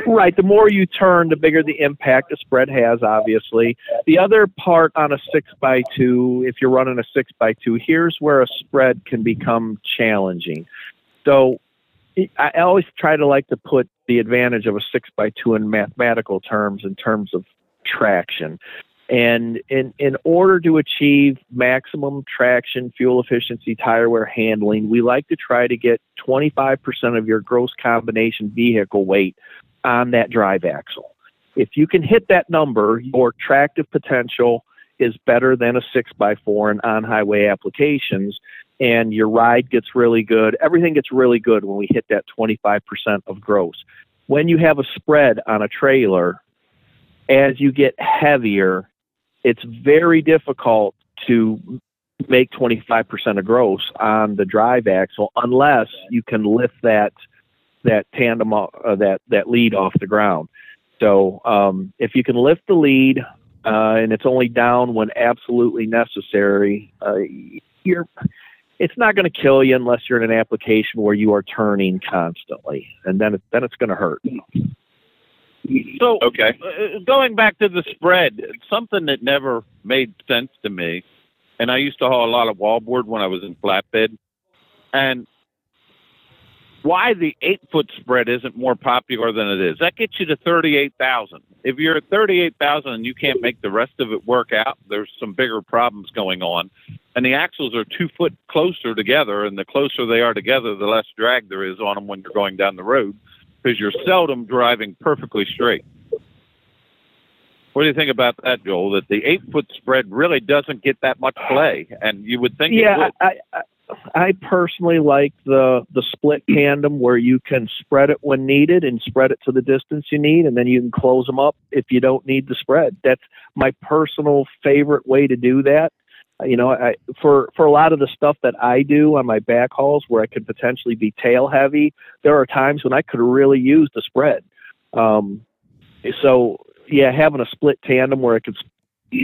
right, the more you turn, the bigger the impact the spread has. Obviously, the other part on a six by two, if you're running a six by two, here's where a spread can become challenging. So, I always try to like to put the advantage of a six by two in mathematical terms in terms of traction. And in, in order to achieve maximum traction, fuel efficiency, tire wear handling, we like to try to get 25% of your gross combination vehicle weight on that drive axle. If you can hit that number, your tractive potential is better than a six by four in on highway applications and your ride gets really good. Everything gets really good when we hit that 25% of gross. When you have a spread on a trailer, as you get heavier, it's very difficult to make 25% of gross on the drive axle unless you can lift that that tandem uh, that that lead off the ground. So um, if you can lift the lead uh, and it's only down when absolutely necessary, uh, you're it's not going to kill you unless you're in an application where you are turning constantly, and then it, then it's going to hurt. So, Okay. uh, going back to the spread, something that never made sense to me, and I used to haul a lot of wallboard when I was in flatbed, and why the eight foot spread isn't more popular than it is. That gets you to 38,000. If you're at 38,000 and you can't make the rest of it work out, there's some bigger problems going on. And the axles are two foot closer together, and the closer they are together, the less drag there is on them when you're going down the road because you're seldom driving perfectly straight. What do you think about that, Joel? That the eight foot spread really doesn't get that much play, and you would think it yeah, would. I, I I personally like the the split tandem where you can spread it when needed and spread it to the distance you need, and then you can close them up if you don't need the spread. That's my personal favorite way to do that. You know, I, for for a lot of the stuff that I do on my back hauls where I could potentially be tail heavy, there are times when I could really use the spread. Um, so yeah, having a split tandem where I could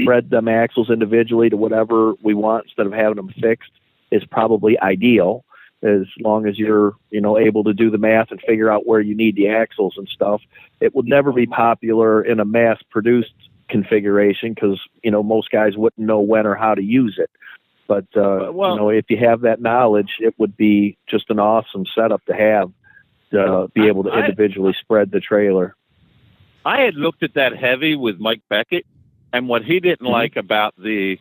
spread them axles individually to whatever we want instead of having them fixed is probably ideal as long as you're you know able to do the math and figure out where you need the axles and stuff. It would never be popular in a mass produced configuration because you know most guys wouldn't know when or how to use it. But uh, Well- you know if you have that knowledge it would be just an awesome setup to have to be able to I- individually spread the trailer. I had looked at that heavy with Mike Beckett, and what he didn't Mhm. like about the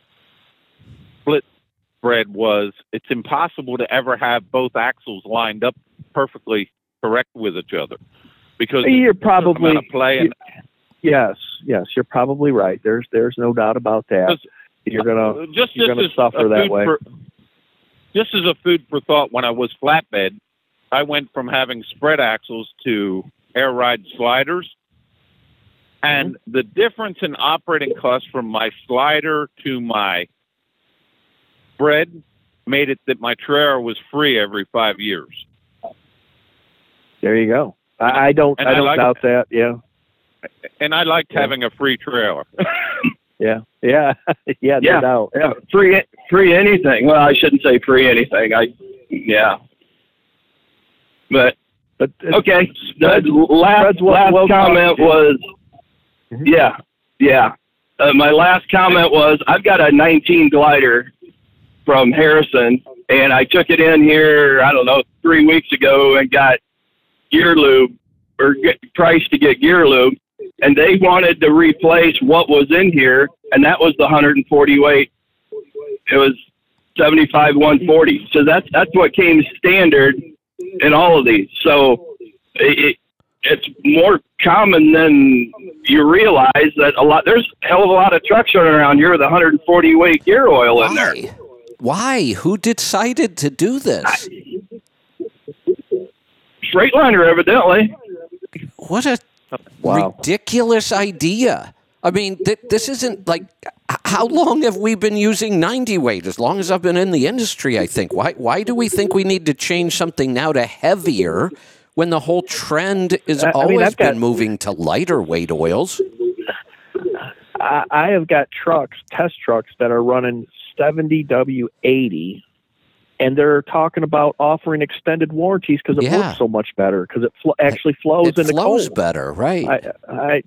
spread was it's impossible to ever have both axles lined up perfectly correct with each other because you're probably amount play and yes yes you're probably right there's there's no doubt about that you're gonna Uh, just you're just gonna suffer that way. For, just as a food for thought, when I was flatbed, I went from having spread axles to air ride sliders, and Mm-hmm. the difference in operating costs from my slider to my spread made it that my trailer was free every five years. There you go. I, I don't. And I I don't like- doubt that. Yeah. And I liked Yeah. having a free trailer. Yeah. Yeah. yeah. No Yeah. doubt. Yeah, free free anything. Well, I shouldn't say free anything. I yeah. But But okay, the last Spread's last well comment done. was Mhm. yeah yeah. Uh, my last comment was I've got a 19 glider from Harrison, and I took it in here I don't know three weeks ago and got gear lube or get price to get gear lube, and they wanted to replace what was in here, and that was the 140 weight. It was 75 140. So that's that's what came standard in all of these. So it, it it's more common than you realize that a lot there's a hell of a lot of trucks running around here with 140 weight gear oil in there. Why? Who decided to do this? Straightliner, evidently. What a Wow. ridiculous idea. I mean, th- this isn't like how long have we been using 90 weight? As long as I've been in the industry, I think. Why why do we think we need to change something now to heavier when the whole trend is I- I mean, always got- been moving to lighter weight oils? I, I have got trucks, test trucks that are running 70 W80, and they're talking about offering extended warranties because it Yeah. works so much better because it fl- actually flows It into flows cold. better, right? I, I,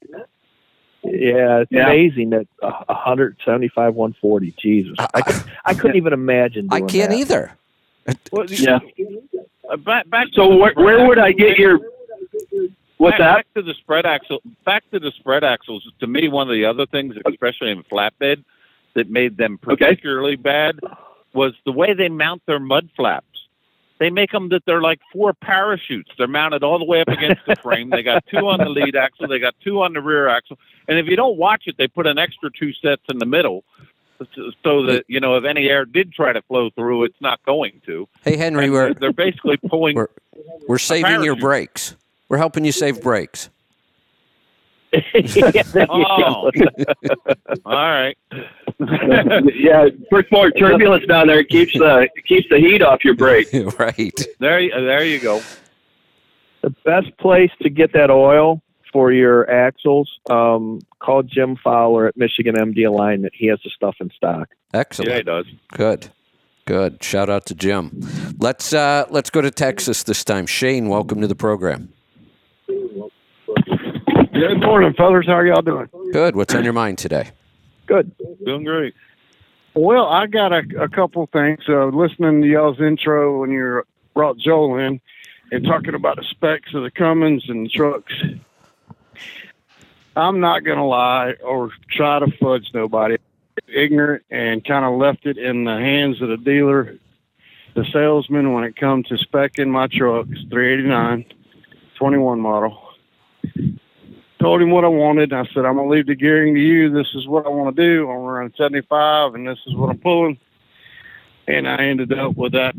yeah, it's Yeah. amazing that uh, 175, 140. Jesus, I, could, I couldn't even imagine. I can't that. either. Yeah. uh, back back. So where, where would I get your? What's back, that? Back to the spread axle. Back to the spread axles. To me, one of the other things, especially in flatbed, that made them Okay. particularly bad was the way they mount their mud flaps. They make them that they're like four parachutes. They're mounted all the way up against the frame. They got two on the lead axle. They got two on the rear axle. And if you don't watch it, they put an extra two sets in the middle, so that you know if any air did try to flow through, it's not going to. Hey, Henry, And we're they're basically pulling. We're- we're saving your brakes. We're helping you save brakes. Oh. all right. yeah, first more turbulence down there keeps the keeps the heat off your brake. right. There, you- there you go. the best place to get that oil for your axles, um, call Jim Fowler at Michigan MD Alignment. He has the stuff in stock. Excellent. Yeah, it does. Good. Good. Shout out to Jim. Let's uh, let's go to Texas this time. Shane, welcome to the program. Good morning, fellas. How are y'all doing? Good. What's on your mind today? Good. Doing great. Well, I got a, a couple things. Uh, listening to y'all's intro when you brought Joel in and talking about the specs of the Cummins and the trucks. I'm not going to lie or try to fudge nobody. Ignorant and kind of left it in the hands of the dealer, the salesman, when it comes to specing my trucks, 389, 21 model. Told him what I wanted. I said, I'm going to leave the gearing to you. This is what I want to do. I'm running 75, and this is what I'm pulling. And I ended up with that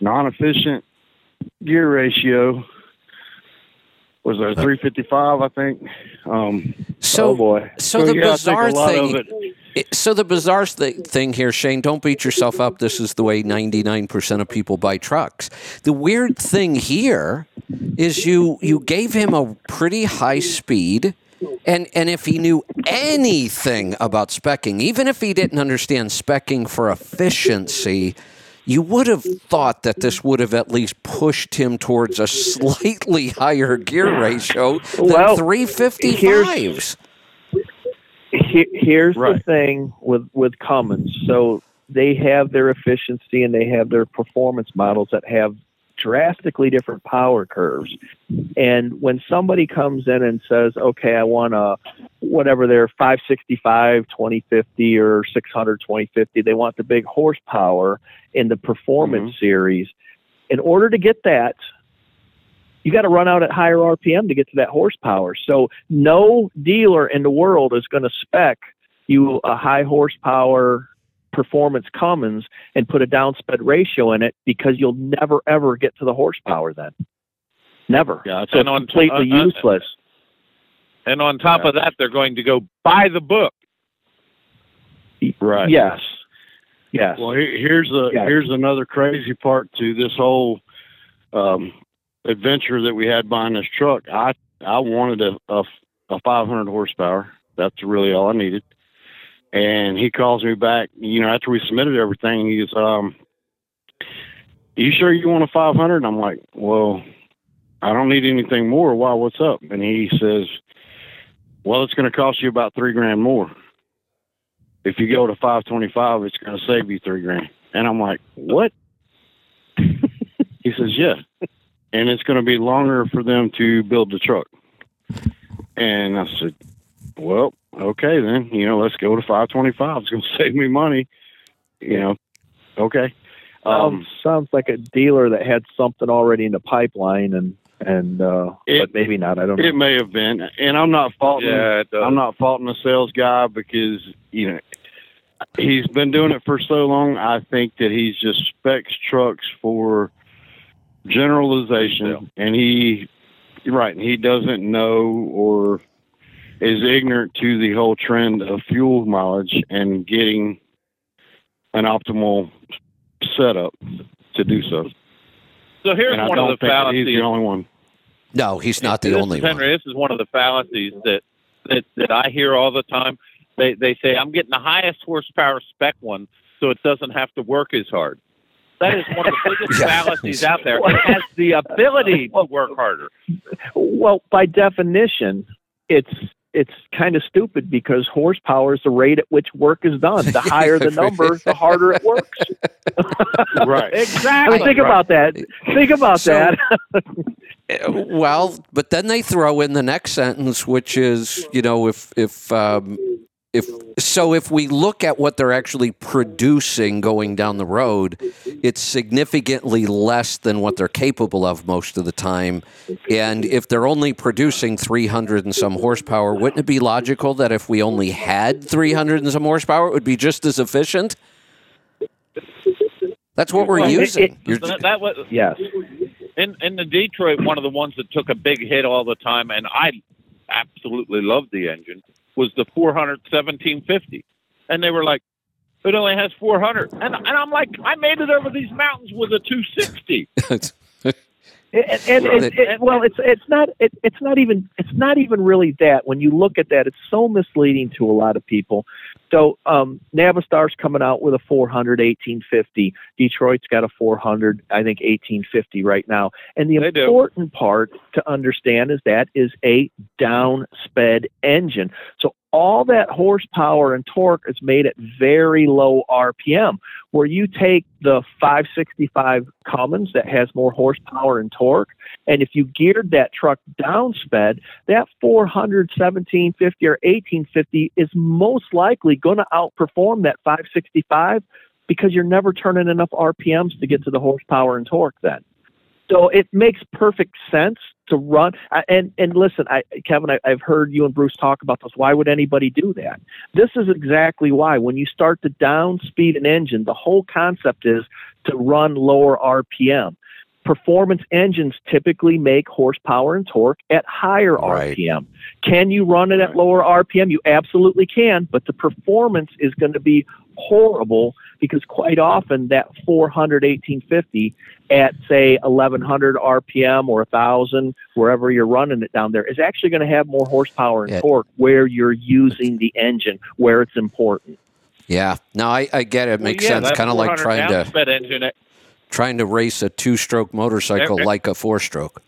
non efficient gear ratio. Was a 355, I think. Um, So, oh boy. so the yeah, bizarre thing. Of it- it- so the bizarre th- thing here, Shane. Don't beat yourself up. This is the way ninety-nine percent of people buy trucks. The weird thing here is you you gave him a pretty high speed. And and if he knew anything about specking, even if he didn't understand specking for efficiency, you would have thought that this would have at least pushed him towards a slightly higher gear ratio than Well, 355s. He- here's the thing with with Cummins. So they have their efficiency and they have their performance models that have drastically different power curves. And when somebody comes in and says, "Okay, I want a whatever their 565 2050 or 600 2050, they want the big horsepower in the performance mm-hmm. series. In order to get that, you got to run out at higher RPM to get to that horsepower. So no dealer in the world is going to spec you a high horsepower performance Cummins and put a downsped ratio in it because you'll never ever get to the horsepower then. Never. Yeah, so And it's on- completely uh, uh, useless. And on top of that, they're going to go buy the book. Right. Yes. Yes. Well, here, here's a Yeah. here's another crazy part to this whole um, adventure that we had buying this truck. I I wanted a, a a 500 horsepower. That's really all I needed. And he calls me back. You know, after we submitted everything, he's um, you sure you want a 500? And I'm like, well, I don't need anything more. Why? What's up? And he says, well, it's going to cost you about three grand more if you go to 525, it's going to save you three grand. And I'm like, what? he says, yeah. And it's going to be longer for them to build the truck. And I said, well, okay, then, you know, let's go to 525. It's going to save me money. You know, okay. Um, Um, sounds like a dealer that had something already in the pipeline and and uh It- but maybe not. I don't know. it may have been. And I'm not faulting Yeah. I'm not faulting the sales guy because you know he's been doing it for so long. I think that he's just specs trucks for generalization, and he right, he doesn't know or is ignorant to the whole trend of fuel mileage and getting an optimal setup to do so. So here's and I one don't of the think that he's fallacies. the only one. No, he's not the this only is, one. Henry, this is one of the fallacies that, that that I hear all the time. They they say I'm getting the highest horsepower spec one, so it doesn't have to work as hard. That is one of the biggest Yeah. fallacies out there. It has the ability to work harder. Well, by definition, it's it's kind of stupid because horsepower is the rate at which work is done. The higher the number, the harder it works. right. I Exactly. mean, think about that. Think about So- that. Uh, Well, but then they throw in the next sentence, which is, you know, if if um, if so, if we look at what they're actually producing going down the road, it's significantly less than what they're capable of most of the time. And if they're only producing 300 and some horsepower, wouldn't it be logical that if we only had 300 and some horsepower, it would be just as efficient? That's what we're Well, using. it- You're- That, that was yes. in in the Detroit. One of the ones that took a big hit all the time, and I absolutely loved the engine was the 41750, and they were like, "It only has 400," and and I'm like, "I made it over these mountains with a 260." And, and, and, and- well, it's it's not it, it's not even it's not even really that. When you look at that, it's so misleading to a lot of people. So um, Navistar's coming out with a 400 1850. Detroit's got a 400, I think 1850 right now. And the They do. important part to understand is that is a downsped engine. So all that horsepower and torque is made at very low RPM. Where you take the 565 Cummins that has more horsepower and torque, and if you geared that truck down sped, that 400 1750 or 1850 is most likely going to outperform that 565 because you're never turning enough RPMs to get to the horsepower and torque then. So it makes perfect sense to run. And and listen, I, Kevin, I, I've heard you and Bruce talk about this. Why would anybody do that? This is exactly why. When you start to down speed an engine, the whole concept is to run lower RPM. Performance engines typically make horsepower and torque at higher Right. RPM. Can you run it at lower RPM? You absolutely can, but the performance is going to be horrible because quite often that 400 1850 at say 1100 RPM or 1000 wherever you're running it down there is actually going to have more horsepower and Yeah. torque where you're using the engine where it's important. yeah, no, I, I get it. It makes Well, yeah, sense. Kind of like trying to down-sped engine. Trying to race a two-stroke motorcycle Okay. like a four-stroke.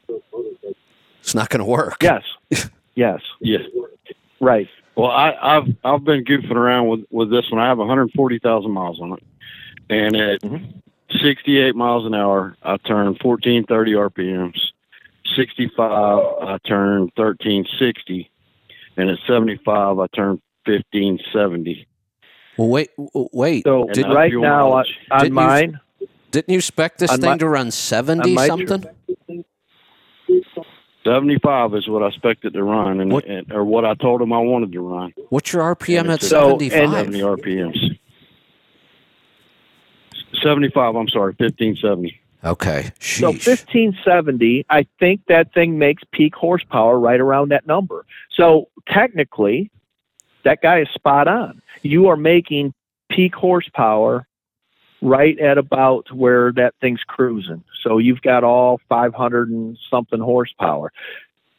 It's not going to work. Yes. yes. Yeah. Right. Well, I, I've I've been goofing around with with this one. I have 140,000 miles on it, and at Mhm. 68 miles an hour, I turn 1430 RPMs. 65, I turn 1360, and at 75, I turn 1570. Well, wait, wait. So And, right now on, mileage. on Didn't you- mine, Didn't you spec this on thing my- to run seventy on my something? 75 is what I expected to run, and, What- and or what I told him I wanted to run. What's your RPM at it's a- So, and- seventy-five? 70 RPMs. 75. I'm sorry, 1570. okay, So 1570, I think that thing makes peak horsepower right around that number. So technically, that guy is spot on. You are making peak horsepower right at about where that thing's cruising. So you've got all 500 and something horsepower.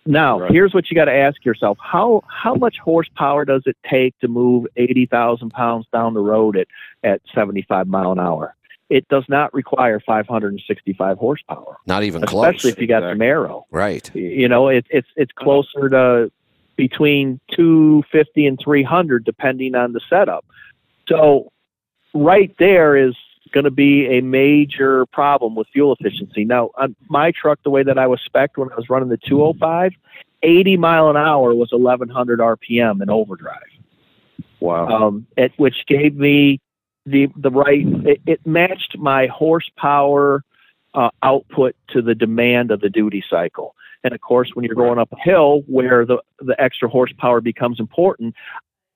Now, Right. here's what you got to ask yourself: how how much horsepower does it take to move 80,000 pounds down the road at at 75 mile an hour? It does not require 565 horsepower Not even especially close. Especially if you got some aero. Right. You know, it, it's it's closer to between 250 and 300, depending on the setup. So, right there is going to be a major problem with fuel efficiency. Now, on my truck, the way that I was spec'd when I was running the 205, 80 mile an hour was 1100 RPM in overdrive Wow. um, it, which gave me the the right. It, it matched my horsepower uh, output to the demand of the duty cycle. And of course, when you're going up a hill where the the extra horsepower becomes important,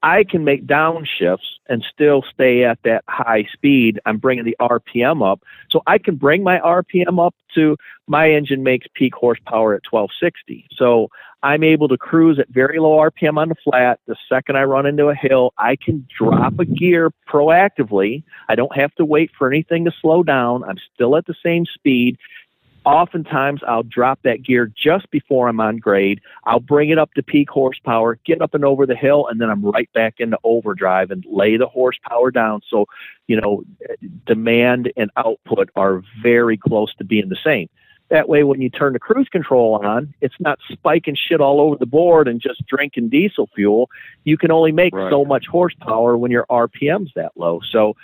I can make downshifts and still stay at that high speed. I'm bringing the RPM up, so I can bring my RPM up to my engine makes peak horsepower at 1260. So I'm able to cruise at very low RPM on the flat. The second I run into a hill, I can drop a gear proactively. I don't have to wait for anything to slow down. I'm still at the same speed. Oftentimes, I'll drop that gear just before I'm on grade. I'll bring it up to peak horsepower, get up and over the hill, and then I'm right back into overdrive and lay the horsepower down. So, you know, demand and output are very close to being the same. That way, when you turn the cruise control on, it's not spiking shit all over the board and just drinking diesel fuel. You can only make Right. so much horsepower when your RPM's that low. So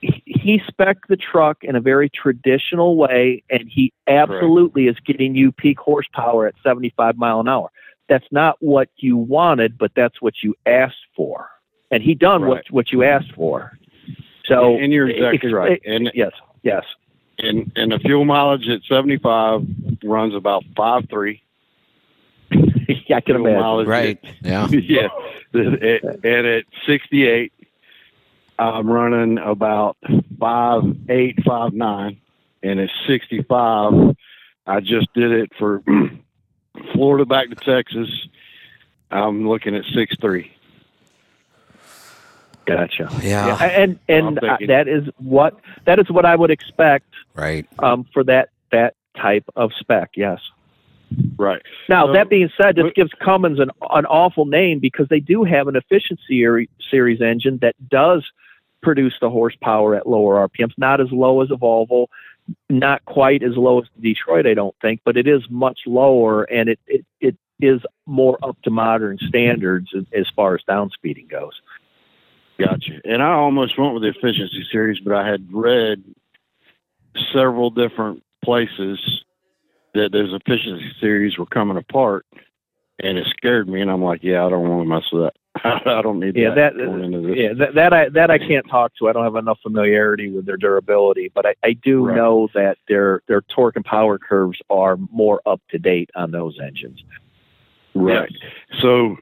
he- he spec the truck in a very traditional way, and he absolutely is getting you peak horsepower at 75 mile an hour. That's not what you wanted, but that's what you asked for, and he done what Right. what you asked for. So, and you're exactly ex- right. And yes, yes. and and the fuel mileage at 75 runs about five three. yeah, I can Fuel imagine. Right. Yeah. at- yeah. And and at 68, I'm running about five eight, five nine, and it's 65, I just did it for Florida back to Texas. I'm looking at six three. Gotcha. Yeah. and and uh, that is what that is what I would expect Right. um, for that that type of spec. Yes. Right. Now So- that being said, this but- gives Cummins an an awful name because they do have an efficiency series engine that does produce the horsepower at lower RPMs, not as low as a Volvo, not quite as low as Detroit, I don't think, but it is much lower and it it, it is more up to modern standards as, far as down speeding goes. Gotcha. And I almost went with the efficiency series, but I had read several different places that those efficiency series were coming apart, and it scared me. And I'm like, yeah, I don't want to mess with that. I don't need Yeah, that. that- going into this. Yeah, that, that I that I can't talk to. I don't have enough familiarity with their durability, but I, I do Right. know that their their torque and power curves are more up to date on those engines. Right. So,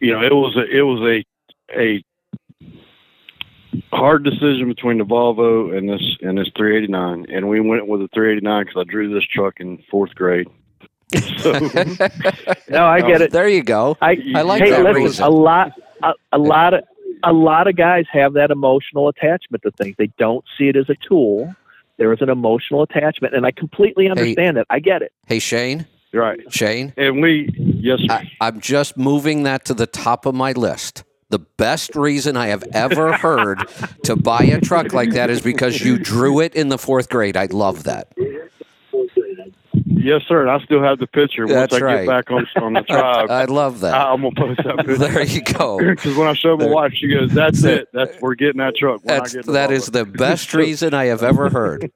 you know, it was a it was a a hard decision between the Volvo and this and this 389, and we went with the 389 because I drew this truck in fourth grade. So, No, I get it. There you go. I, I like hey, that listen, reason. a lot a, a lot of a lot of guys have that emotional attachment to things. They don't see it as a tool. There is an emotional attachment, and I completely understand it. I get it. Hey, Shane. right. Shane. And we, yes, sir. I, I'm just moving that to the top of my list. The best reason I have ever heard to buy a truck like that is because you drew it in the fourth grade. I love that. Yes, sir. And I still have the picture. That's Once I right. get back on on the tribe, I love that. I'm gonna post that picture. There you go. Because when I showed my wife, she goes, "That's it. That's we're getting that truck." That's, that Volvo." is the best reason I have ever heard.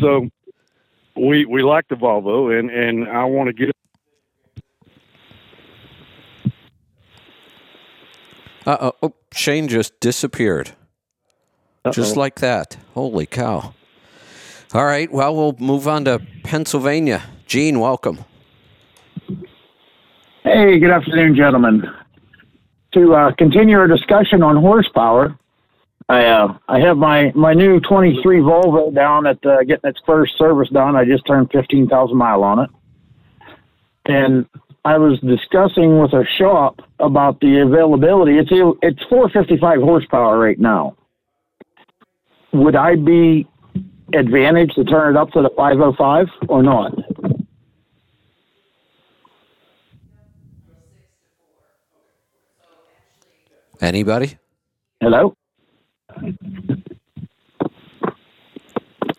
so we we like the Volvo, and and I want to get. Uh oh. Shane just disappeared. Just Uh-oh. like that. Holy cow. All right. Well, we'll move on to Pennsylvania. Gene, welcome. Hey, good afternoon, gentlemen. To uh, continue our discussion on horsepower, I uh, I have my, my new 23 Volvo down at uh, getting its first service done. I just turned 15,000 mile on it, and I was discussing with a shop about the availability. It's it's 455 horsepower right now. Would I be advantaged to turn it up to the 505 or not? Anybody? Hello.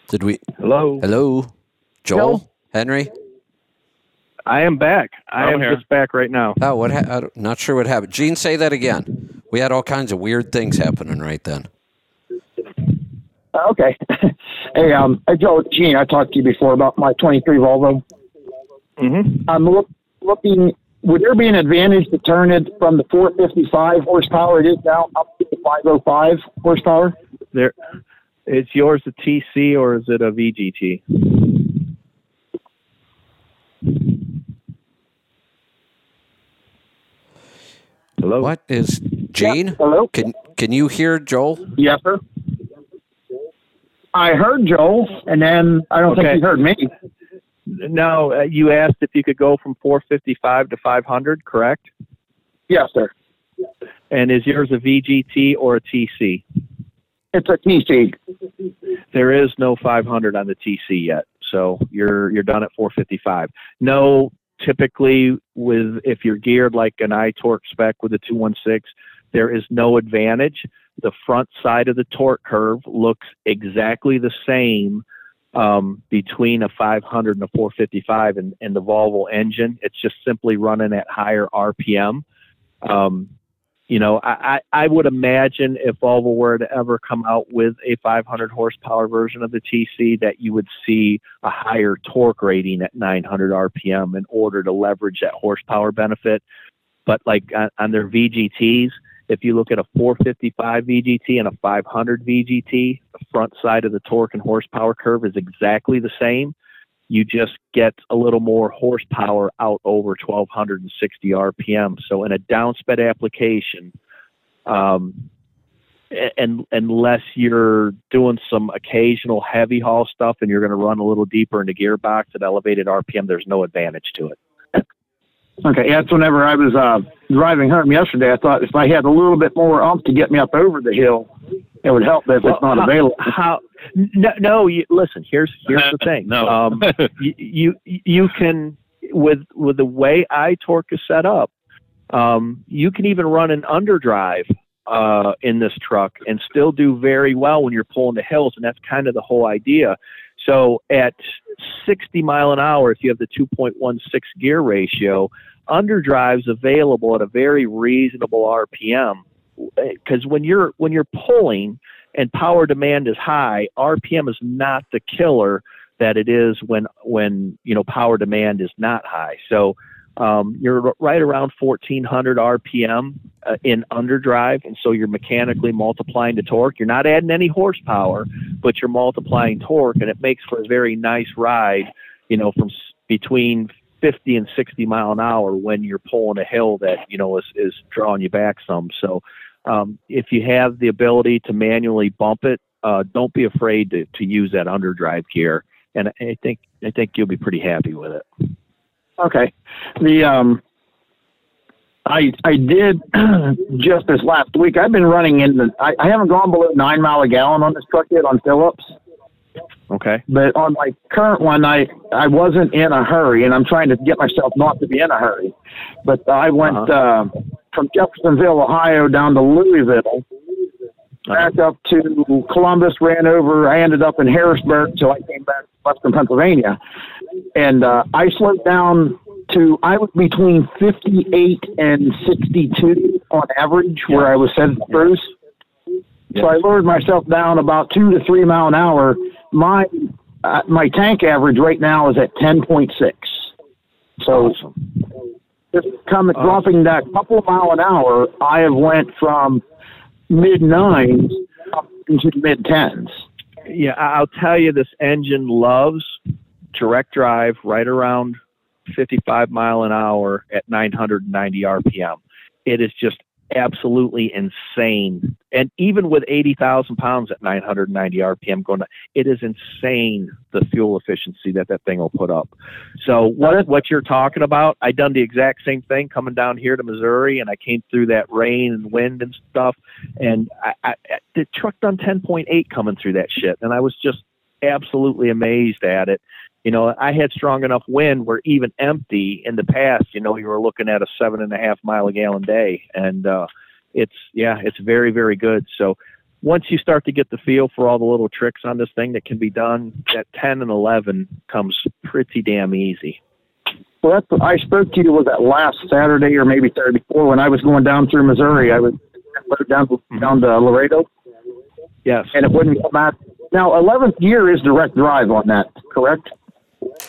Did we? Hello. Hello? Joel? Joe? Henry? I am back. I I'm am here. just back right now. Oh, what? Ha- I'm not sure what happened. Gene, say that again. We had all kinds of weird things happening right then. Okay. hey, um, uh, Joe, Gene, I talked to you before about my 23 Volvo. Mm-hmm. I'm look, looking. Would there be an advantage to turn it from the 455 horsepower it is now up to the 505 horsepower? There, it's yours a TC or is it a VGT? Hello. What is Gene? Hello. Can can you hear Joel? Yes, sir. I heard Joe, and then I don't Okay. think you heard me. No, uh, you asked if you could go from 455 to 500, correct? Yes, sir. And is yours a VGT or a TC? It's a TC. There is no 500 on the TC yet, so you're you're done at 455. No, typically with if you're geared like an iTorque spec with a 216, there is no advantage. The front side of the torque curve looks exactly the same um, between a 500 and a 455 and, and the Volvo engine. It's just simply running at higher RPM. Um, you know, I, I would imagine if Volvo were to ever come out with a 500 horsepower version of the TC, that you would see a higher torque rating at 900 RPM in order to leverage that horsepower benefit. But like on, on their VGTs, if you look at a 455 VGT and a 500 VGT, the front side of the torque and horsepower curve is exactly the same. You just get a little more horsepower out over 1260 RPM. So in a downsped application, um, and unless you're doing some occasional heavy haul stuff and you're going to run a little deeper into gearbox at elevated RPM, there's no advantage to it. Okay, that's whenever I was uh, driving home yesterday. I thought if I had a little bit more ump to get me up over the hill, it would help. But if it's not how, available, how? No, no. You, listen, here's here's the thing. No. um, you, you you can with with the way iTorque is set up, um, you can even run an underdrive uh, in this truck and still do very well when you're pulling the hills, and that's kind of the whole idea. So at 60 mile an hour, if you have the 2.16 gear ratio, underdrive's available at a very reasonable RPM. Because when you're when you're pulling and power demand is high, RPM is not the killer that it is when when you know power demand is not high. So um, you're right around 1400 RPM uh, in underdrive, and so you're mechanically multiplying the torque. You're not adding any horsepower, but you're multiplying torque, and it makes for a very nice ride. You know, from s- between 50 and 60 mile an hour when you're pulling a hill that you know is is drawing you back some. So um, if you have the ability to manually bump it, uh, don't be afraid to, to use that underdrive gear, and I think I think you'll be pretty happy with it. Okay. The um, I I did just this last week. I've been running in the. I, I haven't gone below nine mile a gallon on this truck yet on Phillips. Okay. But on my current one, I I wasn't in a hurry, and I'm trying to get myself not to be in a hurry. But I went Uh-huh. uh, from Jeffersonville, Ohio, down to Louisville, back up to Columbus, ran over. I ended up in Harrisburg, so I came back to Western Pennsylvania, and uh, I slowed down to I was between 58 and 62 on average, where I was setting cruise. So I lowered myself down about two to three mile an hour. My uh, my tank average right now is at 10.6. So just coming dropping that couple mile an hour, I have went from mid nines into mid tens. Yeah, I'll tell you, this engine loves direct drive right around 55 mile an hour at 990 RPM. It is just absolutely insane. And even with 80,000 pounds at 990 RPM going, it is insane the fuel efficiency that that thing will put up. So what what you're talking about, I done the exact same thing coming down here to Missouri, and I came through that rain and wind and stuff, and I, I, the truck done 10.8 coming through that shit, and I was just absolutely amazed at it. You know, I had strong enough wind where even empty in the past, you know, you were looking at a seven and a half mile a gallon day. And uh, it's, yeah, it's very, very good. So once you start to get the feel for all the little tricks on this thing that can be done, at 10 and 11 comes pretty damn easy. Well, that's I spoke to you was that last Saturday or maybe Saturday before when I was going down through Missouri. I was down to, down to Laredo, Yes. and it wouldn't come out. Now, 11th gear is direct drive on that, correct?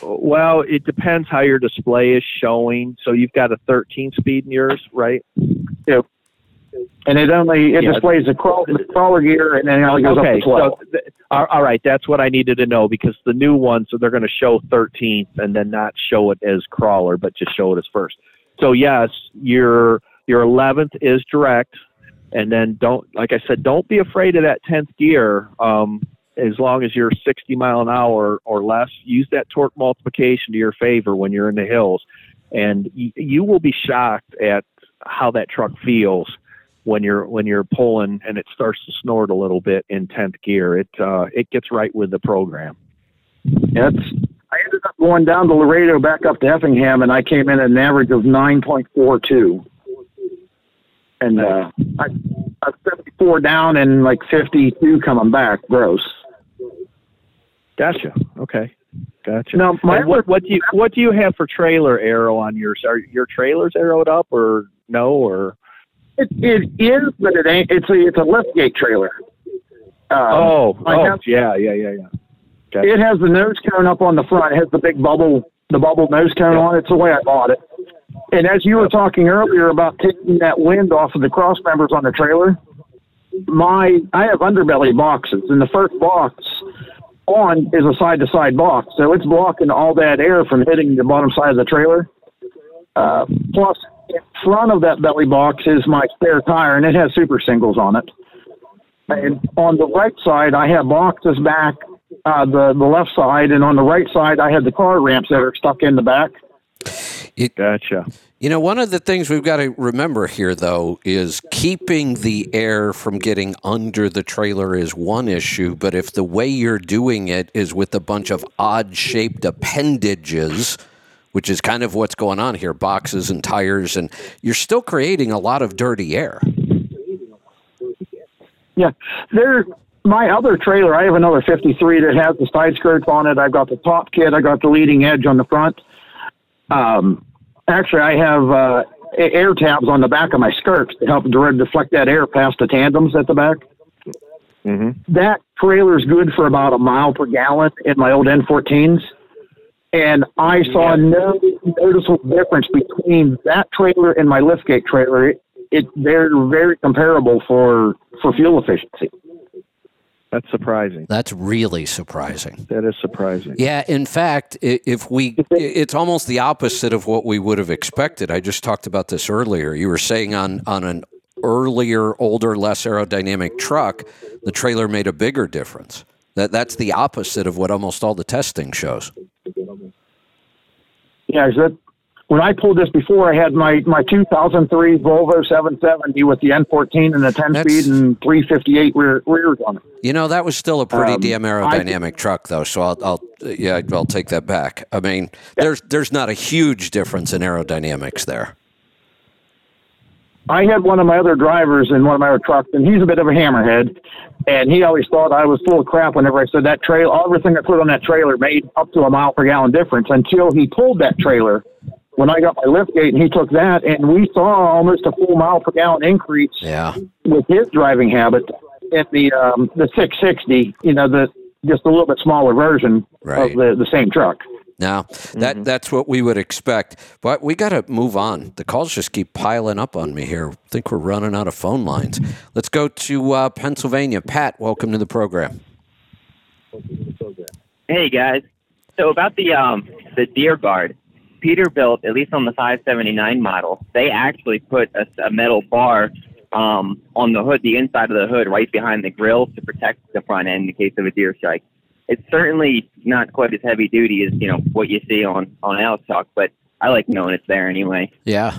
Well, it depends how your display is showing. So you've got a 13 speed in yours, right? Yep. And it only it Yeah. displays the, crawl, the crawler gear, and then it only goes okay, up to 12. so th- all right, that's what I needed to know because the new ones, so they're going to show 13th and then not show it as crawler, but just show it as first. So yes, your your 11th is direct, and then don't like I said, don't be afraid of that 10th gear. Um, as long as you're 60 mile an hour or less, use that torque multiplication to your favor when you're in the hills, and y- you will be shocked at how that truck feels when you're when you're pulling and it starts to snort a little bit in 10th gear. It uh, it gets right with the program. It's, I ended up going down to Laredo, back up to Effingham, and I came in at an average of 9.42. And uh, I, I was 74 down and like 52 coming back, gross. Gotcha. Okay. Gotcha. Now, my what, what do you what do you have for trailer aero on yours? Are your trailers arrowed up or no or? It, it is, but it ain't. It's a it's a lift gate trailer. Um, oh, oh, have- yeah, yeah, yeah, yeah. Gotcha. It has the nose cone up on the front. It has the big bubble, the bubble nose cone on it. It's the way I bought it. And as you were talking earlier about taking that wind off of the cross members on the trailer, my I have underbelly boxes, and the first box on is a side to side box, so it's blocking all that air from hitting the bottom side of the trailer. Uh, plus, in front of that belly box is my spare tire, and it has super singles on it. And on the right side, I have boxes back uh, the the left side, and on the right side, I have the car ramps that are stuck in the back. It, Gotcha. You know, one of the things we've got to remember here, though, is keeping the air from getting under the trailer is one issue. But if the way you're doing it is with a bunch of odd shaped appendages, which is kind of what's going on here boxes and tires, and you're still creating a lot of dirty air. Yeah, there. My other trailer, I have another 53 that has the side skirts on it. I've got the top kit. I've got the leading edge on the front. Um, actually, I have uh, air tabs on the back of my skirts to help direct deflect that air past the tandems at the back. Mm-hmm. That trailer's good for about a mile per gallon in my old N14s. And I saw no noticeable difference between that trailer and my liftgate trailer. It, it they're very comparable for for fuel efficiency. That's surprising. That's really surprising. That is surprising. Yeah, in fact, if we, it's almost the opposite of what we would have expected. I just talked about this earlier. You were saying on on an earlier, older, less aerodynamic truck, the trailer made a bigger difference. That that's the opposite of what almost all the testing shows. Yeah, is that when I pulled this before, I had my my 2003 Volvo 770 with the N14 and the 10 That's- speed and 358 rear rears on it. You know, that was still a pretty Um, damn I- aerodynamic truck, though. So I'll, I'll, yeah, I'll take that back. I mean, there's there's not a huge difference in aerodynamics there. I had one of my other drivers in one of my other trucks, and he's a bit of a hammerhead, and he always thought I was full of crap whenever I said that trailer, everything I put on that trailer made up to a mile per gallon difference until he pulled that trailer when I got my lift gate, and he took that, and we saw almost a full mile per gallon increase Yeah. with his driving habit at the um, the 660, you know, the just a little bit smaller version Right. of the, the same truck. Now that that's what we would expect, but we got to move on. The calls just keep piling up on me here. I think we're running out of phone lines. Let's go to uh, Pennsylvania. Pat, welcome to the program. Hey guys. So about the um the deer guard, Peterbilt, at least on the 579 model, they actually put a, a metal bar um on the hood, the inside of the hood, right behind the grill to protect the front end in case of a deer strike. It's certainly not quite as heavy duty as you know what you see on on Alex Talk, but I like knowing it's there anyway. Yeah.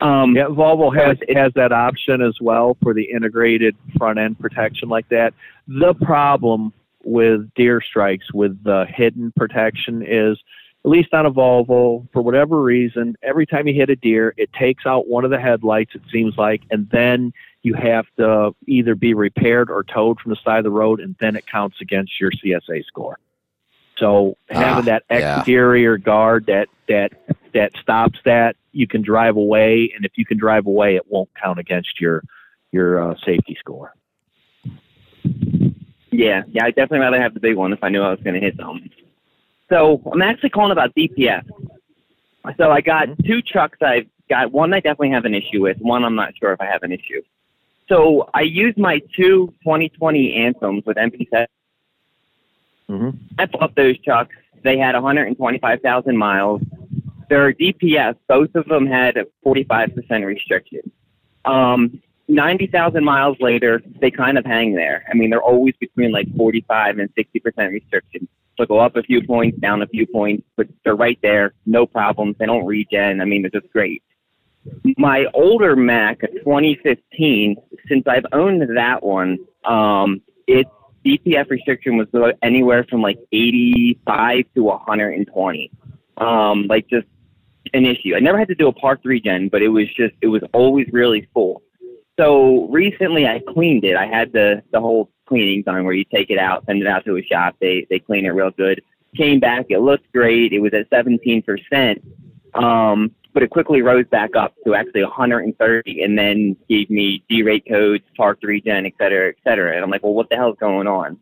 Um, Yeah, Volvo has it's- has that option as well for the integrated front end protection like that. The problem with deer strikes with the hidden protection is at least on a Volvo, for whatever reason, every time you hit a deer, it takes out one of the headlights, it seems like, and then you have to either be repaired or towed from the side of the road, and then it counts against your CSA score. So having Ah, that yeah. exterior guard that that that stops that, you can drive away, and if you can drive away, it won't count against your your uh, safety score. Yeah, yeah, I definitely rather have the big one if I knew I was going to hit something. So I'm actually calling about DPF. So I got two trucks. I've got one I definitely have an issue with. One I'm not sure if I have an issue. So I used my two 2020 Anthems with MP7. Mm-hmm. I bought those trucks. They had 125,000 miles. Their DPF, both of them had a 45% restriction. Um, 90,000 miles later, they kind of hang there. I mean, they're always between like 45 and 60% restriction. So go up a few points, down a few points, but they're right there. No problems. They don't regen. I mean, they're just great. My older Mack, a 2015, since I've owned that one, um, its DPF restriction was anywhere from like 85 to 120. Um, like just an issue. I never had to do a parked regen, but it was just it was always really full. So recently I cleaned it. I had the the whole cleaning done where you take it out, send it out to a shop, they they clean it real good. Came back, it looked great. It was at 17 percent, um, but it quickly rose back up to actually 130, and then gave me D-rate codes, parked regen, et cetera, et cetera. And I'm like, well, what the hell's going on?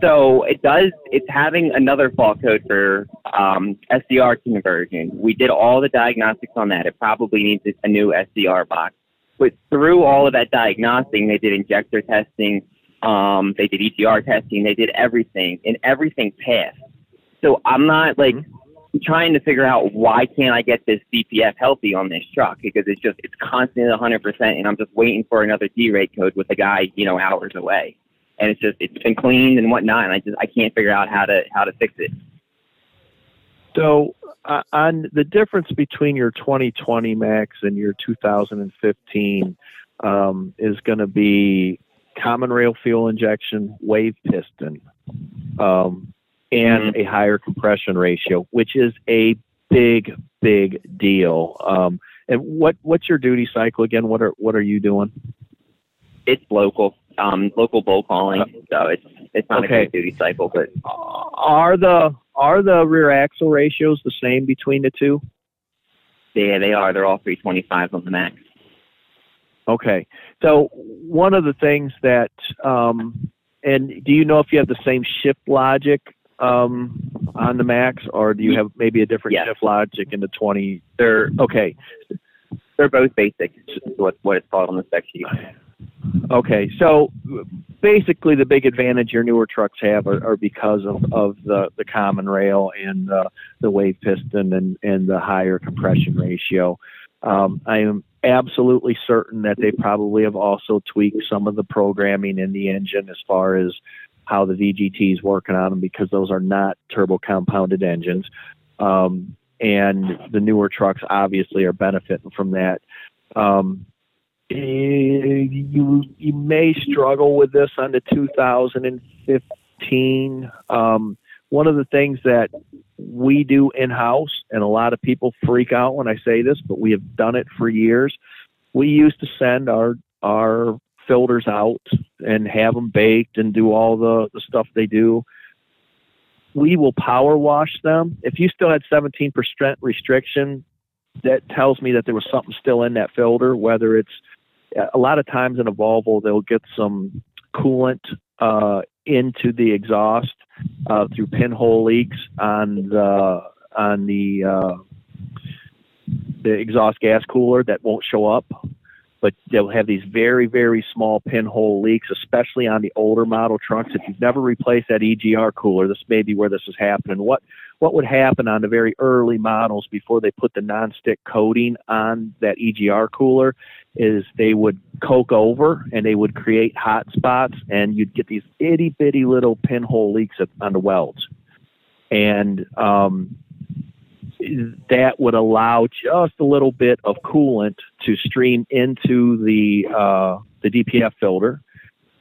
So it does. It's having another fault code for um, SCR conversion. We did all the diagnostics on that. It probably needs a new SCR box. But through all of that diagnostic, they did injector testing, um, they did EGR testing, they did everything, and everything passed. So I'm not like trying to figure out why can't I get this DPF healthy on this truck because it's just it's constantly 100 percent, and I'm just waiting for another D-rate code with a guy you know hours away, and it's just it's been cleaned and whatnot, and I just I can't figure out how to how to fix it. So, uh, on the difference between your 2020 Macks and your 2015 um, is going to be common rail fuel injection, wave piston, um, and a higher compression ratio, which is a big, big deal. Um, and what what's your duty cycle again? What are what are you doing? It's local, um, local bull calling, so it's it's not Okay. a good duty cycle, but Are the are the rear axle ratios the same between the two? yeah, they are. They're all 325 on the Macks. Okay. So one of the things that, um, and do you know if you have the same shift logic um, on the Macks, or do you have maybe a different Yes. shift logic in the 20? They're Okay. they're both basic. What what it's called on the spec sheet. Okay. So basically, the big advantage your newer trucks have are, are because of, of the, the common rail and uh, the wave piston and, and the higher compression ratio. Um, I am absolutely certain that they probably have also tweaked some of the programming in the engine as far as how the VGT is working on them because those are not turbo compounded engines. Um, and the newer trucks obviously are benefiting from that. Um, you you may struggle with this on the 2015. Um, one of the things that we do in house, and a lot of people freak out when I say this, but we have done it for years. We used to send our our filters out and have them baked and do all the, the stuff they do. We will power wash them. If you still had 17% restriction, that tells me that there was something still in that filter, whether it's a lot of times in a Volvo, they'll get some coolant uh, into the exhaust uh, through pinhole leaks on the on the uh, the exhaust gas cooler that won't show up. But they'll have these very, very small pinhole leaks, especially on the older model trucks. If you've never replaced that EGR cooler, this may be where this is happening. What what would happen on the very early models before they put the nonstick coating on that EGR cooler is they would coke over and they would create hot spots and you'd get these itty bitty little pinhole leaks on the welds. And um, that would allow just a little bit of coolant to stream into the uh, the DPF filter.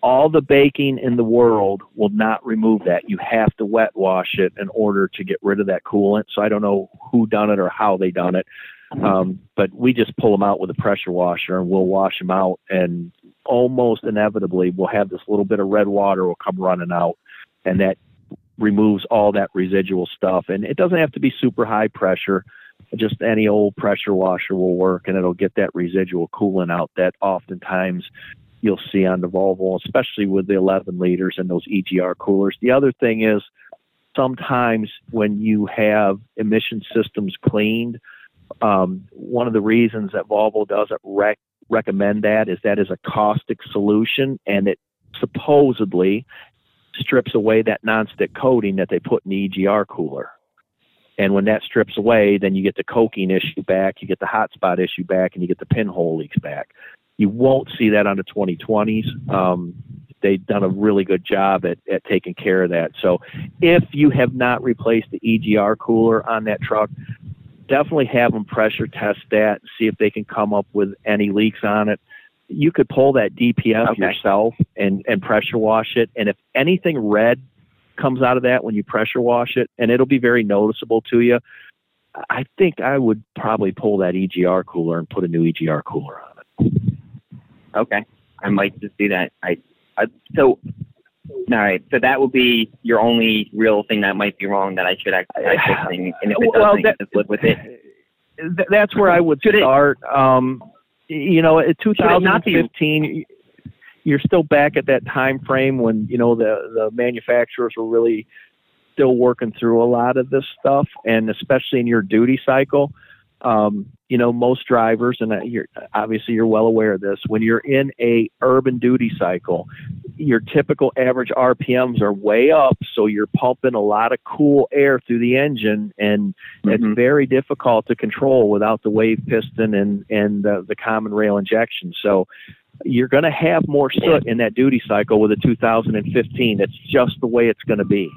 All the baking in the world will not remove that. You have to wet wash it in order to get rid of that coolant. So I don't know who done it or how they done it, um, but we just pull them out with a pressure washer and we'll wash them out. And almost inevitably, we'll have this little bit of red water will come running out, and that removes all that residual stuff. And it doesn't have to be super high pressure. Just any old pressure washer will work and it'll get that residual coolant out that oftentimes you'll see on the Volvo, especially with the 11 liters and those EGR coolers. The other thing is sometimes when you have emission systems cleaned, um, one of the reasons that Volvo doesn't rec- recommend that is that is a caustic solution and it supposedly strips away that nonstick coating that they put in the EGR cooler. And when that strips away, then you get the coking issue back, you get the hot spot issue back, and you get the pinhole leaks back. You won't see that on the 2020s. Um, they've done a really good job at, at taking care of that. So if you have not replaced the EGR cooler on that truck, definitely have them pressure test that, and see if they can come up with any leaks on it. You could pull that DPF Okay. yourself and, and pressure wash it. And if anything red comes out of that when you pressure wash it, and it'll be very noticeable to you, I think I would probably pull that EGR cooler and put a new EGR cooler on it. Okay, I might just do that. I, I so All right, so that would be your only real thing that might be wrong that I should actually try fixing, and if it Well, doesn't, that- just live with it. Th- that's where I would Should it- start. Um, you know, it be- 2015, you're still back at that time frame when you know the the manufacturers were really still working through a lot of this stuff, and especially in your duty cycle. Um, you know, most drivers, and you're obviously you're well aware of this. When you're in a urban duty cycle, your typical average RPMs are way up, so you're pumping a lot of cool air through the engine, and it's Mhm. very difficult to control without the wave piston and and the, the common rail injection. So you're going to have more soot in that duty cycle with a 2015. It's just the way it's going to be.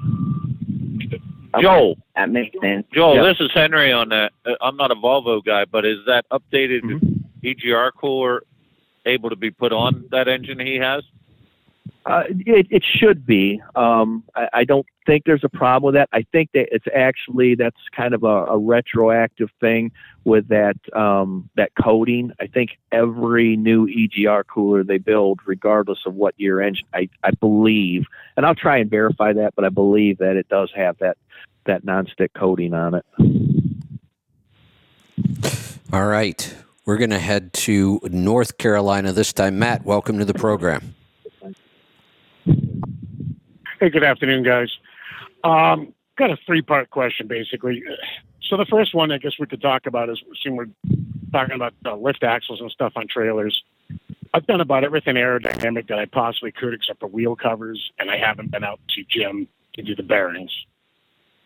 Joel, That makes sense. Joel, Yeah. this is Henry on that. Uh, I'm not a Volvo guy, but is that updated Mhm. EGR cooler able to be put on that engine he has? Uh, it, it should be. Um, I, I don't think there's a problem with that. I think that it's actually that's kind of a, a retroactive thing with that um, that coating. I think every new EGR cooler they build, regardless of what year engine, I, I believe, and I'll try and verify that, but I believe that it does have that that nonstick coating on it. All right. We're going to head to North Carolina this time. Matt, welcome to the program. Hey, good afternoon, guys. Um, got a three-part question, basically. So the first one, I guess we could talk about is, seeing we're talking about uh, lift axles and stuff on trailers. I've done about everything aerodynamic that I possibly could, except for wheel covers, and I haven't been out to Jim to do the bearings.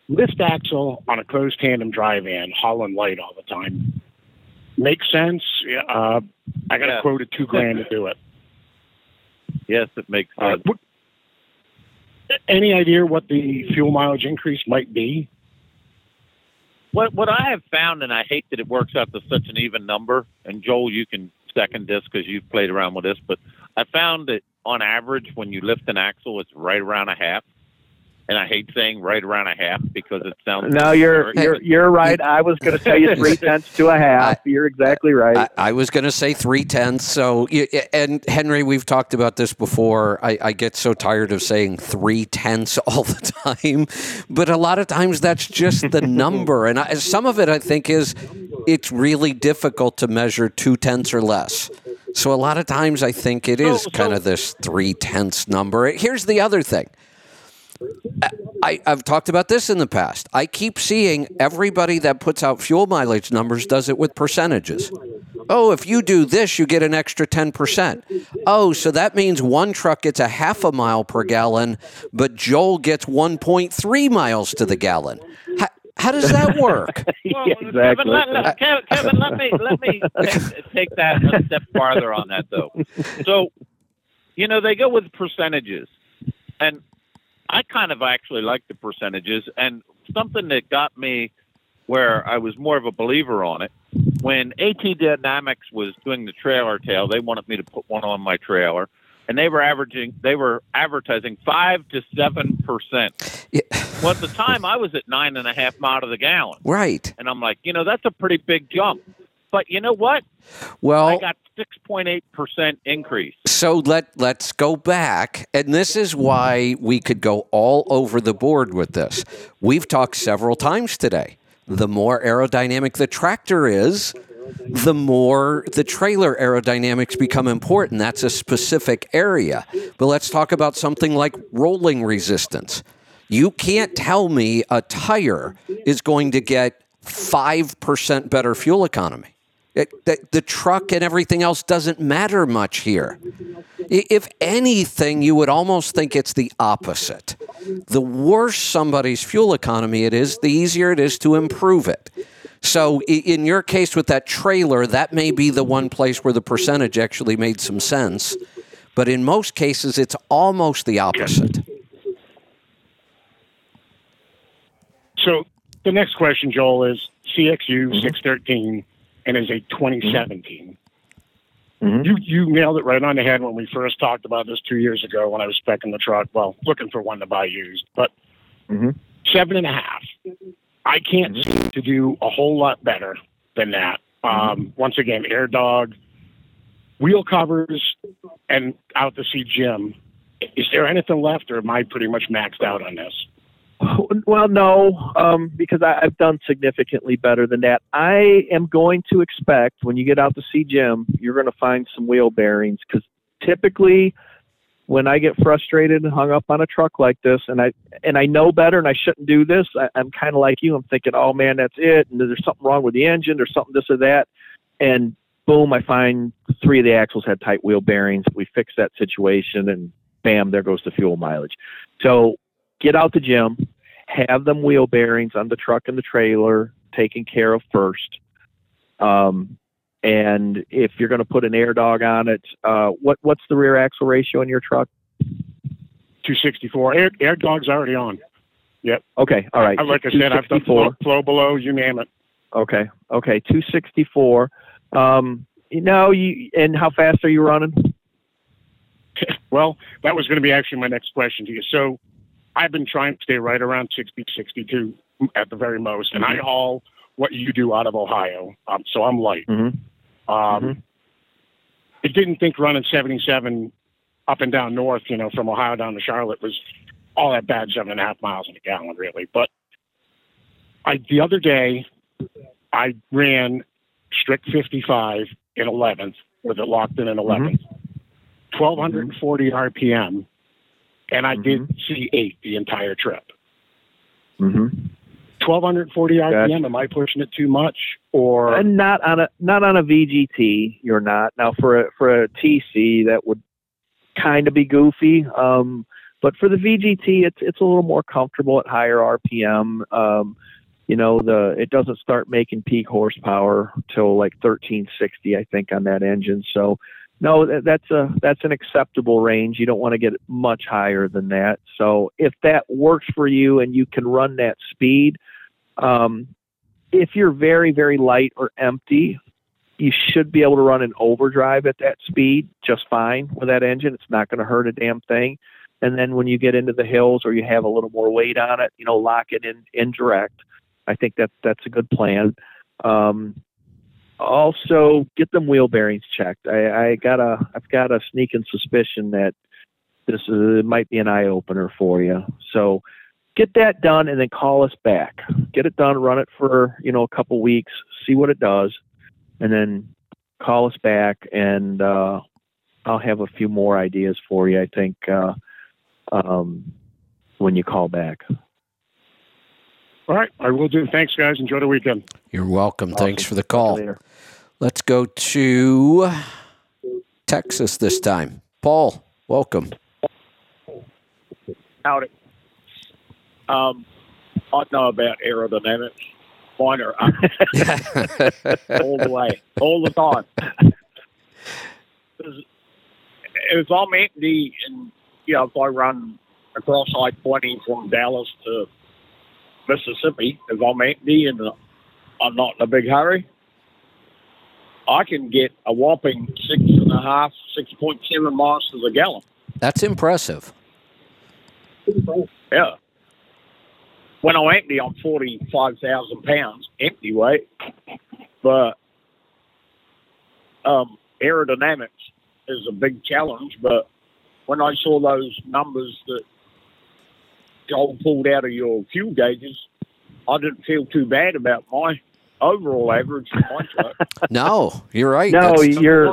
Lift axle on a closed tandem drive van, hauling Light all the time. Makes sense. Uh, I got Yeah. a quote of two grand to do it. Yes, it makes Uh, sense. what, any idea what the fuel mileage increase might be? What what I have found, and I hate that it works out to such an even number. And Joel, you can second this because you've played around with this, but I found that on average, when you lift an axle, it's right around a half. And I hate saying right around a half because it sounds. No, you're you're you're right. I was going to tell you three tenths to a half. You're exactly right. I, I was going to say three tenths. So, and Henry, we've talked about this before. I, I get so tired of saying three tenths all the time, but a lot of times that's just the number. And I, some of it, I think, is it's really difficult to measure two tenths or less. So, a lot of times, I think it is So- kind of this three tenths number. Here's the other thing. I, I've talked about this in the past. I keep seeing everybody that puts out fuel mileage numbers does it with percentages. Oh, if you do this, you get an extra 10%. Oh, so that means one truck gets a half a mile per gallon, but Joel gets 1.3 miles to the gallon. How, how does that work? Well, yeah, Kevin, exactly. let, let- Kevin, Kevin, let me let me take, take that a step farther on that though. So, you know, they go with percentages, and I kind of actually like the percentages. And something that got me where I was more of a believer on it when AT Dynamics was doing the trailer tail. They wanted me to put one on my trailer. And they were averaging, they were advertising five to seven percent. Yeah. Well, at the time, I was at nine and a half mile to the gallon. Right. And I'm like, you know, that's a pretty big jump. But you know what? Well, I got 6.8% increase. So let let's go back, and this is why we could go all over the board with this. We've talked several times today. The more aerodynamic the tractor is, the more the trailer aerodynamics become important. That's a specific area. But let's talk about something like rolling resistance. You can't tell me a tire is going to get 5% better fuel economy. It, the, the truck and everything else doesn't matter much here. If anything, you would almost think it's the opposite. The worse somebody's fuel economy it is, the easier it is to improve it. So, in your case with that trailer, that may be the one place where the percentage actually made some sense. But in most cases, it's almost the opposite. So the next question, Joel, is CXU 613 and is a 2017. Mhm. You you nailed it right on the head when we first talked about this two years ago when I was specing the truck. Well, looking for one to buy used, but Mhm. seven and a half. I can't seem to do a whole lot better than that. Um, once again, air dog, wheel covers, and out to see Jim. Is there anything left, or am I pretty much maxed out on this? Well, no, um, because I, I've done significantly better than that. I am going to expect when you get out to see Jim, you're going to find some wheel bearings because typically when I get frustrated and hung up on a truck like this, and I and I know better, and I shouldn't do this. I, I'm kind of like you. I'm thinking, oh man, that's it, and there's something wrong with the engine. There's something this or that, and boom, I find three of the axles had tight wheel bearings. We fix that situation, and bam, there goes the fuel mileage. So get out the Jim, have them wheel bearings on the truck and the trailer taken care of first. Um, and if you're going to put an air dog on it, uh, what what's the rear axle ratio in your truck? 264. Air, air dog's already on. Yep. Okay, all right. I- Like I said, I've done flow, flow below, you name it. Okay, okay, 264. Um, you know, you and how fast are you running? Well, that was going to be actually my next question to you. So I've been trying to stay right around 60, 62 at the very most, and I haul what you do out of Ohio. Um, so I'm light. Mm-hmm. Um, I didn't think running 77 up and down north, you know, from Ohio down to Charlotte was all that bad, seven and a half miles in a gallon, really. But I, the other day, I ran strict 55 in 11th with it locked in in 11th, 1240 RPM, and I did see eight the entire trip. Mm-hmm. 1240 RPM, am I pushing it too much? Or And not on a not on a VGT, you're not. Now for a for a TC, that would kind of be goofy. Um, but for the VGT, it's it's a little more comfortable at higher RPM. Um, you know, the it doesn't start making peak horsepower till like 1360, I think, on that engine. So no, that's a that's an acceptable range. You don't want to get much higher than that. So if that works for you and you can run that speed, um, if you're very very light or empty, you should be able to run an overdrive at that speed just fine with that engine. It's not going to hurt a damn thing. And then when you get into the hills or you have a little more weight on it, you know, lock it in indirect. I think that that's a good plan. Um, also, get them wheel bearings checked. I, I got a I've got a sneaking suspicion that this is, might be an eye opener for you. So get that done and then call us back. Get it done, run it for you know a couple weeks, see what it does, and then call us back and uh, I'll have a few more ideas for you. I think uh, um, when you call back. All right, I will do. Thanks, guys. Enjoy the weekend. You're welcome. Thanks for the call. Let's go to Texas this time. Paul, welcome. Howdy. Um, I know about aerodynamics. Mine are up all the way, all the time. If if I'm empty and, you know, if I run across I-20 from Dallas to Mississippi, if I'm empty and I'm not in a big hurry, I can get a whopping six and a half, six point seven 6.7 miles to the gallon. That's impressive. Yeah. When I'm empty, I'm 45,000 pounds empty weight. But um, aerodynamics is a big challenge. But when I saw those numbers that y'all pulled out of your fuel gauges, I didn't feel too bad about my overall average for my truck. No, you're right. No, That's, you're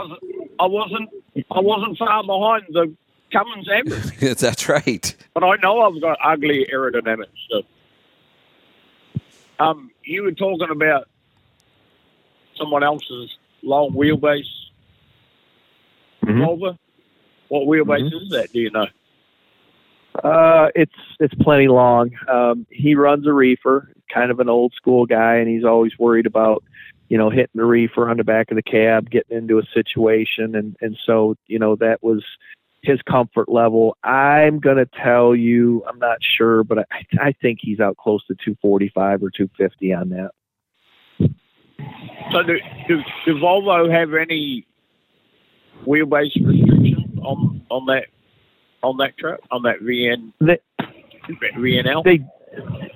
I wasn't, I wasn't, far behind the Cummins average. that's right. but I know I've got ugly aerodynamics. So. Um, you were talking about someone else's long wheelbase. Volvo. What wheelbase is that? Do you know? Uh, it's it's plenty long. Um, he runs a reefer, kind of an old school guy, and he's always worried about, you know, hitting the reefer on the back of the cab, getting into a situation, and and so you know that was his comfort level. I'm gonna tell you, I'm not sure, but I I think he's out close to 245 or 250 on that. So do, do, do Volvo have any wheelbase restrictions on on that on that truck on that VN They, VNL? they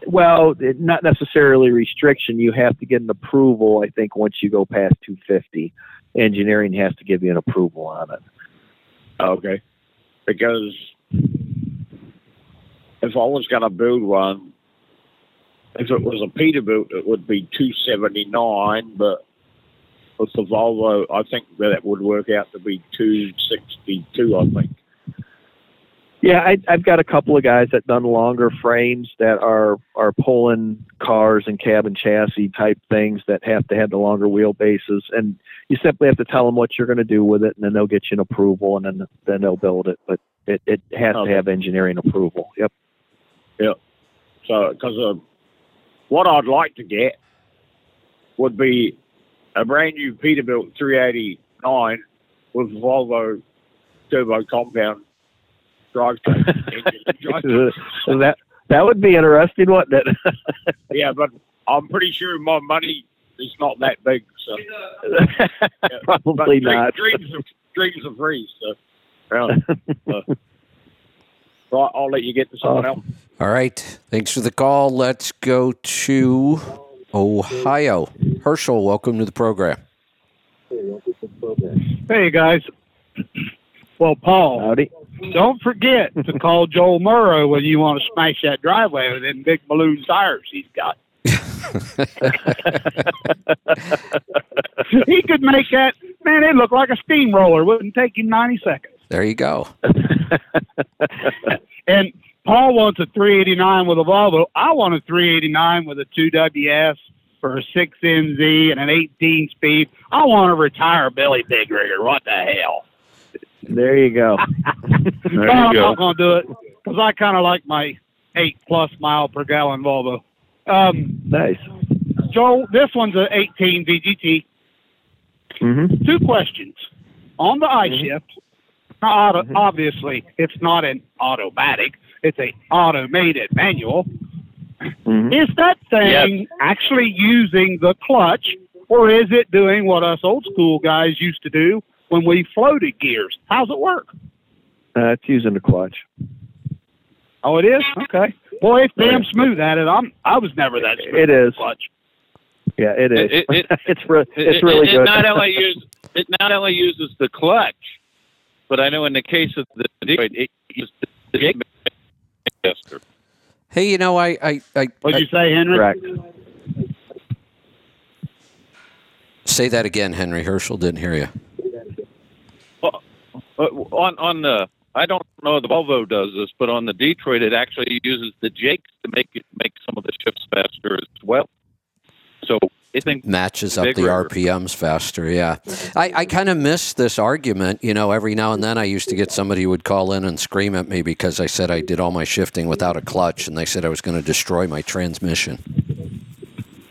well, not necessarily restriction. You have to get an approval. I think once you go past 250, engineering has to give you an approval on it. Okay. Because if I was going to build one, if it was a Peterbilt, it would be two seventy nine. But with the Volvo, I think that would work out to be two sixty two. I think. Yeah, I, I've got a couple of guys that done longer frames that are are pulling cars and cabin chassis type things that have to have the longer wheelbases, and you simply have to tell them what you're going to do with it, and then they'll get you an approval, and then then they'll build it. But it it has Okay. to have engineering approval. Yep. Yep. So, because uh, what I'd like to get would be a brand new Peterbilt 389 with Volvo turbo compound drivetrain. engine and drivetrain. That that would be interesting, wouldn't it? yeah, but I'm pretty sure my money is not that big. So Probably but not. Dreams of dreams are free. So, well, uh, right, I'll let you get to someone else. All right. Thanks for the call. Let's go to Ohio. Herschel, welcome to the program. Hey guys. Well, Paul, Howdy. Don't forget to call Joel Murrow when you want to smash that driveway with them big balloon tires he's got. he could make that man. It looked like a steamroller. Wouldn't take him ninety seconds. There you go. And Paul wants a 389 with a Volvo. I want a 389 with a 2WS for a 6NZ and an 18 speed. I want to retire Billy Big Rigger. What the hell? There you go. but I'm not going to do it because I kind of like my eight plus mile per gallon Volvo. Um, nice. Joel, this one's an 18 VGT. Mm-hmm. Two questions on the iShift. Now, auto, obviously, it's not an automatic; it's a automated manual. Mm-hmm. Is that thing actually using the clutch, or is it doing what us old school guys used to do when we floated gears? How's it work? Uh, it's using the clutch. Oh, it is. Okay. Boy, it's damn smooth at it. I'm. I was never that smooth. It with the is. Clutch. Yeah, it is. It- it- it's re- it's it, really it, good. It not only use it not only uses the clutch, but I know in the case of the Detroit, it uses the jig adjuster. Hey, you know, I. I, I What'd you say, Henry? Correct. Say that again, Henry. Herschel didn't hear you. Well, uh, on on the I don't know if the Volvo does this, but on the Detroit, it actually uses the jakes to make it make some of the shifts faster as well. So it thinks matches up the. RPMs faster. Yeah, I, I kind of miss this argument. You know, every now and then I used to get somebody who would call in and scream at me because I said I did all my shifting without a clutch, and they said I was going to destroy my transmission.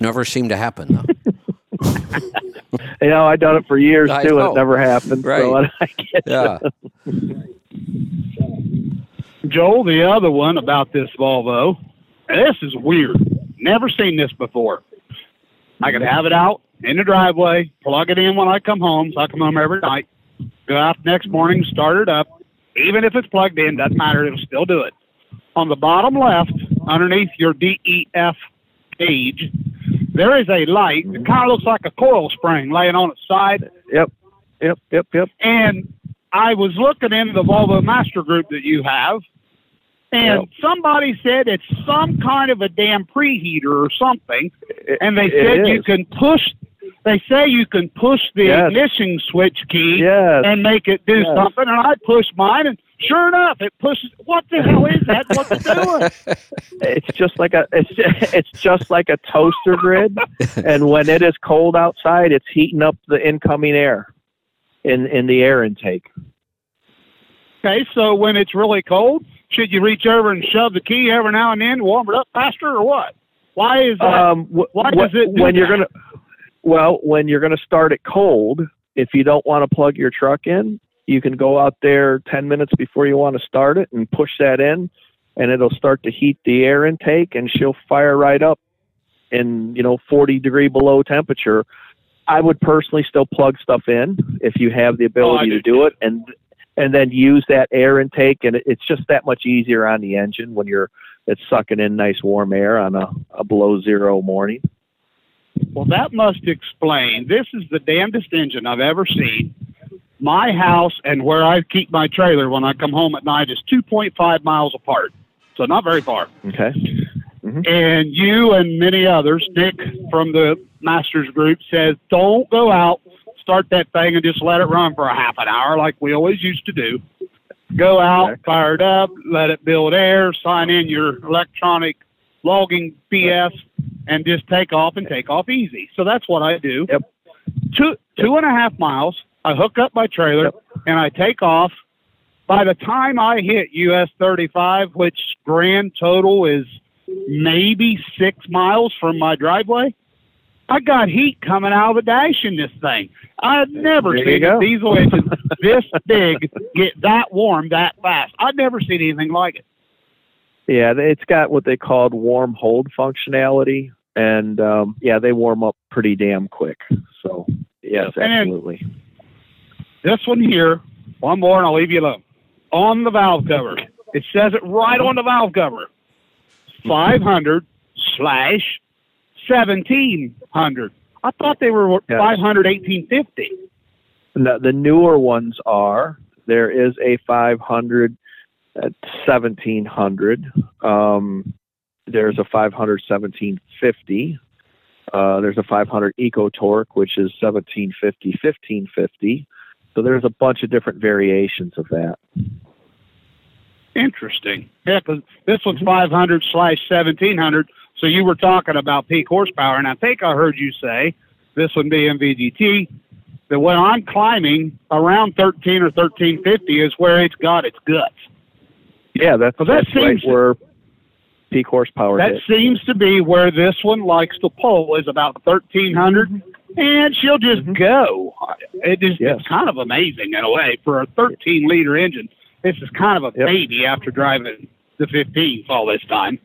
Never seemed to happen though. You know, I've done it for years I too, and it never happened. So Right. I get Yeah. Joel, the other one about this Volvo. This is weird. Never seen this before. I could have it out in the driveway, plug it in when I come home. So I come home every night. Go out next morning, start it up. Even if it's plugged in, doesn't matter. It'll still do it. On the bottom left, underneath your DEF gauge, there is a light. It kind of looks like a coil spring laying on its side. Yep. Yep. Yep. Yep. And I was looking into the Volvo Master Group that you have, and Yep. somebody said it's some kind of a damn preheater or something. And they it said you can push. They say you can push the Yes. ignition switch key Yes. and make it do Yes. something. And I pushed mine, and sure enough, it pushes. What the hell is that? What's it doing? It's just like a it's it's just like a toaster grid, and when it is cold outside, it's heating up the incoming air in in the air intake. Okay, so when it's really cold, should you reach over and shove the key every now and then to warm it up faster, or what? Why is that? Um, wh- why wh- does it do when you're gonna well when you're gonna start it cold, if you don't want to plug your truck in, you can go out there ten minutes before you want to start it and push that in, and it'll start to heat the air intake, and she'll fire right up in you know 40 degree below temperature. I would personally still plug stuff in if you have the oh, ability to do it, and and then use that air intake, and it, it's just that much easier on the engine when you're it's sucking in nice warm air on a, a below zero morning. Well, that must explain. This is the damnedest engine I've ever seen. My house and where I keep my trailer when I come home at night is 2.5 miles apart. so not very far. Okay. Mm-hmm. And you and many others, Nick from the Masters group says, don't go out, start that thing, and just let it run for a half an hour like we always used to do. Go out, fire it up, let it build air, sign in your electronic logging BS, and just take off and take off easy. So that's what I do. Yep. Two two and a half miles. I hook up my trailer and I take off. By the time I hit US 35, which grand total is maybe six miles from my driveway, I got heat coming out of the dash in this thing. I've never There seen a diesel engine this big get that warm that fast. I've never seen anything like it. Yeah, it's got what they called warm hold functionality, and um, yeah, they warm up pretty damn quick. So yes, And- absolutely. This one here, one more and I'll leave you alone. On the valve cover, it says it right on the valve cover. 500 slash 1700. I thought they were Yes. 500 1850. The, the newer ones are there is a 500 at 1700. Um, there's a 500 1750. Uh, there's a 500 Eco Torque, which is 1750 1550. So there's a bunch of different variations of that. Interesting. Yeah, 'cause this one's 500 slash 1700. So you were talking about peak horsepower, and I think I heard you say this one being VGT that when I'm climbing around 13 or 1350 is where it's got its guts. Yeah, that's, Well, that that's right seems- where peak horsepower That hits. seems to be where this one likes to pull is about 1300 and she'll just go. It is Yes. it's kind of amazing in a way for a 13 liter engine. This is kind of a Yep. baby after driving the 15s all this time.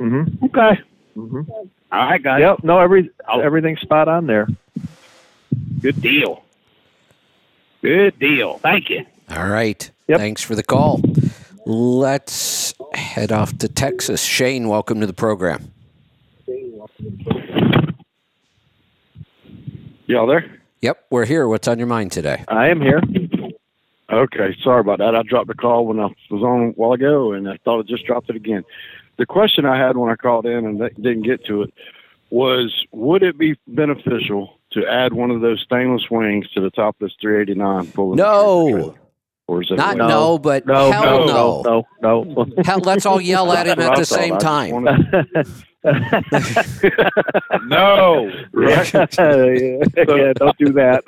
Mm-hmm. Okay. Mm-hmm. All right, guys. Yep. No, every everything's spot on there. Good deal. Good deal. Thank you. All right. Thanks for the call. Let's head off to Texas. Shane, welcome to the program. Y'all there? Yep, we're here. What's on your mind today? I am here. Okay, sorry about that. I dropped the call when I was on a while ago, and I thought I just dropped it again. The question I had when I called in and didn't get to it was, would it be beneficial to add one of those stainless wings to the top of this 389 pulling? the No. Trailer? Or is it Not no, but No, hell no, no. no, no, no. Hell, let's all yell at him at the same time. No. yeah, don't do that.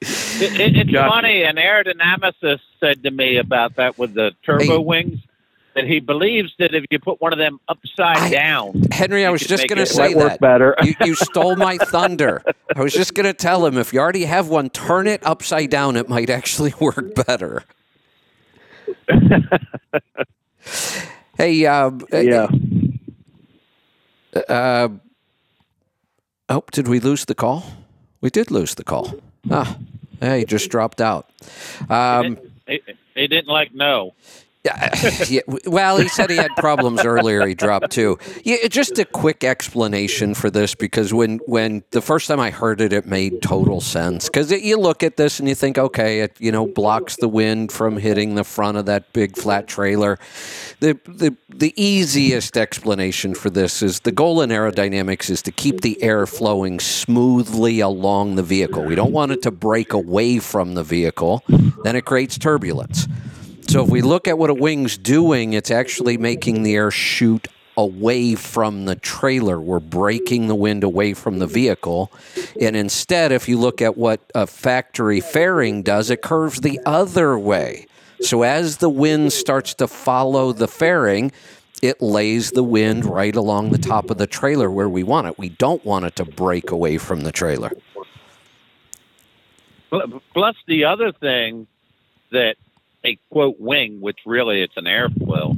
It, it, it's Gotcha. funny. An aerodynamicist said to me about that with the turbo Hey. wings that he believes that if you put one of them upside down, Henry, I was just going to say that. better. You, you stole my thunder. I was just going to tell him if you already have one, turn it upside down. It might actually work better. hey, uh, yeah. Uh, oh, did we lose the call? We did lose the call. Ah, hey, just dropped out. Um, he, he didn't like no. yeah, well, he said he had problems earlier. He dropped too. Yeah, just a quick explanation for this because when when the first time I heard it, it made total sense. Because you look at this and you think, okay, it you know blocks the wind from hitting the front of that big flat trailer. The the the easiest explanation for this is the goal in aerodynamics is to keep the air flowing smoothly along the vehicle. We don't want it to break away from the vehicle. Then it creates turbulence. So if we look at what a wing's doing, it's actually making the air shoot away from the trailer. We're breaking the wind away from the vehicle. And instead, if you look at what a factory fairing does, it curves the other way. So as the wind starts to follow the fairing, it lays the wind right along the top of the trailer where we want it. We don't want it to break away from the trailer. Plus, the other thing that a quote wing, which really it's an airfoil,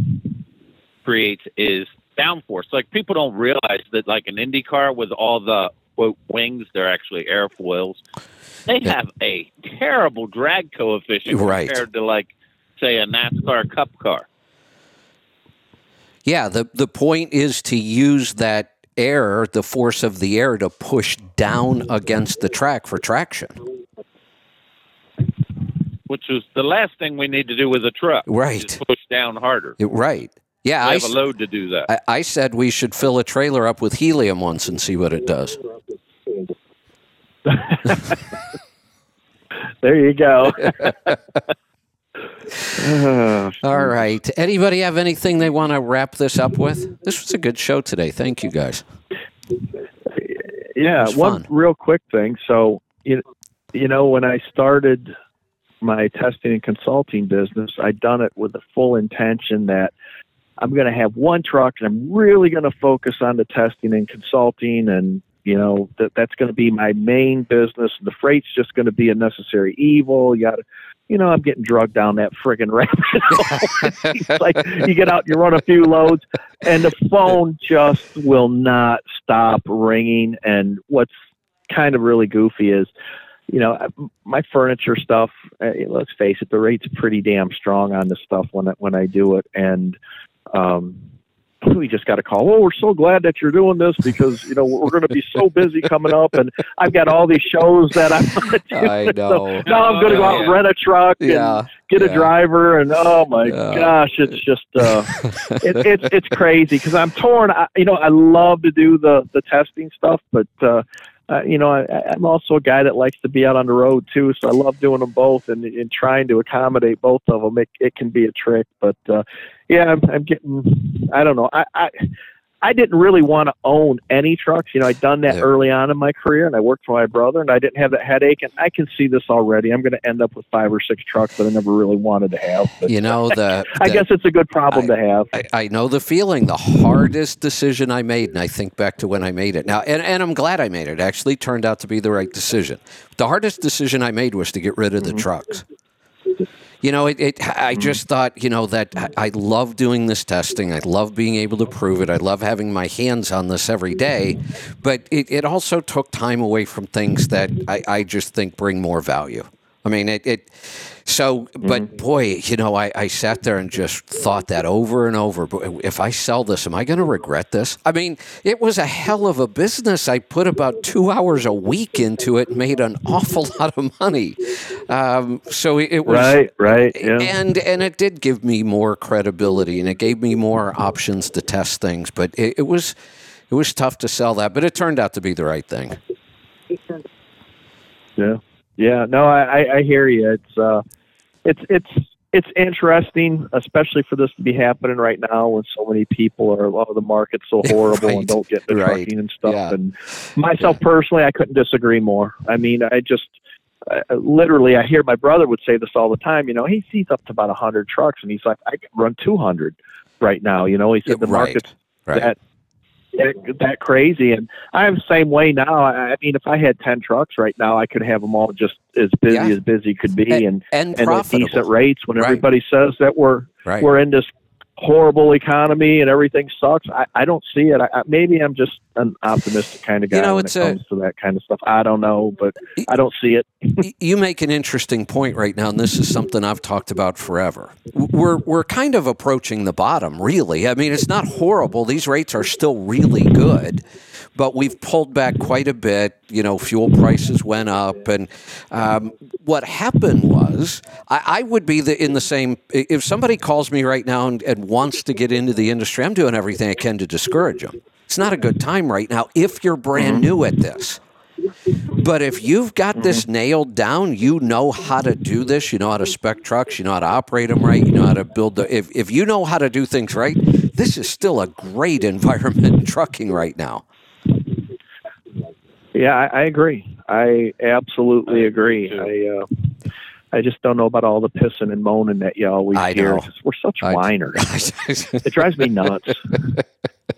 creates is downforce. Like people don't realize that, like an Indy car with all the quote wings, they're actually airfoils. They have a terrible drag coefficient Right. compared to, like, say, a NASCAR Cup car. Yeah, the the point is to use that air, the force of the air, to push down against the track for traction. Which is the last thing we need to do with a truck. Right. Push down harder. It- right. Yeah, I I, have a s- load to do that. I, I said we should fill a trailer up with helium once and see what it does. There you go. All right. Anybody have anything they want to wrap this up with? This was a good show today. Thank you guys. Yeah, one fun. real quick thing. So, you, you know, when I started my testing and consulting business, I'd done it with the full intention that I'm going to have one truck and I'm really going to focus on the testing and consulting and you know that that's going to be my main business. The freight's just going to be a necessary evil. You got you know i'm getting drugged down that friggin' rabbit it's like you get out you run a few loads and the phone just will not stop ringing. And what's kind of really goofy is you know my furniture stuff uh, let's face it the rate's pretty damn strong on this stuff when I, when I do it and um we just got a call. Oh, we're so glad that you're doing this because you know we're going to be so busy coming up, and I've got all these shows that I want to do. I know. So now I'm going to go out and rent a truck Yeah, and get yeah. a driver, and oh my Yeah. gosh, it's just uh, it, it's it's crazy because I'm torn. I, you know, I love to do the the testing stuff, but uh, uh, you know, I, I'm also a guy that likes to be out on the road too. So I love doing them both, and, and trying to accommodate both of them. It, it can be a trick, but uh, yeah, I'm, I'm getting. I don't know. I. I I didn't really want to own any trucks. You know, I'd done that Yeah. early on in my career, and I worked for my brother, and I didn't have that headache. And I can see this already. I'm going to end up with five or six trucks that I never really wanted to have. But You know the. I the- guess it's a good problem to have. I, I know the feeling. The hardest decision I made, and I think back to when I made it now, and, and I'm glad I made it. Actually, turned out to be the right decision. The hardest decision I made was to get rid of the mm-hmm. trucks. You know, it, it. I mm. just thought, you know, that I, I love doing this testing. I love being able to prove it. I love having my hands on this every day. But it, it also took time away from things that I, I just think bring more value. I mean, it. it so, but boy, you know, I, I sat there and just thought that over and over. But if I sell this, am I going to regret this? I mean, it was a hell of a business. I put about two hours a week into it, made an awful lot of money. Um, so it, it was Right, right, yeah. and and it did give me more credibility, and it gave me more options to test things. But it, it was it was tough to sell that, but it turned out to be the right thing. Yeah, yeah. No, I, I, I hear you. It's uh, it's it's it's interesting, especially for this to be happening right now when so many people are. Oh, the market's so horrible Right, and don't get the right, trucking and stuff. yeah. And myself personally, I couldn't disagree more. I mean, I just. Uh, literally, I hear my brother would say this all the time. You know, he sees up to about a hundred trucks, and he's like, "I can run two hundred right now." You know, he said the right, market's right. that that, that crazy. And I'm the same way now. I, mean, if I had 10 trucks right now, I could have them all just as busy Yeah. as busy could be And- and, and and at decent rates when Right. everybody says that we're, Right. we're in this horrible economy and everything sucks. I, I don't see it. I, I, maybe I'm just an optimistic kind of guy You know, when it's it a- comes to that kind of stuff. I don't know, but I don't see it. You make an interesting point right now, and this is something I've talked about forever. We're we're kind of approaching the bottom, really. I mean, it's not horrible. These rates are still really good, but we've pulled back quite a bit. You know, fuel prices went up, and um, what happened was I, I would be the, in the same. If somebody calls me right now and, and wants to get into the industry, I'm doing everything I can to discourage them. It's not a good time right now if you're brand new at this. But if you've got this nailed down, you know how to do this. You know how to spec trucks. You know how to operate them right. You know how to build the. If, if you know how to do things right, this is still a great environment in trucking right now. Yeah, I, I agree. I absolutely agree. I, uh, I just don't know about all the pissing and moaning that you always I hear. know. 'cause We're such I- whiners. it drives me nuts.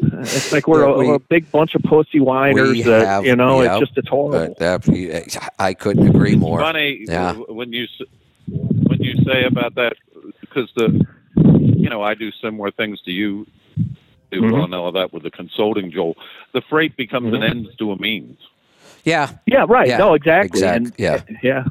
It's like we're a, we- a big bunch of pussy whiners We that have- you know. yep. It's just it's horrible. That, I couldn't agree more. funny Yeah. when you when you say about that because the you know I do similar things to you do Mhm. well all of that with the consulting Joel. The freight becomes an Mhm. ends to a means. Yeah, Yeah, right. Yeah, no, exactly. exact- And, yeah. yeah.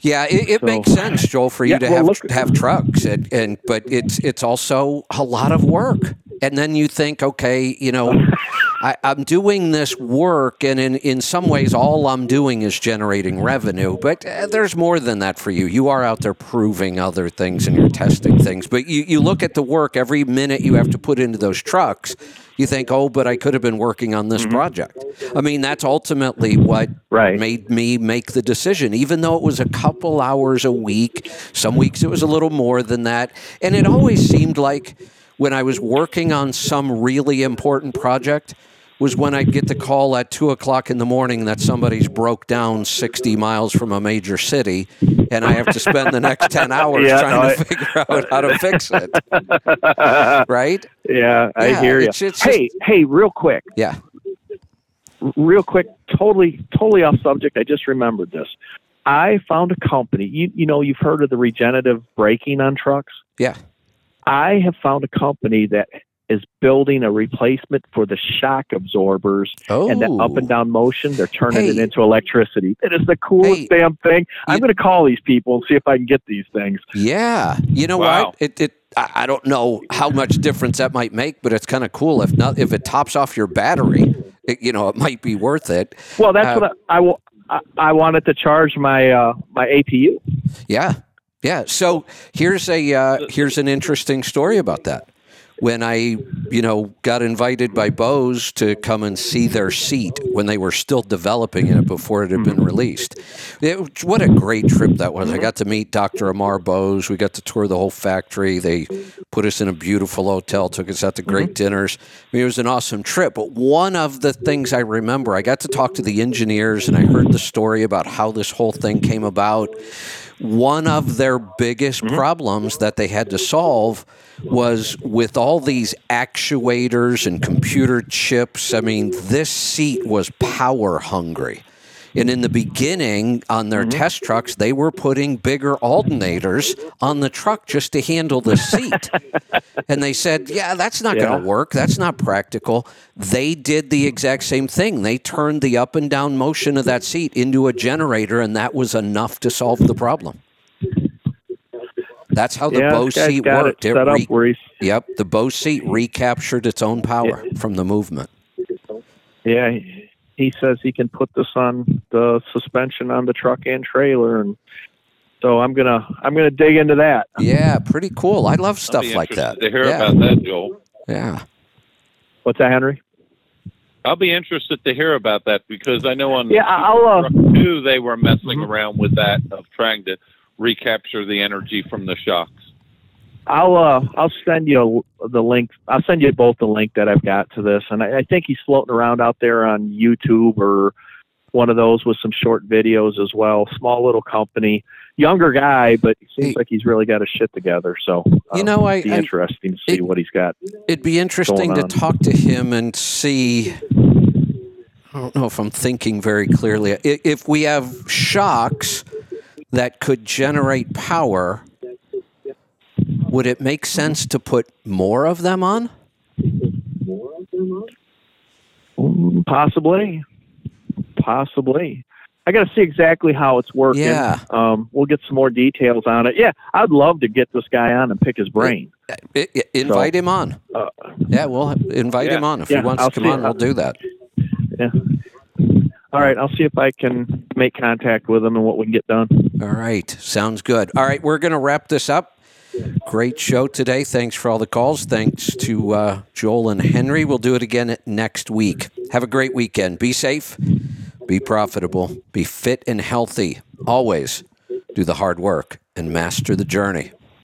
Yeah, it, it So- makes sense, Joel, for you Yeah, to well, have look- have trucks, and, and but it's it's also a lot of work. And then you think, okay, you know, I, I'm doing this work, and in, in some ways, all I'm doing is generating revenue. But uh, there's more than that for you. You are out there proving other things and you're testing things. But you, you look at the work every minute you have to put into those trucks. You think, oh, but I could have been working on this project. I mean, that's ultimately what Right. made me make the decision, even though it was a couple hours a week. Some weeks it was a little more than that. And it always seemed like when I was working on some really important project, was when I'd get the call at two o'clock in the morning that somebody's broke down 60 miles from a major city, and I have to spend the next 10 hours Yeah, trying no, to I- figure out how to fix it. right? Yeah, I Yeah, hear you. it's- it's hey, hey, real quick, Yeah. real quick, totally, totally off subject. I just remembered this. I found a company. You, you know, you've heard of the regenerative braking on trucks. Yeah. I have found a company that is building a replacement for the shock absorbers and the up and down motion. They're turning it into electricity. It is the coolest damn thing. I'm going to call these people and see if I can get these things. Yeah, you know Wow. what? It, it I I don't know how much difference that might make, but it's kind of cool. If not, if it tops off your battery, it, you know, it might be worth it. Well, that's Uh, what I, I, wa- I, I wanted to charge my uh, my APU. Yeah, yeah. So here's a uh, here's an interesting story about that. When I, you know, got invited by Bose to come and see their seat when they were still developing it before it had been mm-hmm. released. It, what a great trip that was. I got to meet Dr. Amar Bose. We got to tour the whole factory. They put us in a beautiful hotel, took us out to great mm-hmm. dinners. I mean, it was an awesome trip. But one of the things I remember, I got to talk to the engineers and I heard the story about how this whole thing came about one of their biggest mm-hmm. problems that they had to solve was with all these actuators and computer chips. I mean, this seat was power hungry. And in the beginning, on their mm-hmm. test trucks, they were putting bigger alternators on the truck just to handle the seat. and they said, yeah, that's not going to work. That's not practical. They did the exact same thing. They turned the up and down motion of that seat into a generator, and that was enough to solve the problem. That's how the Yeah, this Bose guy's seat got it worked. set up yep, the Bose seat recaptured its own power from the movement. Yeah, he, he says he can put this on the suspension on the truck and trailer, and so I'm gonna I'm gonna dig into that. Yeah, pretty cool. I love I'll stuff be like that. To hear yeah. about that, Joel. Yeah. What's that, Henry? I'll be interested to hear about that because I know on Yeah, I'll. Uh, truck two they were messing Mm-hmm. around with that of trying to recapture the energy from the shocks. I'll uh, I'll send you the link. I'll send you both the link that I've got to this, and I, I think he's floating around out there on YouTube or one of those with some short videos as well. Small little company, younger guy, but it seems like he's really got his shit together. So uh, You know, I- it'd be I- interesting to see what he's got. It'd be interesting to talk to him and see. I don't know if I'm thinking very clearly. If we have shocks that could generate power, would it make sense to put more of them on? Possibly, possibly. I got to see exactly how it's working. Yeah. Um, we'll get some more details on it. Yeah, I'd love to get this guy on and pick his brain. I- I- invite him on. Uh, Yeah, we'll invite Yeah. him on. If Yeah, he wants I'll to come on, we'll do that. Yeah. All right, I'll see if I can make contact with them and what we can get done. All right. Sounds good. All right. We're going to wrap this up. Great show today. Thanks for all the calls. Thanks to uh, Joel and Henry. We'll do it again next week. Have a great weekend. Be safe, be profitable, be fit and healthy. Always do the hard work and master the journey.